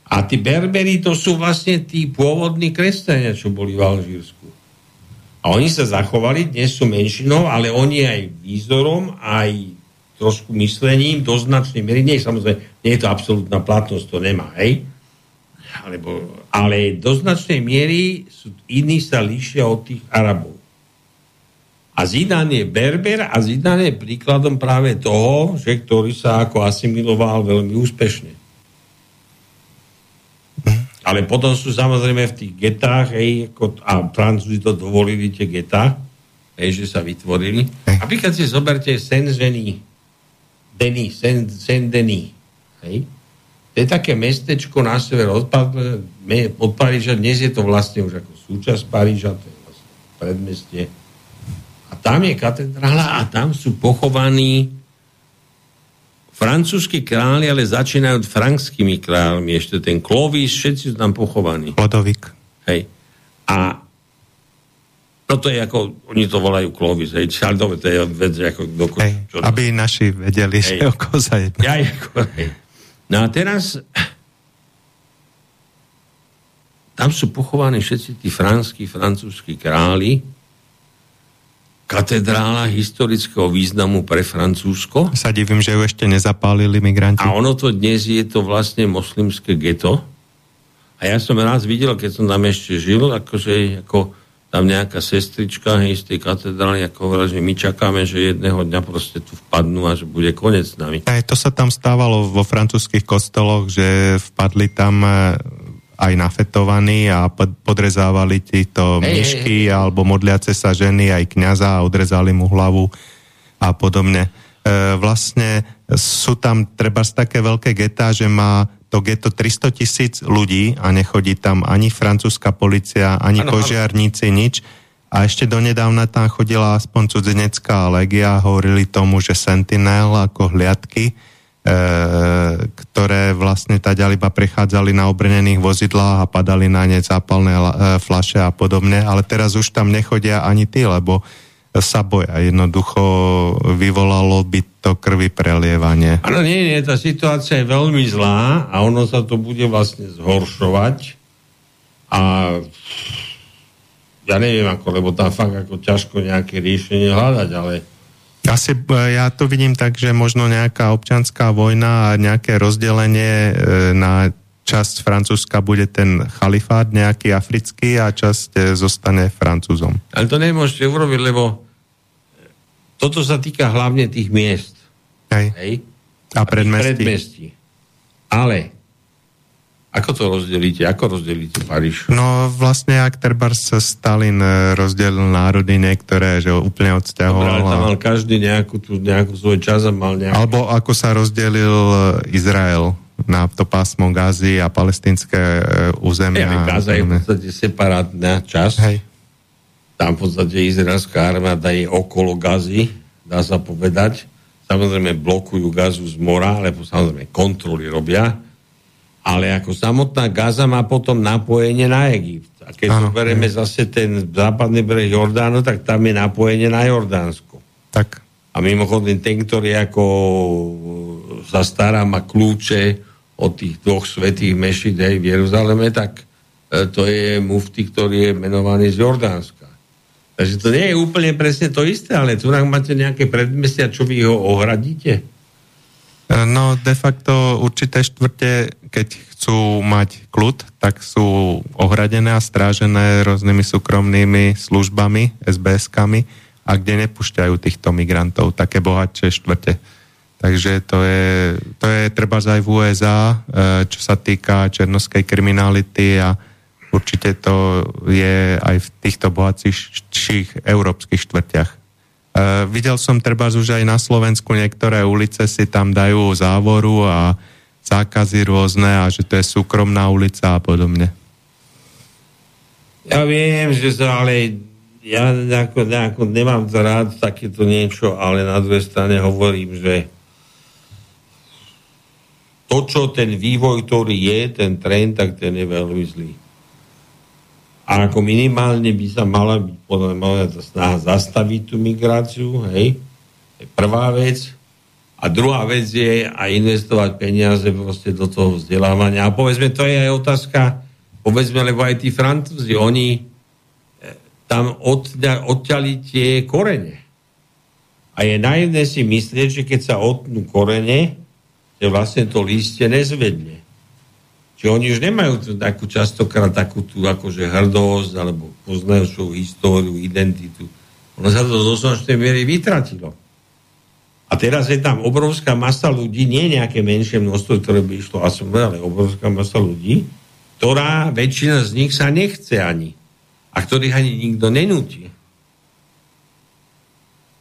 A tí Berberi to sú vlastne tí pôvodní kresťania, čo boli v Alžírsku. A oni sa zachovali, dnes sú menšinou, ale oni aj výzorom, aj trošku myslením, do značnej miery, nie, samozrejme, nie je to absolútna platnosť, to nemá, hej? Alebo, ale do značnej miery sú, iní sa líšia od tých Arabov. A Zidane je Berber a Zidane je príkladom práve toho, že ktorý sa ako asimiloval veľmi úspešne. Ale potom sú samozrejme v tých getách, hej, ako, a Francúzi to dovolili, tie getá, hej, že sa vytvorili. Napríklad si zoberte Saint-Denis, Denis, Saint-Denis, hej. To je také mestečko na sever od, od Paríža, dnes je to vlastne už ako súčasť Paríža, to je vlastne predmestie. A tam je katedrála a tam sú pochovaní francúzskí králi, ale začínajú frankskými kráľmi. Ešte ten Clovis, všetci sú tam pochovaní. Lodovik. Hej. A no to je ako, oni to volajú Clovis, hej. Čaldové, to je vec, ako doko, hej, čo aby naši vedeli, hej. že o koza je. Ja, ako, hej. No a teraz tam sú pochovaní všetci tí franskí, francúzskí králi, katedrála historického významu pre Francúzsko. Sa divím, že ju ešte nezapálili migranti. A ono to dnes je to vlastne moslimské geto. A ja som raz videl, keď som tam ešte žil, akože ako tam nejaká sestrička hej, z tej katedrály, ako hovorila, že my čakáme, že jedného dňa proste tu vpadnú a že bude konec s nami. Aj to sa tam stávalo vo francúzských kostoloch, že vpadli tam aj nafetovaní a podrezávali hey, myšky hey, hey. alebo modliace sa ženy aj kňaza a odrezali mu hlavu a podobne. E, vlastne sú tam treba z také veľké geta, že má to geto 300 tisíc ľudí a nechodí tam ani francúzska policia, ani ano, požiarníci, ano. nič. A ešte donedávna tam chodila aspoň cudzinecká legia, hovorili tomu, že Sentinel ako hliadky ktoré vlastne tá iba prechádzali na obrnených vozidlách a padali na ne zápalné e, flaše a podobne, ale teraz už tam nechodia ani tí, lebo sa boja. Jednoducho vyvolalo by to krvi prelievanie. Áno, nie, nie, tá situácia je veľmi zlá a ono sa to bude vlastne zhoršovať a ja neviem ako, lebo tam fakt ako ťažko nejaké riešenie hľadať, ale asi e, ja to vidím tak, že možno nejaká občanská vojna a nejaké rozdelenie e, na časť Francúzska bude ten chalifát nejaký africký a časť e, zostane Francúzom. Ale to nemôžete urobiť, lebo toto sa týka hlavne tých miest. Hej. Hej? A, a predmestí. predmestí. Ale Ako to rozdelíte? Ako rozdelíte Paríž? No vlastne, ak Terbars Stalin e, rozdelil národy niektoré, že ho úplne odsťahoval. Dobre, ale tam mal každý nejakú, tú, nejakú svoj čas a mal nejakú... Alebo ako sa rozdelil e, Izrael na to pásmo Gazy a palestinské e, územia. Ja, Gaza je v podstate separátna časť. Hej. Tam v podstate izraelská armáda je okolo Gazy, dá sa povedať. Samozrejme blokujú Gazu z mora, ale samozrejme kontroly robia ale ako samotná Gaza má potom napojenie na Egypt. A keď ano, zoberieme zase ten západný breh Jordánu, tak tam je napojenie na Jordánsko. Tak. A mimochodom ten, ktorý ako sa stará, má kľúče od tých dvoch svetých mešid v Jeruzaleme, tak e, to je mufti, ktorý je menovaný z Jordánska. Takže to nie je úplne presne to isté, ale tu máte nejaké predmestia, čo vy ho ohradíte? No, de facto určité štvrte, keď chcú mať kľud, tak sú ohradené a strážené rôznymi súkromnými službami, SBS-kami a kde nepúšťajú týchto migrantov, také bohatšie štvrte. Takže to je, to je treba aj v USA, e, čo sa týka černovskej kriminality a určite to je aj v týchto bohatších európskych štvrtiach. Uh, videl som treba už aj na Slovensku niektoré ulice si tam dajú závoru a zákazy rôzne a že to je súkromná ulica a podobne. Ja viem, že to ale ja nejako, nejako nemám to rád takéto niečo, ale na druhej strane hovorím, že to, čo ten vývoj, ktorý je, ten trend, tak ten je veľmi zlý. A ako minimálne by sa mala byť podľa mňa snaha zastaviť tú migráciu, hej, to je prvá vec. A druhá vec je aj investovať peniaze proste do toho vzdelávania. A povedzme, to je aj otázka, povedzme, lebo aj tí francúzi, oni e, tam odťali tie korene. A je naivné si myslieť, že keď sa odtnú korene, že vlastne to lístie nezvedne. Čiže oni už nemajú takú častokrát takú tú akože hrdosť, alebo poznajú históriu, identitu. Ono sa to do značnej miery vytratilo. A teraz je tam obrovská masa ľudí, nie nejaké menšie množstvo, ktoré by išlo som ale obrovská masa ľudí, ktorá väčšina z nich sa nechce ani. A ktorých ani nikto nenúti.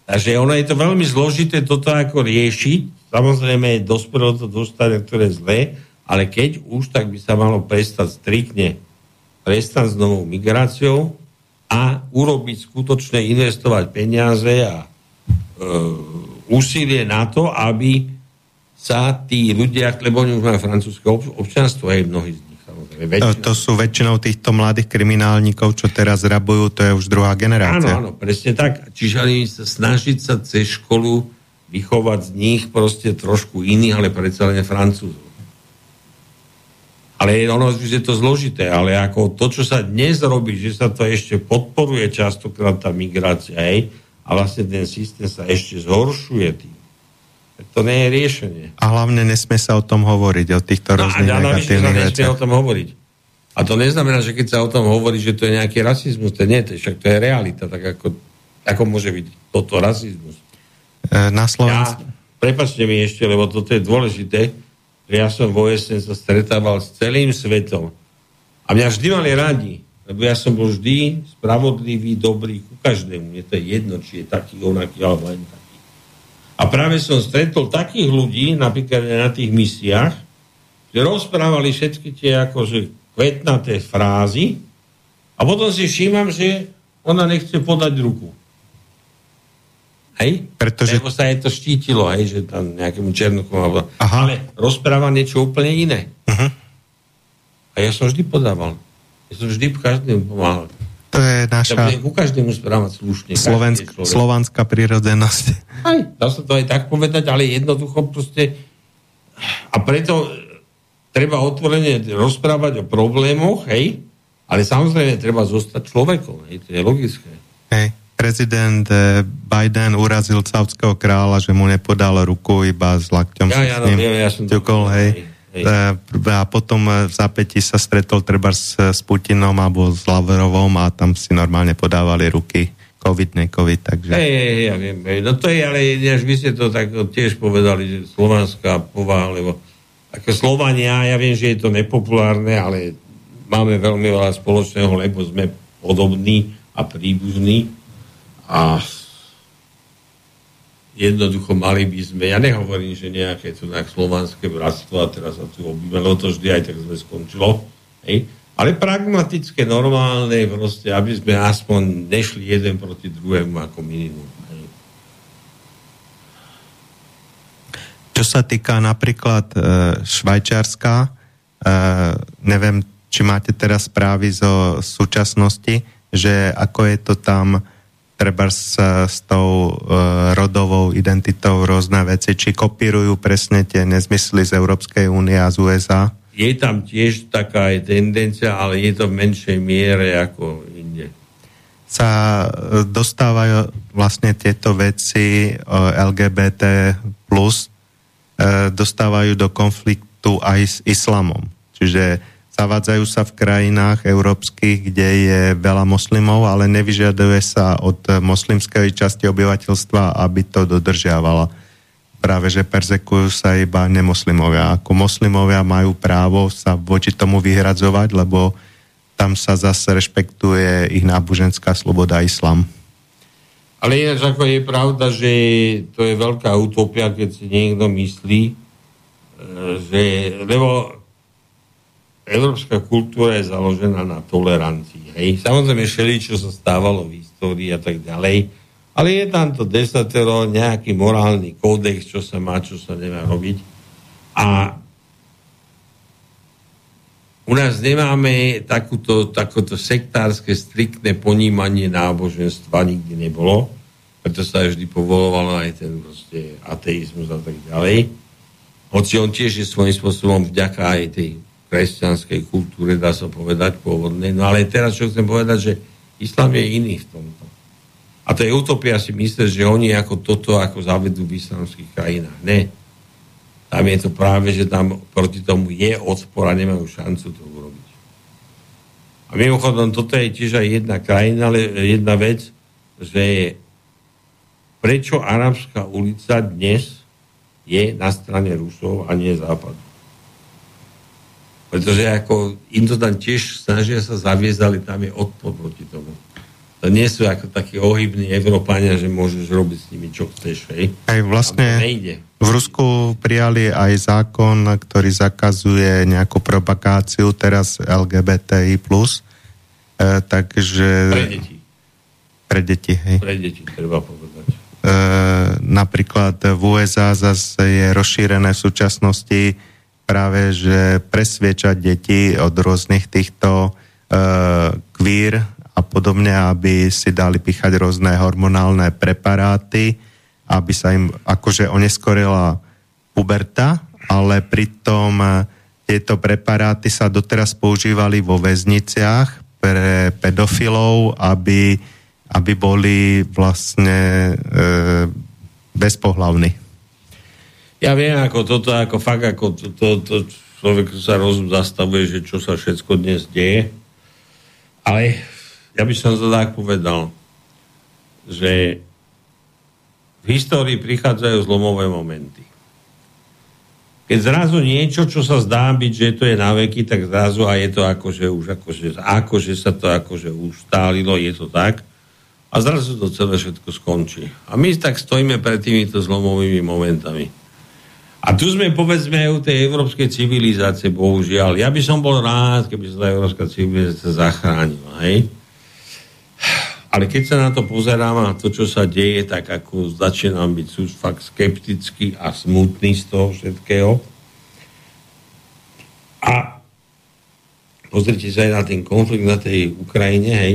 Takže ono je to veľmi zložité toto ako riešiť. Samozrejme, dospelo to dostať, ktoré je zlé, ale keď už, tak by sa malo prestať striktne prestať s novou migráciou a urobiť skutočne investovať peniaze a e, úsilie na to, aby sa tí ľudia, lebo oni už majú francúzske občanstvo, aj mnohí z nich samozrejme. To, to sú väčšinou týchto mladých kriminálnikov, čo teraz rabujú, to je už druhá generácia. Áno, áno, presne tak. Čiže ani sa snažiť sa cez školu vychovať z nich proste trošku iných, ale predsa len francúzov. Ale ono je to zložité, ale ako to, čo sa dnes robí, že sa to ešte podporuje častokrát tá migrácia, hej, a vlastne ten systém sa ešte zhoršuje tým. To nie je riešenie. A hlavne nesmie sa o tom hovoriť, o týchto no, rôznych negatívnych veciach. o tom hovoriť. A to neznamená, že keď sa o tom hovorí, že to je nejaký rasizmus, to nie, to, však to je realita, tak ako, ako môže byť toto rasizmus. E, na Slovensku... Ja, prepačte mi ešte, lebo toto je dôležité, ja som v OSN sa stretával s celým svetom. A mňa vždy mali radi, lebo ja som bol vždy spravodlivý, dobrý ku každému. Mne to je jedno, či je taký, onaký, alebo len taký. A práve som stretol takých ľudí, napríklad na tých misiách, že rozprávali všetky tie akože kvetnaté frázy a potom si všímam, že ona nechce podať ruku. Hej? Pretože... Lebo sa je to štítilo, hej, že tam nejakému černuchu alebo... Aha. Ale rozpráva niečo úplne iné. Uh-huh. A ja som vždy podával. Ja som vždy každému pomáhal. To je naša... Ja ku každému správať slušne. Slovensk, slovanská prírodzenosť. Aj, dá sa to aj tak povedať, ale jednoducho proste... A preto treba otvorene rozprávať o problémoch, hej, ale samozrejme treba zostať človekom, hej, to je logické. Hej prezident eh, Biden urazil saudského kráľa, že mu nepodal ruku iba s lakťom. Ja, ja, no, ja, ja som ťukol, hej. hej. Eh, a potom eh, v zápäti sa stretol treba s, s Putinom alebo s Lavrovom a tam si normálne podávali ruky. COVID, ne COVID, takže... Hej, hej, ja viem, hej. No to je, ale než vy ste to tak tiež povedali, že slovanská povaha, lebo ako Slovania, ja viem, že je to nepopulárne, ale máme veľmi veľa spoločného, lebo sme podobní a príbuzní a jednoducho mali by sme, ja nehovorím, že nejaké tu nejak slovanské bratstvo a teraz sa tu obývalo to vždy aj tak sme skončilo, hej? ale pragmatické, normálne, proste, aby sme aspoň nešli jeden proti druhému ako minimum. Hej? Čo sa týka napríklad e, Švajčiarska, e, neviem, či máte teraz správy zo súčasnosti, že ako je to tam treba s, s tou e, rodovou identitou rôzne veci, či kopírujú presne tie nezmysly z Európskej únie a z USA? Je tam tiež taká aj tendencia, ale je to v menšej miere ako inde. Sa e, dostávajú vlastne tieto veci e, LGBT plus e, dostávajú do konfliktu aj s islamom. Čiže Zavádzajú sa v krajinách európskych, kde je veľa moslimov, ale nevyžaduje sa od moslimskej časti obyvateľstva, aby to dodržiavala. Práve, že persekujú sa iba nemoslimovia. Ako moslimovia majú právo sa voči tomu vyhradzovať, lebo tam sa zase rešpektuje ich náboženská sloboda islam. Ale ináč ako je pravda, že to je veľká utopia, keď si niekto myslí, e, že, lebo európska kultúra je založená na tolerancii. Hej. Samozrejme, všeli, čo sa stávalo v histórii a tak ďalej, ale je tam to desatero, nejaký morálny kódex, čo sa má, čo sa nemá robiť. A u nás nemáme takúto, takúto sektárske, striktné ponímanie náboženstva, nikdy nebolo. Preto sa vždy povolovalo aj ten proste ateizmus a tak ďalej. Hoci on tiež je svojím spôsobom vďaka aj tej kresťanskej kultúre, dá sa povedať, pôvodnej. No ale teraz, čo chcem povedať, že islám je iný v tomto. A to je utopia si myslieť, že oni ako toto ako zavedú v islamských krajinách. Ne. Tam je to práve, že tam proti tomu je odpor a nemajú šancu to urobiť. A mimochodom, toto je tiež aj jedna krajina, ale jedna vec, že prečo Arabská ulica dnes je na strane Rusov a nie Západu. Pretože ako tam tiež snažia sa zaviesť, ale tam je odpor proti tomu. To nie sú ako takí ohybní Európania, že môžeš robiť s nimi, čo chceš. Hej? Aj vlastne v Rusku prijali aj zákon, ktorý zakazuje nejakú propagáciu teraz LGBTI+. E, takže... Pre deti. Pre deti, hej. Pre deti, treba povedať. E, napríklad v USA zase je rozšírené v súčasnosti práve, že presviečať deti od rôznych týchto uh, kvír a podobne, aby si dali pichať rôzne hormonálne preparáty, aby sa im akože oneskorila puberta, ale pritom e, tieto preparáty sa doteraz používali vo väzniciach pre pedofilov, aby, aby boli vlastne e, bezpohlavní. Ja viem, ako toto, ako fakt, ako to, to, to človek sa rozum zastavuje, že čo sa všetko dnes deje. Ale ja by som to tak povedal, že v histórii prichádzajú zlomové momenty. Keď zrazu niečo, čo sa zdá byť, že to je na veky, tak zrazu a je to akože už akože, akože sa to akože ustálilo, je to tak. A zrazu to celé všetko skončí. A my tak stojíme pred týmito zlomovými momentami. A tu sme, povedzme, u tej európskej civilizácie, bohužiaľ. Ja by som bol rád, keby sa tá európska civilizácia zachránila, hej? Ale keď sa na to pozerám a to, čo sa deje, tak ako začínam byť sú fakt skeptický a smutný z toho všetkého. A pozrite sa aj na ten konflikt na tej Ukrajine, hej.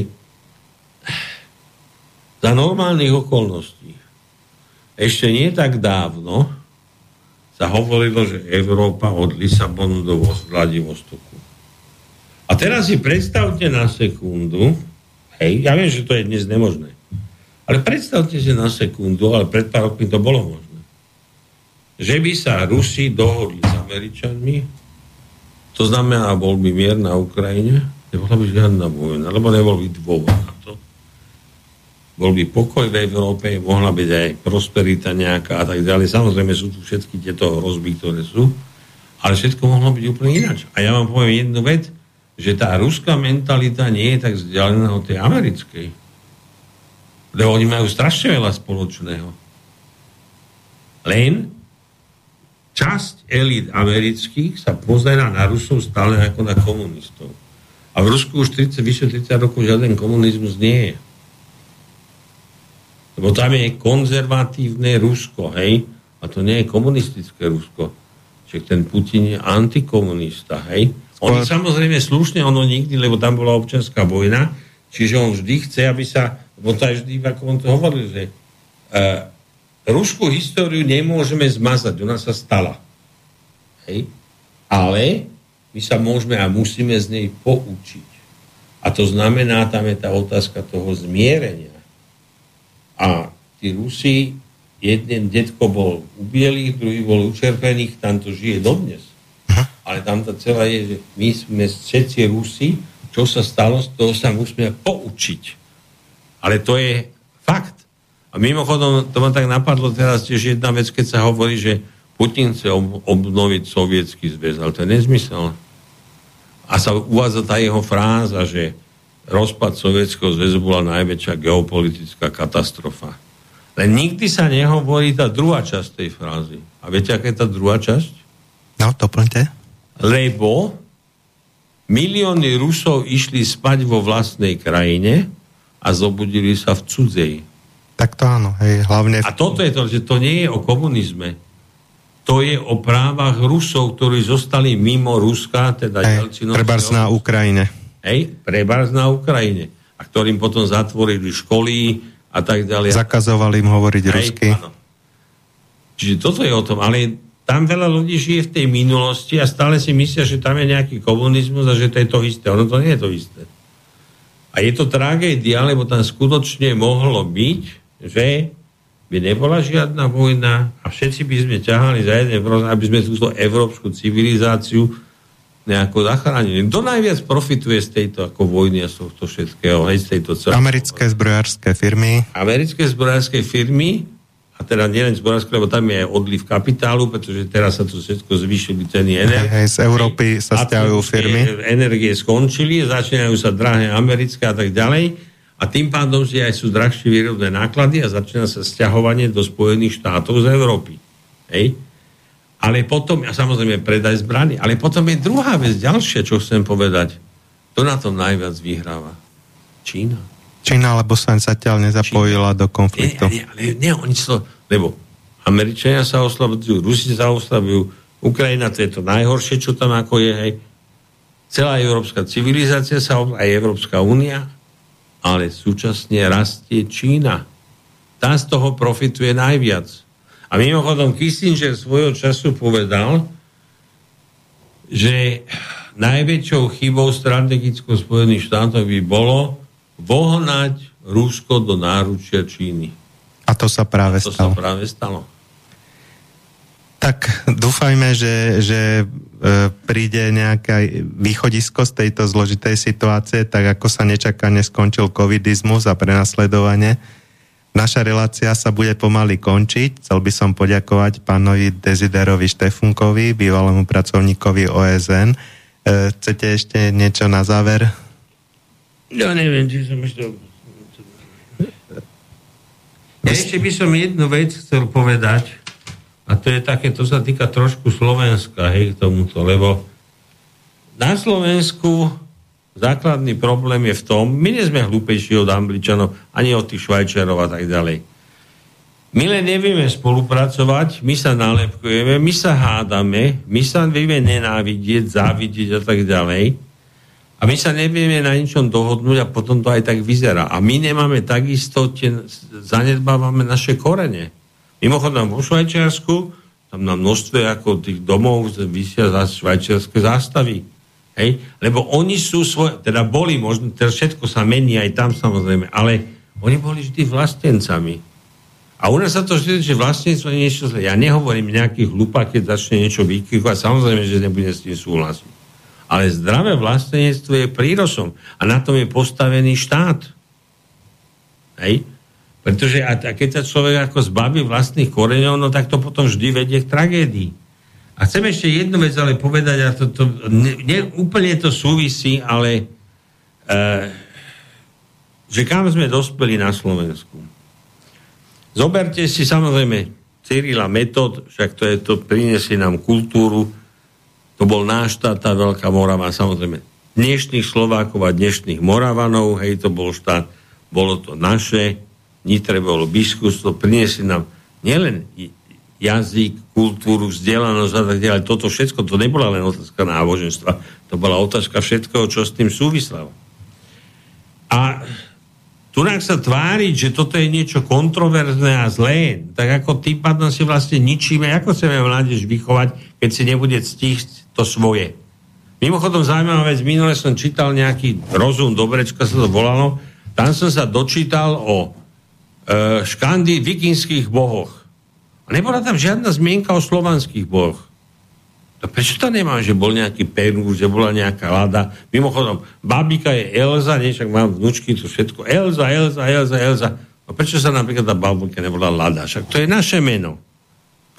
Za normálnych okolností. Ešte nie tak dávno, sa hovorilo, že Európa od Lisabonu do Vladivostoku. A teraz si predstavte na sekundu, hej, ja viem, že to je dnes nemožné, ale predstavte si na sekundu, ale pred pár rokmi to bolo možné, že by sa Rusi dohodli s Američanmi, to znamená, bol by mier na Ukrajine, nebola by žiadna vojna, lebo nebol by dôvod na to bol by pokoj v Európe, mohla byť aj prosperita nejaká a tak ďalej. Samozrejme sú tu všetky tieto hrozby, ktoré sú. Ale všetko mohlo byť úplne ináč. A ja vám poviem jednu vec, že tá ruská mentalita nie je tak vzdialená od tej americkej. Lebo oni majú strašne veľa spoločného. Len časť elít amerických sa pozera na Rusov stále ako na komunistov. A v Rusku už 30, vyše 30 rokov žiaden komunizmus nie je. Lebo tam je konzervatívne Rusko, hej? A to nie je komunistické Rusko. Čiže ten Putin je antikomunista, hej? On Skôr... samozrejme slušne, ono nikdy, lebo tam bola občianská vojna, čiže on vždy chce, aby sa, lebo to je vždy, ako on to hovoril, že uh, ruskú históriu nemôžeme zmazať, ona sa stala. Hej? Ale my sa môžeme a musíme z nej poučiť. A to znamená, tam je tá otázka toho zmierenia. A tí Rusi, jeden detko bol u bielých, druhý bol u červených, tam to žije dodnes ale tam to celé je, že my sme všetci Rusi, čo sa stalo, z toho sa musíme poučiť. Ale to je fakt. A mimochodom, to ma tak napadlo teraz tiež jedna vec, keď sa hovorí, že Putin chce obnoviť sovietský zväz, ale to je nezmysel. A sa uvádza tá jeho fráza, že rozpad sovietského zväzu bola najväčšia geopolitická katastrofa. Len nikdy sa nehovorí tá druhá časť tej frázy. A viete, aká je tá druhá časť? No, doplňte lebo milióny Rusov išli spať vo vlastnej krajine a zobudili sa v cudzej. Tak to áno, hej, hlavne... A toto je to, že to nie je o komunizme. To je o právach Rusov, ktorí zostali mimo Ruska, teda Prebárs na Ukrajine. Hej, prebárs na Ukrajine. A ktorým potom zatvorili školy a tak ďalej. Zakazovali im hovoriť hej, rusky. Áno. Čiže toto je o tom, ale tam veľa ľudí žije v tej minulosti a stále si myslia, že tam je nejaký komunizmus a že to je to isté. Ono to nie je to isté. A je to tragédia, lebo tam skutočne mohlo byť, že by nebola žiadna vojna a všetci by sme ťahali za jeden proces, aby sme túto európsku civilizáciu nejako zachránili. Kto najviac profituje z tejto ako vojny a z tohto všetkého? Hej, z tejto celé... Americké zbrojárske firmy. Americké zbrojárske firmy a teda nielen z Boránska, lebo tam je odliv kapitálu, pretože teraz sa to všetko zvýšili ceny energie. Hej, z Európy sa stiahujú firmy. Energie skončili, začínajú sa drahé americké a tak ďalej. A tým pádom si aj sú drahšie výrobné náklady a začína sa stiahovanie do Spojených štátov z Európy. Hej? Ale potom, a samozrejme predaj zbrany, ale potom je druhá vec, ďalšia, čo chcem povedať. To na tom najviac vyhráva? Čína. Čína, lebo sa zatiaľ nezapojila Čína. do konfliktu. Nie, nie, nie, oni to, lebo Američania sa oslabujú, Rusi sa oslabujú, Ukrajina, to je to najhoršie, čo tam ako je, hej. Celá európska civilizácia sa, aj Európska únia, ale súčasne rastie Čína. Tá z toho profituje najviac. A mimochodom Kissinger svojho času povedal, že najväčšou chybou strategickou Spojených štátov by bolo, vohnať Rusko do náručia Číny. A to sa práve A to stalo. sa práve stalo. Tak dúfajme, že, že e, príde nejaké východisko z tejto zložitej situácie, tak ako sa nečakane skončil covidizmus a prenasledovanie. Naša relácia sa bude pomaly končiť. Chcel by som poďakovať pánovi Deziderovi Štefunkovi, bývalému pracovníkovi OSN. E, chcete ešte niečo na záver ja neviem, či som ešte... Ja ešte by som jednu vec chcel povedať, a to je také, to sa týka trošku Slovenska, hej, k tomuto, lebo na Slovensku základný problém je v tom, my nie sme hlúpejší od Angličanov, ani od tých Švajčiarov a tak ďalej. My len nevieme spolupracovať, my sa nálepkujeme, my sa hádame, my sa vieme nenávidieť, závidieť a tak ďalej. A my sa nevieme na ničom dohodnúť a potom to aj tak vyzerá. A my nemáme takisto, tie, zanedbávame naše korene. Mimochodom vo Švajčiarsku, tam na množstve ako tých domov vysia za švajčiarske zástavy. Hej? Lebo oni sú svoje, teda boli možno, teraz všetko sa mení aj tam samozrejme, ale oni boli vždy vlastencami. A u nás sa to vždy, že vlastníctvo je niečo zle. Ja nehovorím nejaký hlupák, keď začne niečo vykykovať, samozrejme, že nebudem s tým súhlasiť. Ale zdravé vlastenectvo je prírosom a na tom je postavený štát. Hej? Pretože a, a keď sa človek ako zbaví vlastných koreňov, no tak to potom vždy vedie k tragédii. A chcem ešte jednu vec ale povedať, a to, to ne, ne, úplne to súvisí, ale e, že kam sme dospeli na Slovensku. Zoberte si samozrejme Cyrila Metod, však to je to, prinesie nám kultúru, to bol náš štát, tá Veľká Morava, samozrejme dnešných Slovákov a dnešných Moravanov, hej, to bol štát, bolo to naše, Nitre bolo biskupstvo, priniesli nám nielen jazyk, kultúru, vzdelanosť a tak ďalej. Toto všetko, to nebola len otázka náboženstva, to bola otázka všetkého, čo s tým súvislalo. A tu sa tváriť, že toto je niečo kontroverzné a zlé, tak ako tým pádom si vlastne ničíme, ako chceme mládež vychovať, keď si nebude ctiť to svoje. Mimochodom, zaujímavá vec, minule som čítal nejaký rozum, dobrečka sa to volalo, tam som sa dočítal o e, škandy vikingských bohoch. Nebola tam žiadna zmienka o slovanských bohoch. To prečo to nemá, že bol nejaký Perú, že bola nejaká Lada? Mimochodom, babika je Elza, nie, mám vnúčky, to všetko. Elza, Elza, Elza, Elza. A prečo sa napríklad tá babika nebola Lada? Však to je naše meno.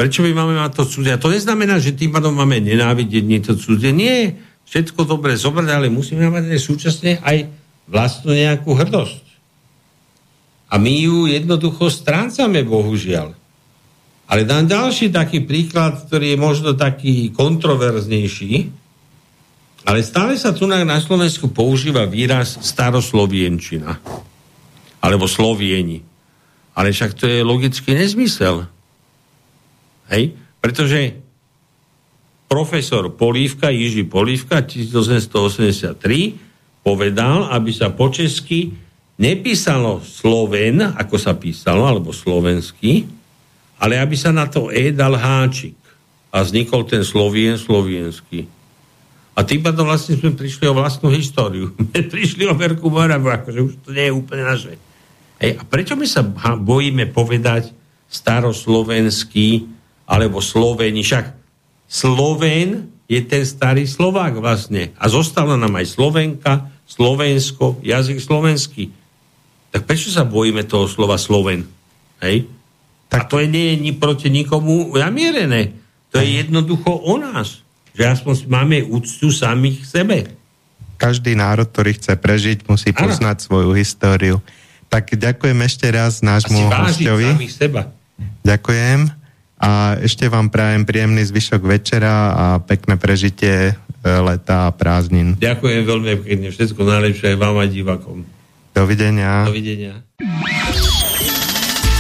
Prečo my máme mať to cudzie? To neznamená, že tým pádom máme nenávidieť niečo cudzie. Nie, všetko dobre zobrať, ale musíme mať aj súčasne aj vlastnú nejakú hrdosť. A my ju jednoducho strácame, bohužiaľ. Ale dám ďalší taký príklad, ktorý je možno taký kontroverznejší, ale stále sa tu na Slovensku používa výraz staroslovienčina. Alebo slovieni. Ale však to je logický nezmysel. Hej? Pretože profesor Polívka, Jiži Polívka, 1883, povedal, aby sa po česky nepísalo Sloven, ako sa písalo, alebo slovenský, ale aby sa na to E dal háčik a vznikol ten Slovien slovienský. A tým pádom vlastne sme prišli o vlastnú históriu. prišli o Verku Moravu, akože už to nie je úplne naše. Hej, a prečo my sa bojíme povedať staroslovenský alebo Sloveni? Však Sloven je ten starý Slovák vlastne. A zostala nám aj Slovenka, Slovensko, jazyk slovenský. Tak prečo sa bojíme toho slova Sloven? Hej? Tak... A to nie je ni proti nikomu namierené. To je jednoducho o nás. Že aspoň máme úctu samých sebe. Každý národ, ktorý chce prežiť, musí ano. poznať svoju históriu. Tak ďakujem ešte raz nášmu hostovi. seba. Ďakujem. A ešte vám prajem príjemný zvyšok večera a pekné prežitie e, leta a prázdnin. Ďakujem veľmi pekne. Všetko najlepšie aj vám a divakom. Dovidenia. Dovidenia.